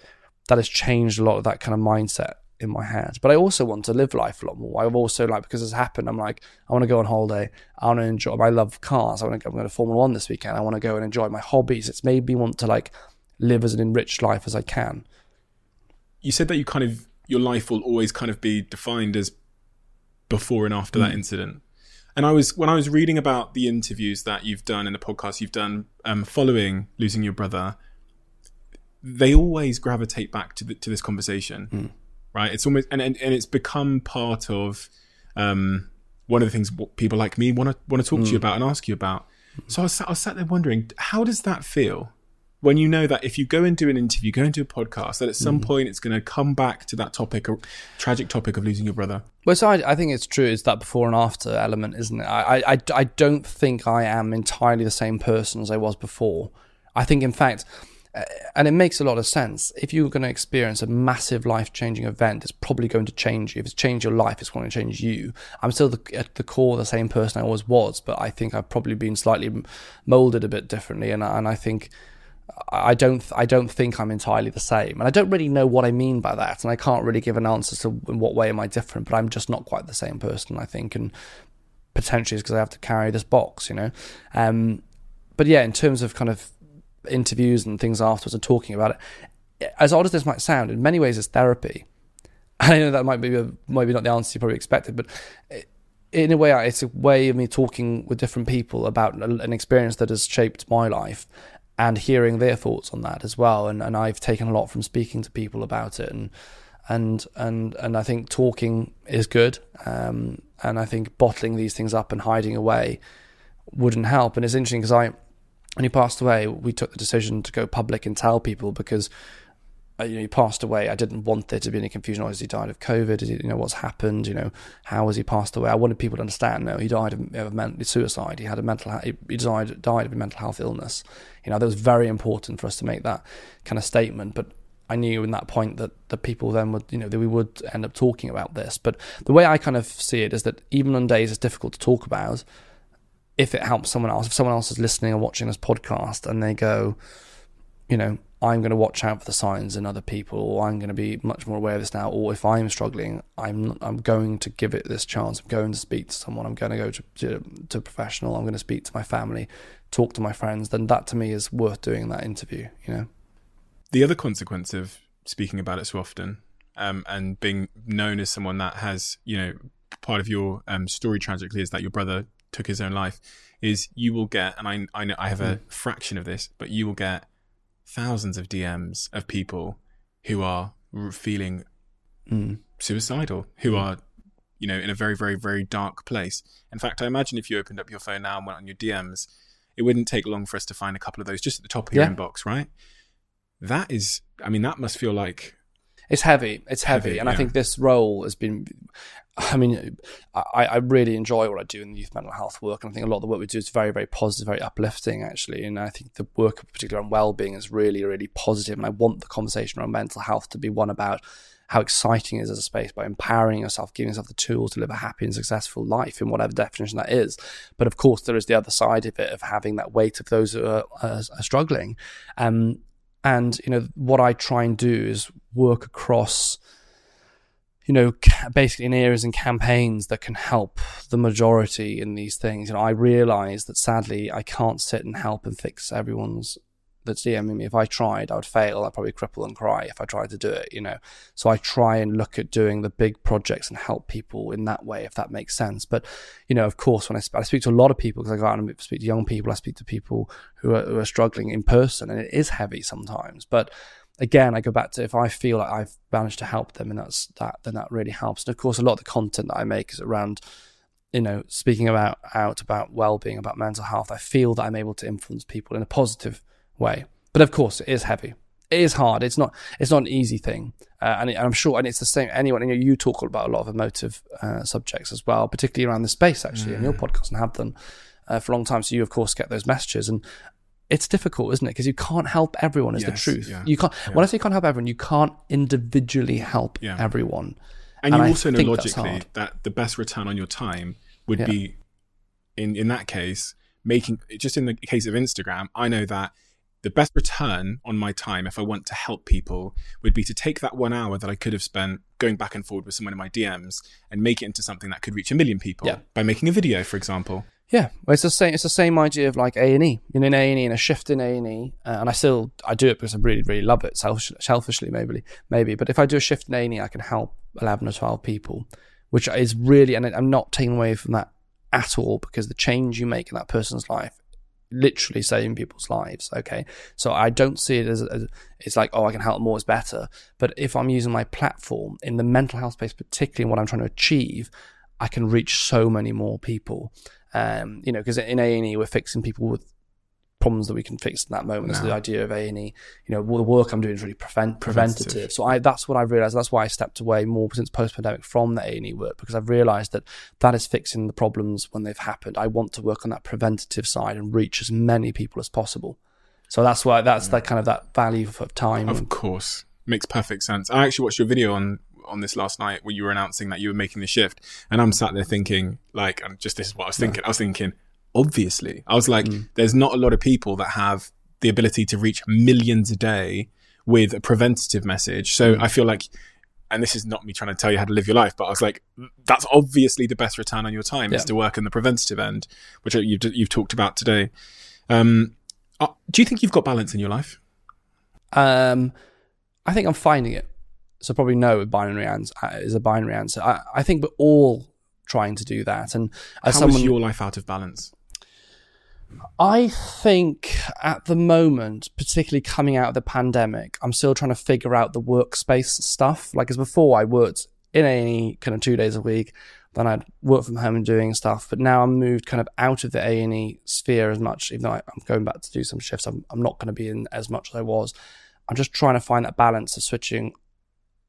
that has changed a lot of that kind of mindset in my head. But I also want to live life a lot more. I've also like because it's happened. I'm like I want to go on holiday. I want to enjoy. I love cars. I want to go. I'm going to Formula One this weekend. I want to go and enjoy my hobbies. It's made me want to like live as an enriched life as I can. You said that you kind of your life will always kind of be defined as before and after mm. that incident. And I was when I was reading about the interviews that you've done and the podcast you've done um, following losing your brother, they always gravitate back to the, to this conversation. Mm right? It's almost and and, and it's become part of um, one of the things people like me want to want to talk mm. to you mm. about and ask you about. So I was, I was sat there wondering, how does that feel when you know that if you go and do an interview, go and do a podcast, that at some mm. point it's going to come back to that topic, a tragic topic of losing your brother? Well, so I, I, think it's true. It's that before and after element, isn't it? I, I, I don't think I am entirely the same person as I was before. I think, in fact, uh, and it makes a lot of sense. If you're going to experience a massive life changing event, it's probably going to change you. If it's changed your life, it's going to change you. I'm still the, at the core the same person I always was, but I think I've probably been slightly molded a bit differently. And, and I think I don't I don't think I'm entirely the same, and I don't really know what I mean by that, and I can't really give an answer to in what way am I different. But I'm just not quite the same person, I think, and potentially it's because I have to carry this box, you know. Um, but yeah, in terms of kind of interviews and things afterwards and talking about it. As odd as this might sound, in many ways it's therapy. I know that might be a, maybe not the answer you probably expected, but in a way, it's a way of me talking with different people about an experience that has shaped my life and hearing their thoughts on that as well. And and I've taken a lot from speaking to people about it, and and and and I think talking is good. Um, and I think bottling these things up and hiding away wouldn't help. And it's interesting because I when he passed away, we took the decision to go public and tell people because Uh, you know, he passed away. I didn't want there to be any confusion. Has he died of COVID? He, you know, what's happened? You know, how has he passed away? I wanted people to understand. No, he died of, of mental suicide. He had a mental. He, he died died of a mental health illness. You know, that was very important for us to make that kind of statement. But I knew in that point that the people then would, you know, that we would end up talking about this. But the way I kind of see it is that even on days it's difficult to talk about, if it helps someone else, if someone else is listening or watching this podcast and they go, you know, I'm going to watch out for the signs in other people, or I'm going to be much more aware of this now, or if I'm struggling, I'm I'm going to give it this chance. I'm going to speak to someone. I'm going to go to, to, to a professional. I'm going to speak to my family, talk to my friends. Then that to me is worth doing that interview. You know. The other consequence of speaking about it so often, um, and being known as someone that has, you know, part of your um, story tragically is that your brother took his own life is you will get and I I know I have a mm. fraction of this but you will get thousands of DMs of people who are feeling mm. suicidal who mm. are you know in a very very very dark place in fact I imagine if you opened up your phone now and went on your DMs it wouldn't take long for us to find a couple of those just at the top of your Yeah. inbox, right? That is, I mean, that must feel like It's heavy. It's heavy, Heavy, and I think this role has been. I mean, I, I really enjoy what I do in the youth mental health work, and I think a lot of the work we do is very, very positive, very uplifting, actually. And I think the work, particularly on well-being, is really, really positive. And I want the conversation around mental health to be one about how exciting it is as a space by empowering yourself, giving yourself the tools to live a happy and successful life in whatever definition that is. But of course, there is the other side of it of having that weight of those who are, are, are struggling. Um, and you know what I try and do is work across you know basically in areas and campaigns that can help the majority in these things. You know I realize that sadly I can't sit and help and fix everyone's that's DMing me. If I tried I would fail. I'd probably cripple and cry if I tried to do it you know. So I try and look at doing the big projects and help people in that way if that makes sense. But you know of course when I, sp- I speak to a lot of people because I go out and speak to young people I speak to people who are, who are struggling in person and it is heavy sometimes. But again I go back to if I feel like I've managed to help them and that's that then that really helps. And of course a lot of the content that I make is around you know speaking about out about well-being about mental health. I feel that I'm able to influence people in a positive way. But of course it is heavy. It is hard. It's not it's not an easy thing. Uh, and, it, and I'm sure and it's the same anyone you know you talk about a lot of emotive uh, subjects as well particularly around the space actually in your podcast and have done uh, for a long time. So you of course get those messages. And it's difficult, isn't it? Because you can't help everyone. Is the truth. yeah, you can't. When I say you can't help everyone, you can't individually help Yeah. everyone. And, And you I also know logically that the best return on your time would Yeah. be, in in that case, making just in the case of Instagram. I know that the best return on my time, if I want to help people, would be to take that one hour that I could have spent going back and forward with someone in my DMs and make it into something that could reach a million people Yeah. by making a video, for example. Yeah, well, it's the same. It's the same idea of like A and E. You know, in A and E, and a shift in A and E, uh, and I still I do it because I really really love it. Selfish, selfishly, maybe maybe. But if I do a shift in A and E, I can help eleven or twelve people, which is really. And I'm not taking away from that at all because the change you make in that person's life, literally saving people's lives. Okay, so I don't see it as, as it's like oh I can help more is better. But if I'm using my platform in the mental health space, particularly in what I'm trying to achieve, I can reach so many more people. Um, you know, because in A and E we're fixing people with problems that we can fix in that moment. That's No. the idea of A and E. You know, well, the work I'm doing is really prevent preventative. Preventative. So I that's what I've realized. That's why I stepped away more since post pandemic from the A and E work because I've realized that that is fixing the problems when they've happened. I want to work on that preventative side and reach as many people as possible. So that's why that's that kind of that value of time. Of course, makes perfect sense. I actually watched your video on on this last night where you were announcing that you were making the shift, and I'm sat there thinking, like, and just this is what I was thinking. I was thinking, obviously, I was like, there's not a lot of people that have the ability to reach millions a day with a preventative message. So I feel like. And this is not me trying to tell you how to live your life, but I was like, that's obviously the best return on your time is to work in the preventative end, which you've, you've talked about today. Um, uh, do you think you've got balance in your life? Um, I think I'm finding it. So probably no with binary ans- uh, is a binary answer. I, I think we're all trying to do that. And as How someone, is your life out of balance? I think at the moment, particularly coming out of the pandemic, I'm still trying to figure out the workspace stuff. Like as before, I worked in A&E kind of two days a week. Then I'd work from home and doing stuff. But now I'm moved kind of out of the A&E sphere as much, even though I, I'm going back to do some shifts. I'm, I'm not going to be in as much as I was. I'm just trying to find that balance of switching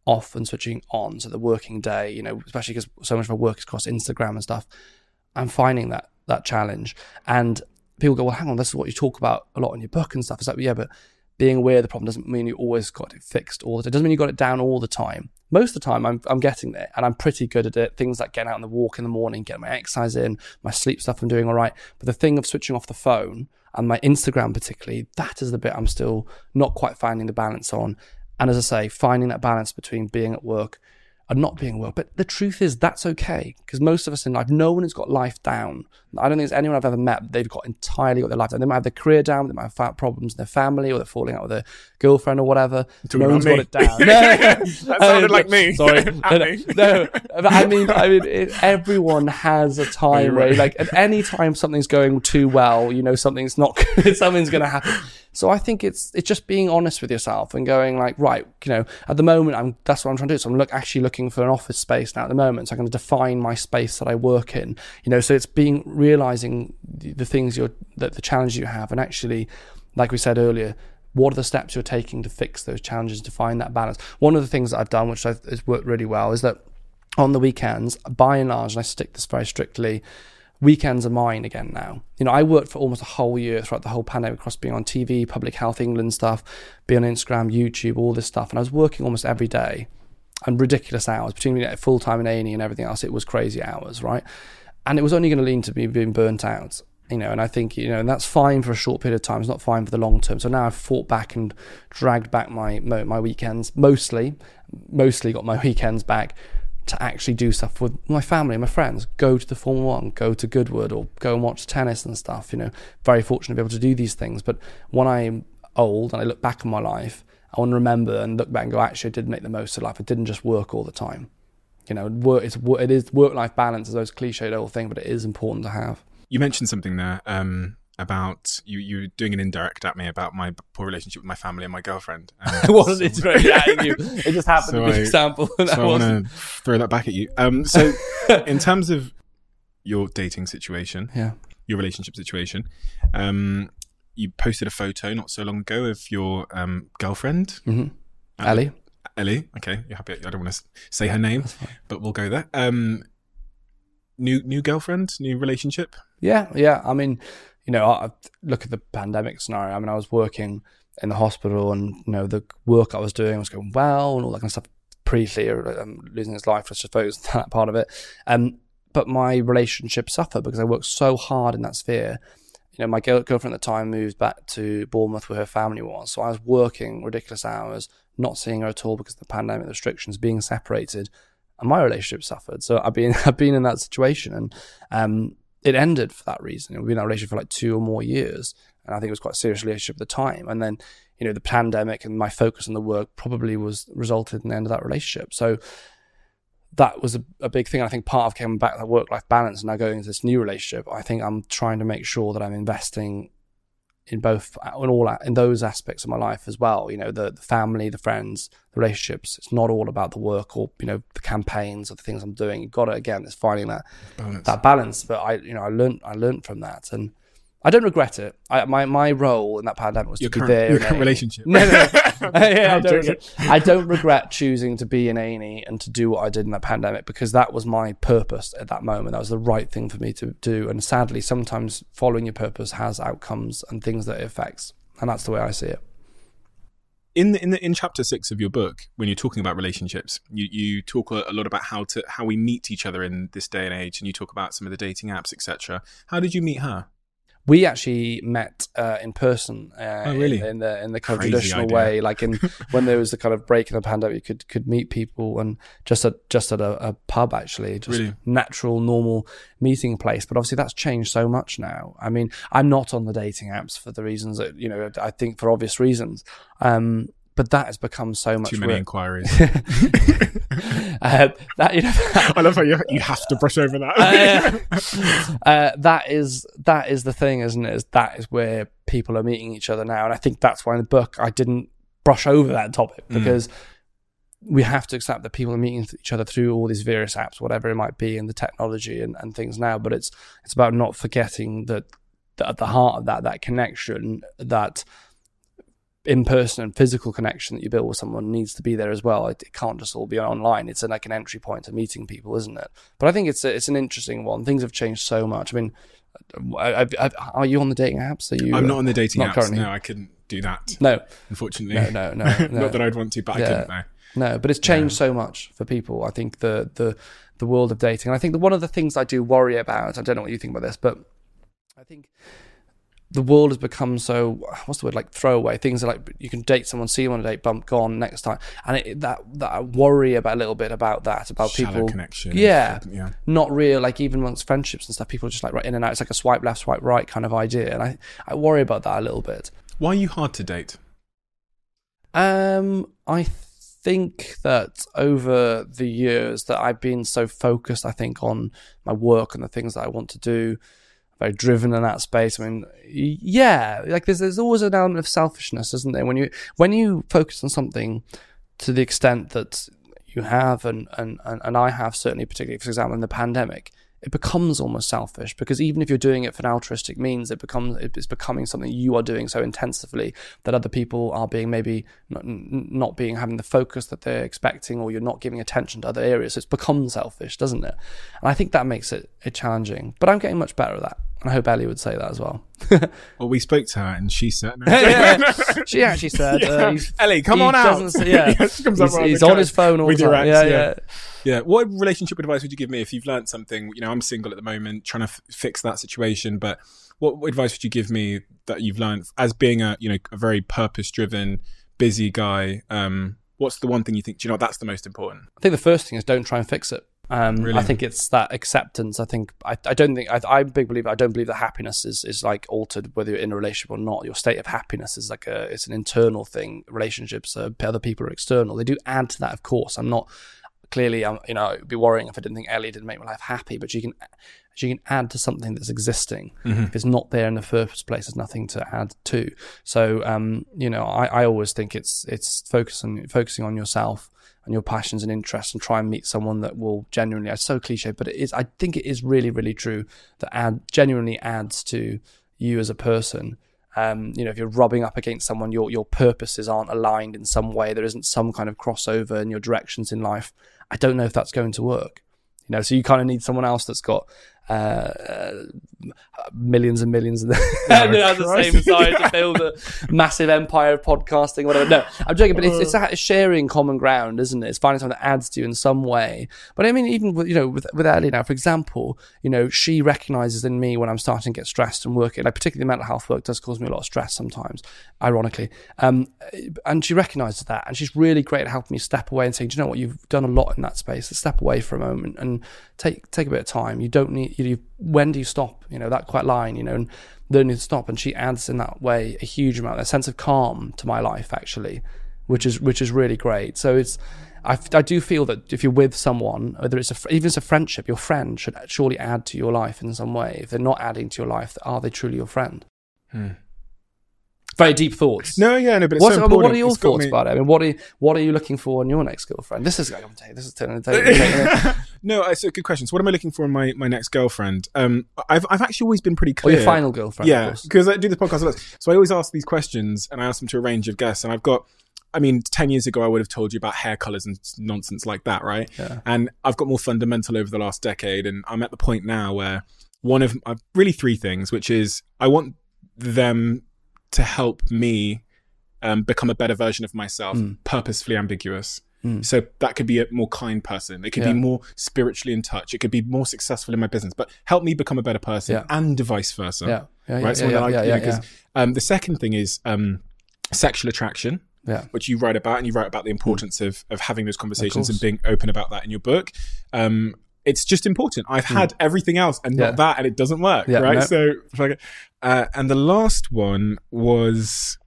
off and switching on. So the working day, you know, especially because so much of my work is across Instagram and stuff. I'm finding that that challenge. And people go, well, hang on, this is what you talk about a lot in your book and stuff. It's like, yeah, but being aware of the problem doesn't mean you always got it fixed all the time. It doesn't mean you got it down all the time. Most of the time, I'm, I'm getting there and I'm pretty good at it. Things like getting out on the walk in the morning, getting my exercise in, my sleep stuff, I'm doing all right. But the thing of switching off the phone and my Instagram, particularly, that is the bit I'm still not quite finding the balance on. And as I say, finding that balance between being at work and not being at work. But the truth is, that's okay because most of us in life, no one has got life down. I don't think there's anyone I've ever met they've got entirely got their life down. They might have their career down, they might have problems in their family, or they're falling out with their girlfriend or whatever. No one's me. got it down. No, That sounded Uh, like me. Sorry, no, no, me. no. I mean, I mean, it, everyone has a time where, right. like, at any time something's going too well, you know, something's not, something's going to happen. So I think it's it's just being honest with yourself and going like, right, you know, at the moment I'm that's what I'm trying to do. So I'm look actually looking for an office space now at the moment. So I'm going to define my space that I work in. You know, so it's being realizing the, the things you're that the challenges you have and actually, like we said earlier, what are the steps you're taking to fix those challenges to find that balance. One of the things that I've done, which has worked really well, is that on the weekends, by and large, and I stick this very strictly weekends are mine again now. You know, I worked for almost a whole year throughout the whole pandemic across being on TV, Public Health England stuff, being on Instagram, YouTube, all this stuff. And I was working almost every day and ridiculous hours between full time and A&E and everything else. It was crazy hours, right? And it was only going to lead to me being burnt out. You know, and I think you know, and that's fine for a short period of time. It's not fine for the long term. So now I've fought back and dragged back my my weekends. Mostly, mostly got my weekends back to actually do stuff with my family and my friends. Go to the Formula One, go to Goodwood, or go and watch tennis and stuff. You know, very fortunate to be able to do these things. But when I'm old and I look back on my life, I want to remember and look back and go, actually, I did make the most of life. I didn't just work all the time. You know, work, it's, it is work life balance is those cliched old thing, but it is important to have. You mentioned something there. Um, about you you doing an indirect at me about my poor relationship with my family and my girlfriend. I wasn't so, at you. It just happened so to be an example. so I want to throw that back at you. Um, so in terms of your dating situation, yeah, your relationship situation, um, you posted a photo not so long ago of your um, girlfriend, mm-hmm. Ellie. Ellie, okay, you're happy. I don't want to say her name, but we'll go there. Um, new new girlfriend, new relationship. Yeah, yeah. I mean, you know, I look at the pandemic scenario. I mean, I was working in the hospital, and you know, the work I was doing was going well, and all that kind of stuff. Pretty um, losing his life. Focus on that part of it. Um, but my relationship suffered because I worked so hard in that sphere. You know, my girlfriend at the time moved back to Bournemouth where her family was, so I was working ridiculous hours, not seeing her at all because of the pandemic restrictions, being separated, and my relationship suffered. So I've been I've been in that situation, and um, it ended for that reason. We've been in that relationship for like two or more years. And I think it was quite a serious relationship at the time. And then, you know, the pandemic and my focus on the work probably was resulted in the end of that relationship. So that was a, a big thing. I think part of coming back to work life balance and now going into this new relationship, I think I'm trying to make sure that I'm investing in both uh, in all uh, in those aspects of my life as well. You know, the, the family, the friends, the relationships. It's not all about the work or you know the campaigns or the things I'm doing. You've got to again, it's finding that balance. that balance. But I, you know, I learned I learned from that, and I don't regret it. I, my my role in that pandemic was your to current, be there. Your current relationship. No, no, no. yeah, I, don't regret, I don't regret choosing to be in A&E and to do what I did in that pandemic because that was my purpose at that moment. That was the right thing for me to do. And sadly, sometimes following your purpose has outcomes and things that it affects, and that's the way I see it. In the, in the, in chapter six of your book, when you're talking about relationships, you, you talk a, a lot about how to how we meet each other in this day and age, and you talk about some of the dating apps, etc. How did you meet her? We actually met uh, in person. Uh, oh, really? In, in, the in the kind of traditional idea. way, like in when there was the kind of break in the pandemic, you could could meet people and just at just at a, a pub actually, just really? natural, normal meeting place. But obviously, that's changed so much now. I mean, I'm not on the dating apps for the reasons that you know. I think for obvious reasons. Um, but that has become so much too many inquiries. uh, that you know, I love how you, you have to brush over that. uh, uh, that is that is the thing, isn't it? Is that is where people are meeting each other now, and I think that's why in the book I didn't brush over that topic mm. because. Mm. We have to accept that people are meeting each other through all these various apps, whatever it might be, and the technology and, and things now. But it's it's about not forgetting that, that at the heart of that that connection that in person and physical connection that you build with someone needs to be there as well. It, it can't just all be online. It's like an entry point to meeting people, isn't it? But I think it's a, it's an interesting one. Things have changed so much. I mean, I, I, I, are you on the dating apps? Are you? I'm not uh, on the dating apps. Currently? No, I couldn't do that. No, unfortunately. No, no, no. no. not that I'd want to, but yeah. I couldn't. No. No, but it's changed so much for people. I think the the the world of dating. And I think that one of the things I do worry about. I don't know what you think about this, but I think the world has become so what's the word like throwaway. Things are like you can date someone see them on a date bump gone next time. And it, that that I worry about a little bit about that about Shallow people connection yeah, yeah. Not real like even amongst friendships and stuff people are just like right in and out. It's like a swipe left swipe right kind of idea. And I I worry about that a little bit. Why are you hard to date? Um I think that over the years that I've been so focused I think on my work and the things that I want to do very driven in that space. I mean, yeah, like there's there's always an element of selfishness, isn't there? When you when you focus on something to the extent that you have, and and and I have certainly, particularly for example in the pandemic, it becomes almost selfish because even if you're doing it for altruistic means, it becomes it's becoming something you are doing so intensively that other people are being maybe not, not being having the focus that they're expecting, or you're not giving attention to other areas. So it's become selfish, doesn't it? And I think that makes it, it challenging. But I'm getting much better at that. And I hope Ellie would say that as well. well, we spoke to her and she said, no. yeah, she actually said, uh, Ellie, come on out. Say, yeah, he's, he's on his phone all the time. yeah, yeah. yeah. Yeah. What relationship advice would you give me if you've learned something? You know, I'm single at the moment, trying to f- fix that situation. But what advice would you give me that you've learned as being a you know a very purpose driven, busy guy? Um, what's the one thing you think? Do you know that's the most important? I think the first thing is don't try and fix it. Um. I think it's that acceptance. I think I, I don't think I, I'm a big believer. I don't believe that happiness is, is like altered whether you're in a relationship or not. Your state of happiness is like a it's an internal thing. Relationships, uh, other people are external. They do add to that, of course. I'm not clearly, I'm, you know, it'd be worrying if I didn't think Ellie didn't make my life happy. But she can, she can add to something that's existing. Mm-hmm. If it's not there in the first place, there's nothing to add to. So, um, you know, I, I always think it's it's focusing focusing on yourself and your passions and interests, and try and meet someone that will genuinely. It's so cliche, but it is. I think it is really, really true that add genuinely adds to you as a person um, you know, if you're rubbing up against someone, your your purposes aren't aligned in some way. There isn't some kind of crossover in your directions in life. I don't know if that's going to work. You know, so you kind of need someone else that's got uh, millions and millions of them and at the same time to build a massive empire of podcasting, whatever. No, I'm joking, but it's, it's sharing common ground, isn't it? It's finding something that adds to you in some way. But I mean, even with, you know, with, with Ellie now, for example, you know, she recognizes in me when I'm starting to get stressed and working, like particularly mental health work does cause me a lot of stress sometimes, ironically. Um, and she recognizes that and she's really great at helping me step away and saying, do you know what, you've done a lot in that space. Let's step away for a moment and take, take a bit of time. You don't need, you, when do you stop? You know, that quite line, you know, and learning to stop. And she adds in that way a huge amount, a sense of calm to my life, actually, which is, which is really great. So it's, I, I do feel that if you're with someone, whether it's a, even it's a friendship, your friend should surely add to your life in some way. If they're not adding to your life, are they truly your friend? Hmm. Very deep thoughts. No, yeah, no, but it's so what are your it's thoughts me... about it? I mean, what are you, what are you looking for in your next girlfriend? This is going to this is turning. no, it's a good question. So, what am I looking for in my, my next girlfriend? Um, I've I've actually always been pretty clear. Or your final girlfriend, yeah, because I do the podcast a lot. So I always ask these questions, and I ask them to a range of guests, and I've got. I mean, 10 years ago, I would have told you about hair colors and nonsense like that, right? Yeah. And I've got more fundamental over the last decade. And I'm at the point now where one of uh, really three things, which is I want them to help me um, become a better version of myself, mm. purposefully ambiguous. Mm. So that could be a more kind person. It could yeah. be more spiritually in touch. It could be more successful in my business, but help me become a better person yeah. and vice versa. Yeah. Yeah, right. Yeah, so yeah, yeah, yeah, um, the second thing is um, sexual attraction. Yeah. which you write about, and you write about the importance mm. of of having those conversations and being open about that in your book. Um, it's just important. I've mm. had everything else and not that, and it doesn't work, right? So, uh, and the last one was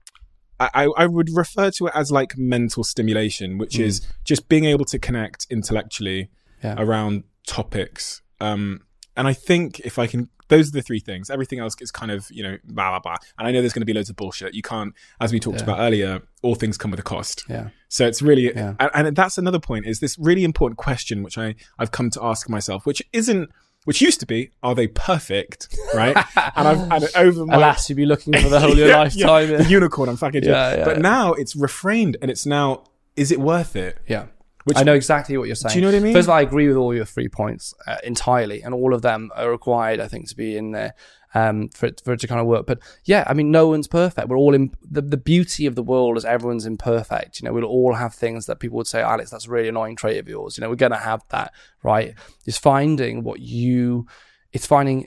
I, I would refer to it as like mental stimulation, which mm. is just being able to connect intellectually yeah. around topics. Um, and I think if I can, those are the three things. Everything else is kind of, you know, blah, blah, blah. And I know there's going to be loads of bullshit. You can't, as we talked yeah. about earlier, all things come with a cost. Yeah. So it's really, yeah. and, and that's another point is this really important question, which I, I've come to ask myself, which isn't, which used to be, are they perfect? Right? and I've and over my alas, you'd be looking for the whole of your yeah, lifetime. Yeah, the unicorn. I'm fucking. Yeah, yeah, but now it's refrained, and it's now, is it worth it? Yeah. Which, I know exactly what you're saying. Do you know what I mean? First of all, I agree with all your three points uh, entirely, and all of them are required, I think, to be in there um, for it for it to kind of work. But yeah, I mean, no one's perfect. We're all in the the beauty of the world is everyone's imperfect. You know, we'll all have things that people would say, Alex, that's a really annoying trait of yours. You know, we're gonna have that, right? It's finding what you, it's finding,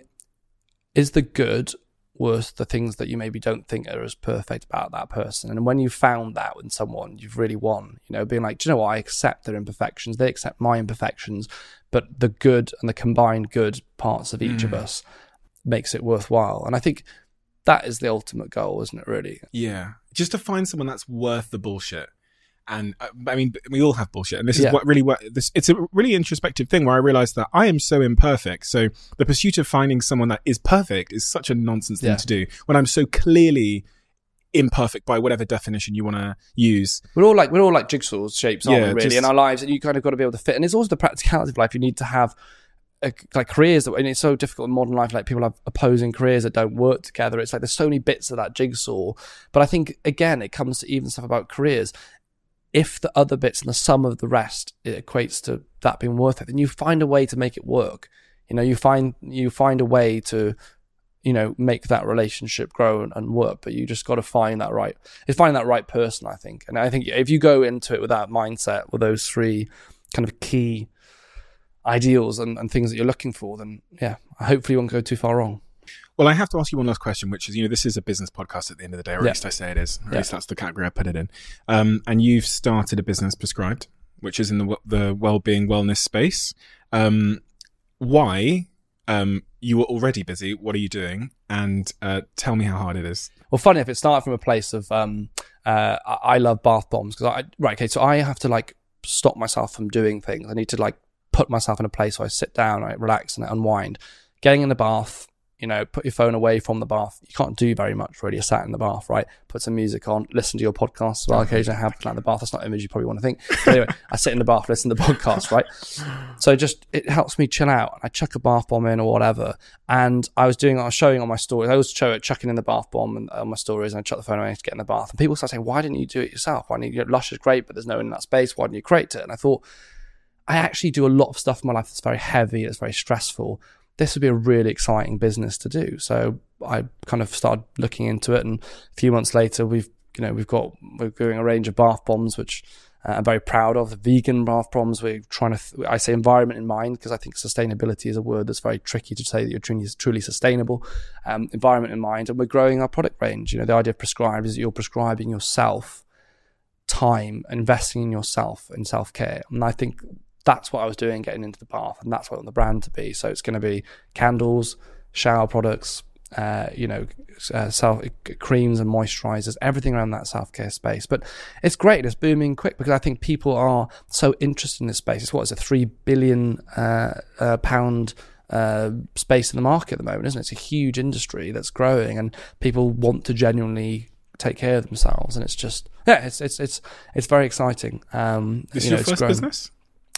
is the good worth the things that you maybe don't think are as perfect about that person. And when you found that in someone, you've really won. You know, being like, do you know what? I accept their imperfections. They accept my imperfections, but the good and the combined good parts of each mm. of us makes it worthwhile. And I think that is the ultimate goal, isn't it? Really? Yeah, just to find someone that's worth the bullshit and uh, I mean, we all have bullshit, and this Yeah. is what really what this. It's a really introspective thing where I realized that I am so imperfect. So the pursuit of finding someone that is perfect is such a nonsense thing Yeah. to do when I'm so clearly imperfect by whatever definition you want to use. We're all like we're all like jigsaw shapes, aren't Yeah, we? Really, just- in our lives, and you kind of got to be able to fit. And it's also the practicality of life. You need to have uh like careers, that, and it's so difficult in modern life. Like people have opposing careers that don't work together. It's like there's so many bits of that jigsaw. But I think again, it comes to even stuff about careers. If the other bits and the sum of the rest it equates to that being worth it, then you find a way to make it work. You know, you find you find a way to you know make that relationship grow and, and work but you just got to find that right it's finding that right person i think and i think if you go into it with that mindset with those three kind of key ideals and, and things that you're looking for then yeah hopefully you won't go too far wrong Well, I have to ask you one last question, which is, you know, this is a business podcast at the end of the day, or at least I say it is. At Yeah. least that's the category I put it in. Um, and you've started a business prescribed, which is in the the well-being wellness space. Um, why? Um, you were already busy. What are you doing? And uh, tell me how hard it is. Well, funny if it started from a place of um, uh, I, I love bath bombs because I right okay, so I have to like stop myself from doing things. I need to like put myself in a place where I sit down, I relax, and I unwind. Getting in the bath, you know, put your phone away from the bath. You can't do very much really. You're sat in the bath, right? Put some music on, listen to your podcast. Well, occasionally I have like the bath. That's not an image you probably want to think. But anyway, I sit in the bath, listen to the podcast, right? So just it helps me chill out. I chuck a bath bomb in or whatever. And I was doing, I was showing on my stories. I always show it chucking in the bath bomb and uh, on my stories, and I chuck the phone away to get in the bath. And people start saying, "Why didn't you do it yourself? Why didn't you? Lush is great, but there's no one in that space. Why didn't you create it?" And I thought, I actually do a lot of stuff in my life that's very heavy, it's very stressful. This would be a really exciting business to do. So I kind of started looking into it, and a few months later, we've you know we've got we're doing a range of bath bombs, which uh, I'm very proud of. The vegan bath bombs. We're trying to th- I say environment in mind because I think sustainability is a word that's very tricky to say that you're truly truly sustainable. Um, environment in mind, and we're growing our product range. You know, the idea of prescribed is that you're prescribing yourself time investing in yourself and self care. And I think that's what I was doing getting into the bath, and that's what I want the brand to be. So it's going to be candles, shower products, uh, you know, uh, self creams and moisturizers, everything around that self care space. But it's great; it's booming quick because I think people are so interested in this space. It's what is a three billion uh, uh, pound uh, space in the market at the moment, isn't it? It's a huge industry that's growing, and people want to genuinely take care of themselves. And it's just, yeah, it's it's it's it's very exciting. Um, This you is know, your it's first grown. business.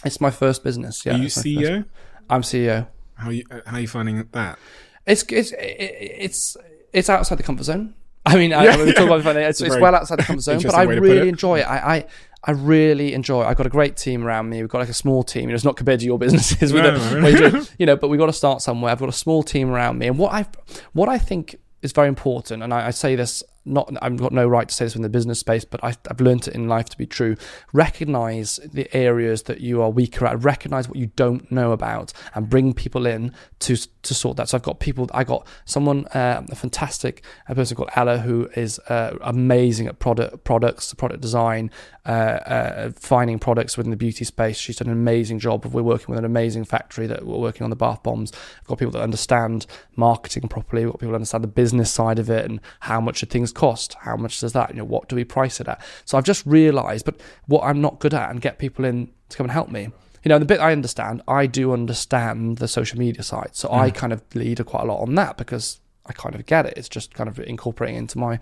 It's my first business. Yeah, Are you CEO? I'm CEO. How are you, uh, how are you finding that? It's it's it's it's outside the comfort zone. I mean, I, Yeah. talk about it, it's, it's well outside the comfort zone, but I interesting way to put really enjoy it. I, I I really enjoy. it. I've got a great team around me. We've got like a small team. You know, it's not compared to your businesses, No, no, no. you, you know. But we've got to start somewhere. I've got a small team around me, and what I what I think is very important, and I, I say this not I've got no right to say this in the business space, but I, I've learned it in life to be true. Recognize the areas that you are weaker at. Recognize what you don't know about, and bring people in to to sort that. So I've got people. I got someone, uh, a fantastic a person called Ella, who is uh, amazing at product products, product design, uh, uh, finding products within the beauty space. She's done an amazing job. We're working with an amazing factory that we're working on the bath bombs. I've got people that understand marketing properly. We've got people that understand the business side of it and how much things cost. How much does that? You know, what do we price it at? So I've just realised, but what I'm not good at, and get people in to come and help me. You know, the bit I understand, I do understand the social media side. So I kind of lead quite a lot on that because I kind of get it. It's just kind of incorporating into my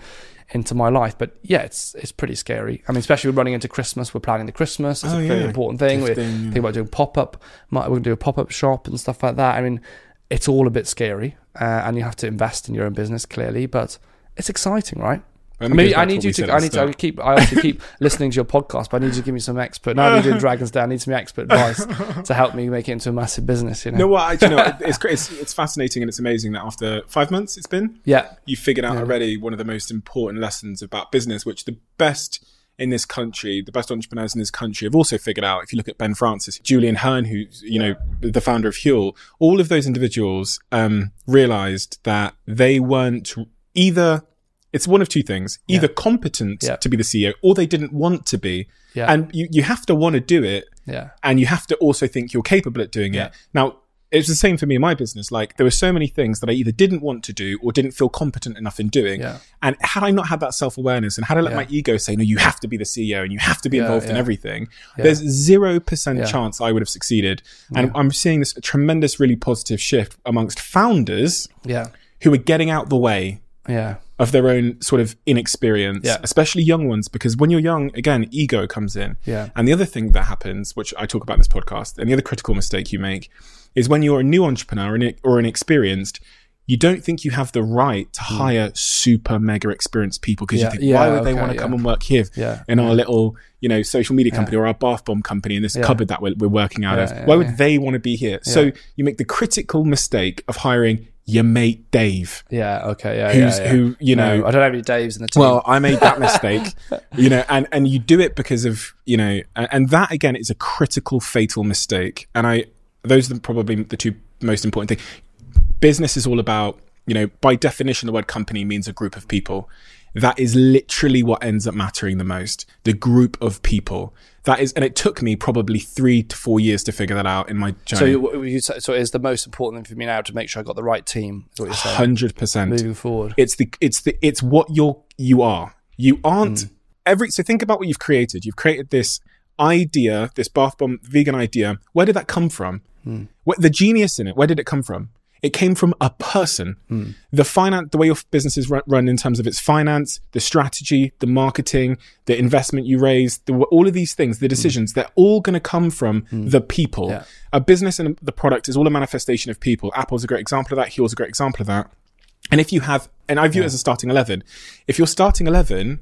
into my life. But yeah, it's it's pretty scary. I mean, especially running into Christmas. We're planning the Christmas. It's Oh, a very yeah. important thing. We're yeah. thinking about doing pop up. Might We're going to do a pop up shop and stuff like that. I mean, it's all a bit scary, uh, and you have to invest in your own business clearly, but it's exciting, right? I And it mean, I need you to. I need to start. keep. I obviously keep listening to your podcast, but I need you to give me some expert. Now I'm doing Dragons' Den. I need some expert advice to help me make it into a massive business. You know. No, well, I, you know, it's, great. it's it's fascinating and it's amazing that after five months, it's been Yeah. you figured out Yeah. already one of the most important lessons about business, which the best in this country, the best entrepreneurs in this country have also figured out. If you look at Ben Francis, Julian Hearn, who's, you know, the founder of Huel, all of those individuals, um, realized that they weren't either, it's one of two things, either competent Yeah. to be the CEO or they didn't want to be. Yeah. And you, you have to want to do it Yeah. and you have to also think you're capable at doing Yeah. it. Now, it's the same for me in my business. Like there were so many things that I either didn't want to do or didn't feel competent enough in doing. Yeah. And had I not had that self awareness and had I let Yeah. my ego say, no, you have to be the CEO and you have to be Yeah, involved in yeah. everything, there's zero percent Yeah. chance I would have succeeded. And I'm seeing this tremendous, really positive shift amongst founders Yeah. who are getting out the way Yeah. of their own sort of inexperience, Yeah. especially young ones, because when you're young, again, ego comes in. Yeah. And the other thing that happens, which I talk about in this podcast, and the other critical mistake you make is when you're a new entrepreneur or inexperienced, you don't think you have the right to hire super mega experienced people because Hmm. Yeah. you think, Yeah, why would they okay, want to yeah. come and work here in our little, you know, social media company or our bath bomb company in this cupboard that we're, we're working out of? why would they want to be here? So you make the critical mistake of hiring your mate Dave, Yeah. Okay. Yeah. who's yeah, yeah. who you know No, I don't have any Daves in the team. well, I made that mistake, you know, and, and you do it because of, you know, and, and that again is a critical, fatal mistake. And I, those are probably the two most important things. Business is all about, you know, by definition, the word company means a group of people. That is literally what ends up mattering the most. The group of people. That is, and it took me probably three to four years to figure that out in my journey. you, so it is the most important thing for me now to make sure I got the right team. Is what you're saying? Hundred percent. Moving forward. It's the it's the it's what you're you are. You aren't mm. every so think about what you've created. You've created this idea, this bath bomb vegan idea. Where did that come from? Mm. What the genius in it? Where did it come from? It came from a person. Hmm. The finance, the way your business is run, in terms of its finance, the strategy, the marketing, the investment you raise, the, all of these things, the hmm. decisions, they're all going to come from hmm. the people. Yeah. A business and the product is all a manifestation of people. Apple's a great example of that. Huel's a great example of that. And if you have, and I view it as a starting 11, if you're starting 11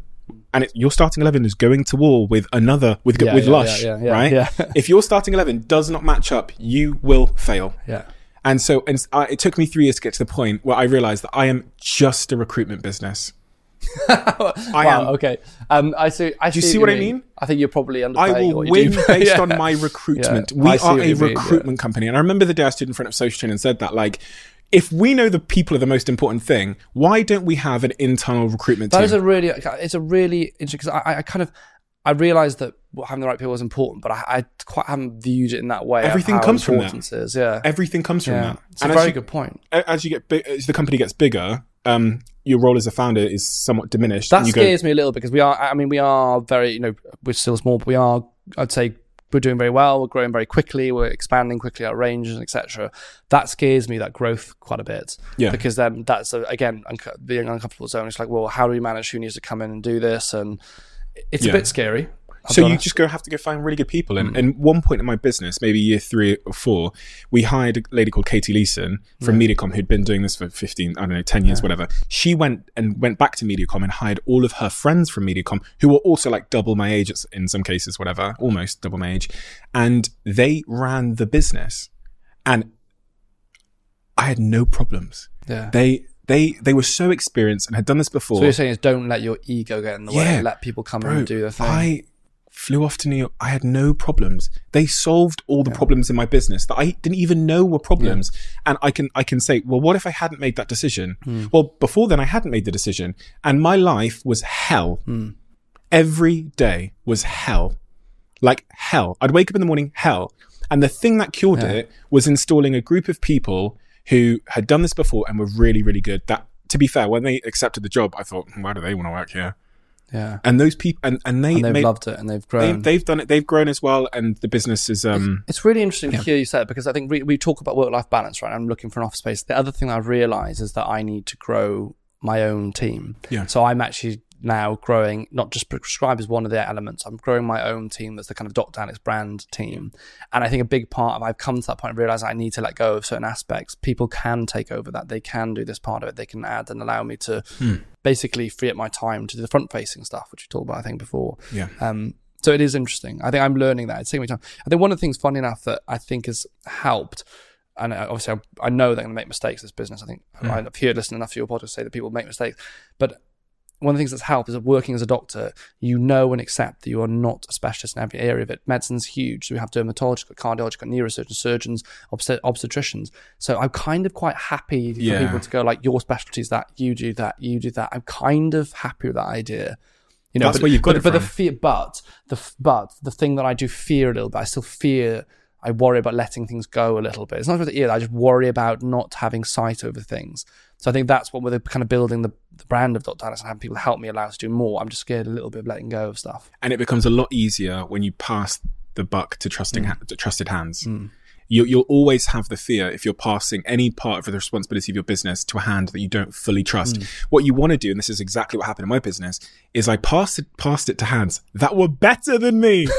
and it, your starting 11 is going to war with another, with, Yeah, with yeah, Lush, yeah, yeah, yeah, right? yeah. if your starting 11 does not match up, you will fail. Yeah. And so and I, it took me three years to get to the point where I realized that I am just a recruitment business. I Wow. am. Okay. Um, I see. I you see, see what what I mean? I think you're probably I will win do. based Yeah. on my recruitment. Yeah. We are a you mean, yeah. recruitment company. And I remember the day I stood in front of Social Chain and said that, like, if we know the people are the most important thing, why don't we have an internal recruitment That team? is a really, it's a really interesting because I, I kind of, I realised that having the right people is important, but I, I quite haven't viewed it in that way. Everything comes from that. is. Yeah, Everything comes from yeah. that. It's a very you, good point. as you get big, as the company gets bigger, um, your role as a founder is somewhat diminished. That and you go, scares me a little because we are. I mean, we are very. You know, we're still small, but we are. I'd say we're doing very well. We're growing very quickly. We're expanding quickly our range and etc. That scares me. That growth quite a bit. Yeah. Because then that's a, again unco- being uncomfortable zone. It's like, well, how do we manage who needs to come in and do this? And it's Yeah. a bit scary. I'll so you just go have to go find really good people. Mm. And, and one point in my business, maybe year three or four, we hired a lady called Katie Leeson from Mediacom who'd been doing this for 15, I don't know, 10 years, whatever. She went and went back to Mediacom and hired all of her friends from Mediacom who were also like double my age in some cases, whatever, almost double my age. And they ran the business. And I had no problems. yeah. They, they, they were so experienced and had done this before. So what you're saying is don't let your ego get in the Yeah. way. Let people come in Bro, and do their thing. I flew off to New York. I had no problems. They solved all the problems in my business that I didn't even know were problems. And I can I can say, well, what if I hadn't made that decision? Hmm. Well, before then I hadn't made the decision, and my life was hell. Hmm. Every day was hell, like hell. I'd wake up in the morning, hell. And the thing that cured it was installing a group of people who had done this before and were really, really good. That, to be fair, when they accepted the job, I thought, why do they want to work here? yeah. and those people and, and they And they've made, loved it and they've grown. they've done it they've grown as well and the business is um It's really interesting to hear you say it because I think we, we talk about work life balance, right? I'm looking for an office space. The other thing I've realized is that I need to grow my own team. Yeah. So I'm actually now growing, not just prescribe as one of the elements, I'm growing my own team that's the kind of Dr. Alex brand team. And I think a big part of I've come to that point and realize I need to let go of certain aspects. People can take over that. They can do this part of it. They can add and allow me to basically free up my time to do the front facing stuff, which we talked about, I think, before. yeah Um, so it is interesting. I think I'm learning that. It's taking me time. I think one of the things, funny enough, that I think has helped, and uh, obviously I, I know they're going to make mistakes. This business, I think I've heard listened enough to your podcast to say that people make mistakes. But one of the things that's helped is that working as a doctor, you know and accept that you are not a specialist in every area of it. Medicine's huge. So we have dermatologists, cardiologists, neurosurgeons, surgeons, obstet- obstetricians. So I'm kind of quite happy for Yeah. people to go like, your specialty is that, you do that, you do that. I'm kind of happy with that idea. You know, That's but, where you've got but, it but the fear, but the but the thing that I do fear a little bit, I still fear I worry about letting things go a little bit. It's not just either. I just worry about not having sight over things. So I think that's what we're kind of building the, the brand of Dr. Alex and having people help me allow us to do more. I'm just scared a little bit of letting go of stuff. And it becomes a lot easier when you pass the buck to trusting Mm. ha- to trusted hands. You, you'll always have the fear if you're passing any part of the responsibility of your business to a hand that you don't fully trust. Mm. What you want to do, and this is exactly what happened in my business, is I passed it, passed it to hands that were better than me.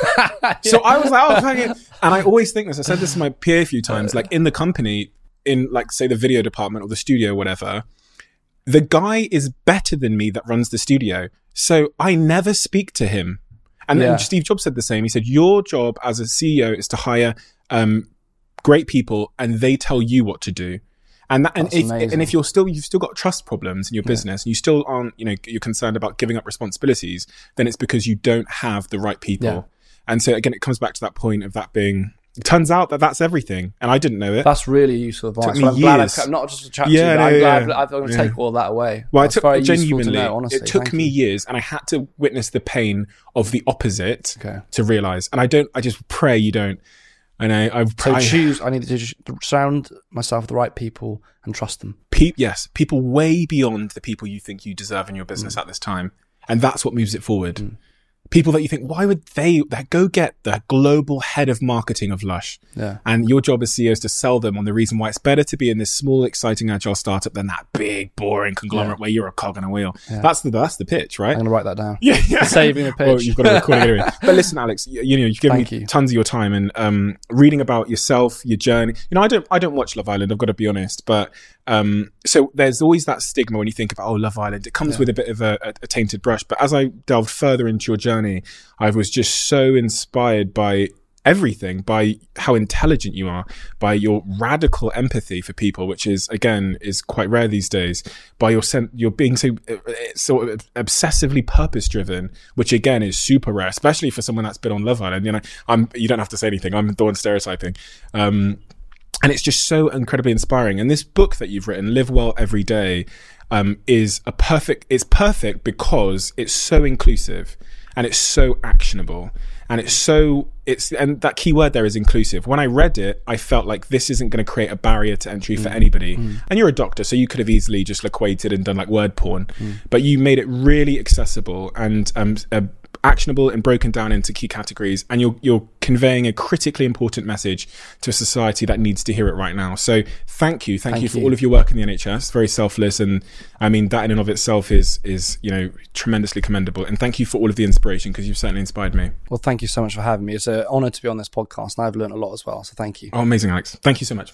So I was like, oh, fuck it. And I always think this. I said this to my peer a few times, like in the company, in like, say, the video department or the studio, or whatever, the guy is better than me that runs the studio. So I never speak to him. And then Yeah. Steve Jobs said the same. He said, Your job as a CEO is to hire um, great people and they tell you what to do. And that, and That's if, amazing. and if you're still you've still got trust problems in your business and you still aren't you know you're concerned about giving up responsibilities then it's because you don't have the right people Yeah. and so again it comes back to that point of that being it turns out that that's everything and I didn't know it That's really useful advice. me Well, I'm glad years. I've, not just to chat Yeah, to you, no, I'm yeah, glad. I'm going to Yeah. take all that away. Well, That's it took useful to genuinely. know, honestly. it took Thank me you. years, and I had to witness the pain of the opposite Okay. to realize. And I don't. I just pray you don't. And I, I've So I, choose. I need to just surround myself with the right people and trust them. pe- yes, people way beyond the people you think you deserve in your business Mm. at this time, and that's what moves it forward. People that you think, why would they that go get the global head of marketing of Lush? Yeah. And your job as CEO is to sell them on the reason why it's better to be in this small, exciting, agile startup than that big, boring conglomerate where you're a cog in a wheel. That's the that's the pitch, right? I'm going to write that down. Yeah, yeah. Saving the pitch. Well, you've got a recording anyway. But listen, Alex, you, you know, you've given Thank me you. tons of your time and um, reading about yourself, your journey. You know, I don't, I don't watch Love Island. I've got to be honest, but um, so there's always that stigma when you think about oh, Love Island. It comes with a bit of a, a, a tainted brush. But as I delved further into your journey, I was just so inspired by everything by how intelligent you are by your radical empathy for people which is again is quite rare these days by your sen- you're being so uh, sort of obsessively purpose driven which again is super rare especially for someone that's been on love island you know i'm you don't have to say anything i'm the one stereotyping um and it's just so incredibly inspiring. And this book that you've written, "Live Well Every Day," um, is a perfect. It's perfect because it's so inclusive and it's so actionable and it's so it's and that key word there is inclusive. When I read it, I felt like this isn't going to create a barrier to entry for anybody. And you're a doctor, so you could have easily just equated and done like word porn, but you made it really accessible and um, uh, actionable and broken down into key categories and you're you're conveying a critically important message to a society that needs to hear it right now so thank you thank, Thank you for you. all of your work in the NHS very selfless and I mean that in and of itself is is you know tremendously commendable and thank you for all of the inspiration because you've certainly inspired me Well, thank you so much for having me. It's an honor to be on this podcast, and I've learned a lot as well. So thank you. oh amazing Alex thank you so much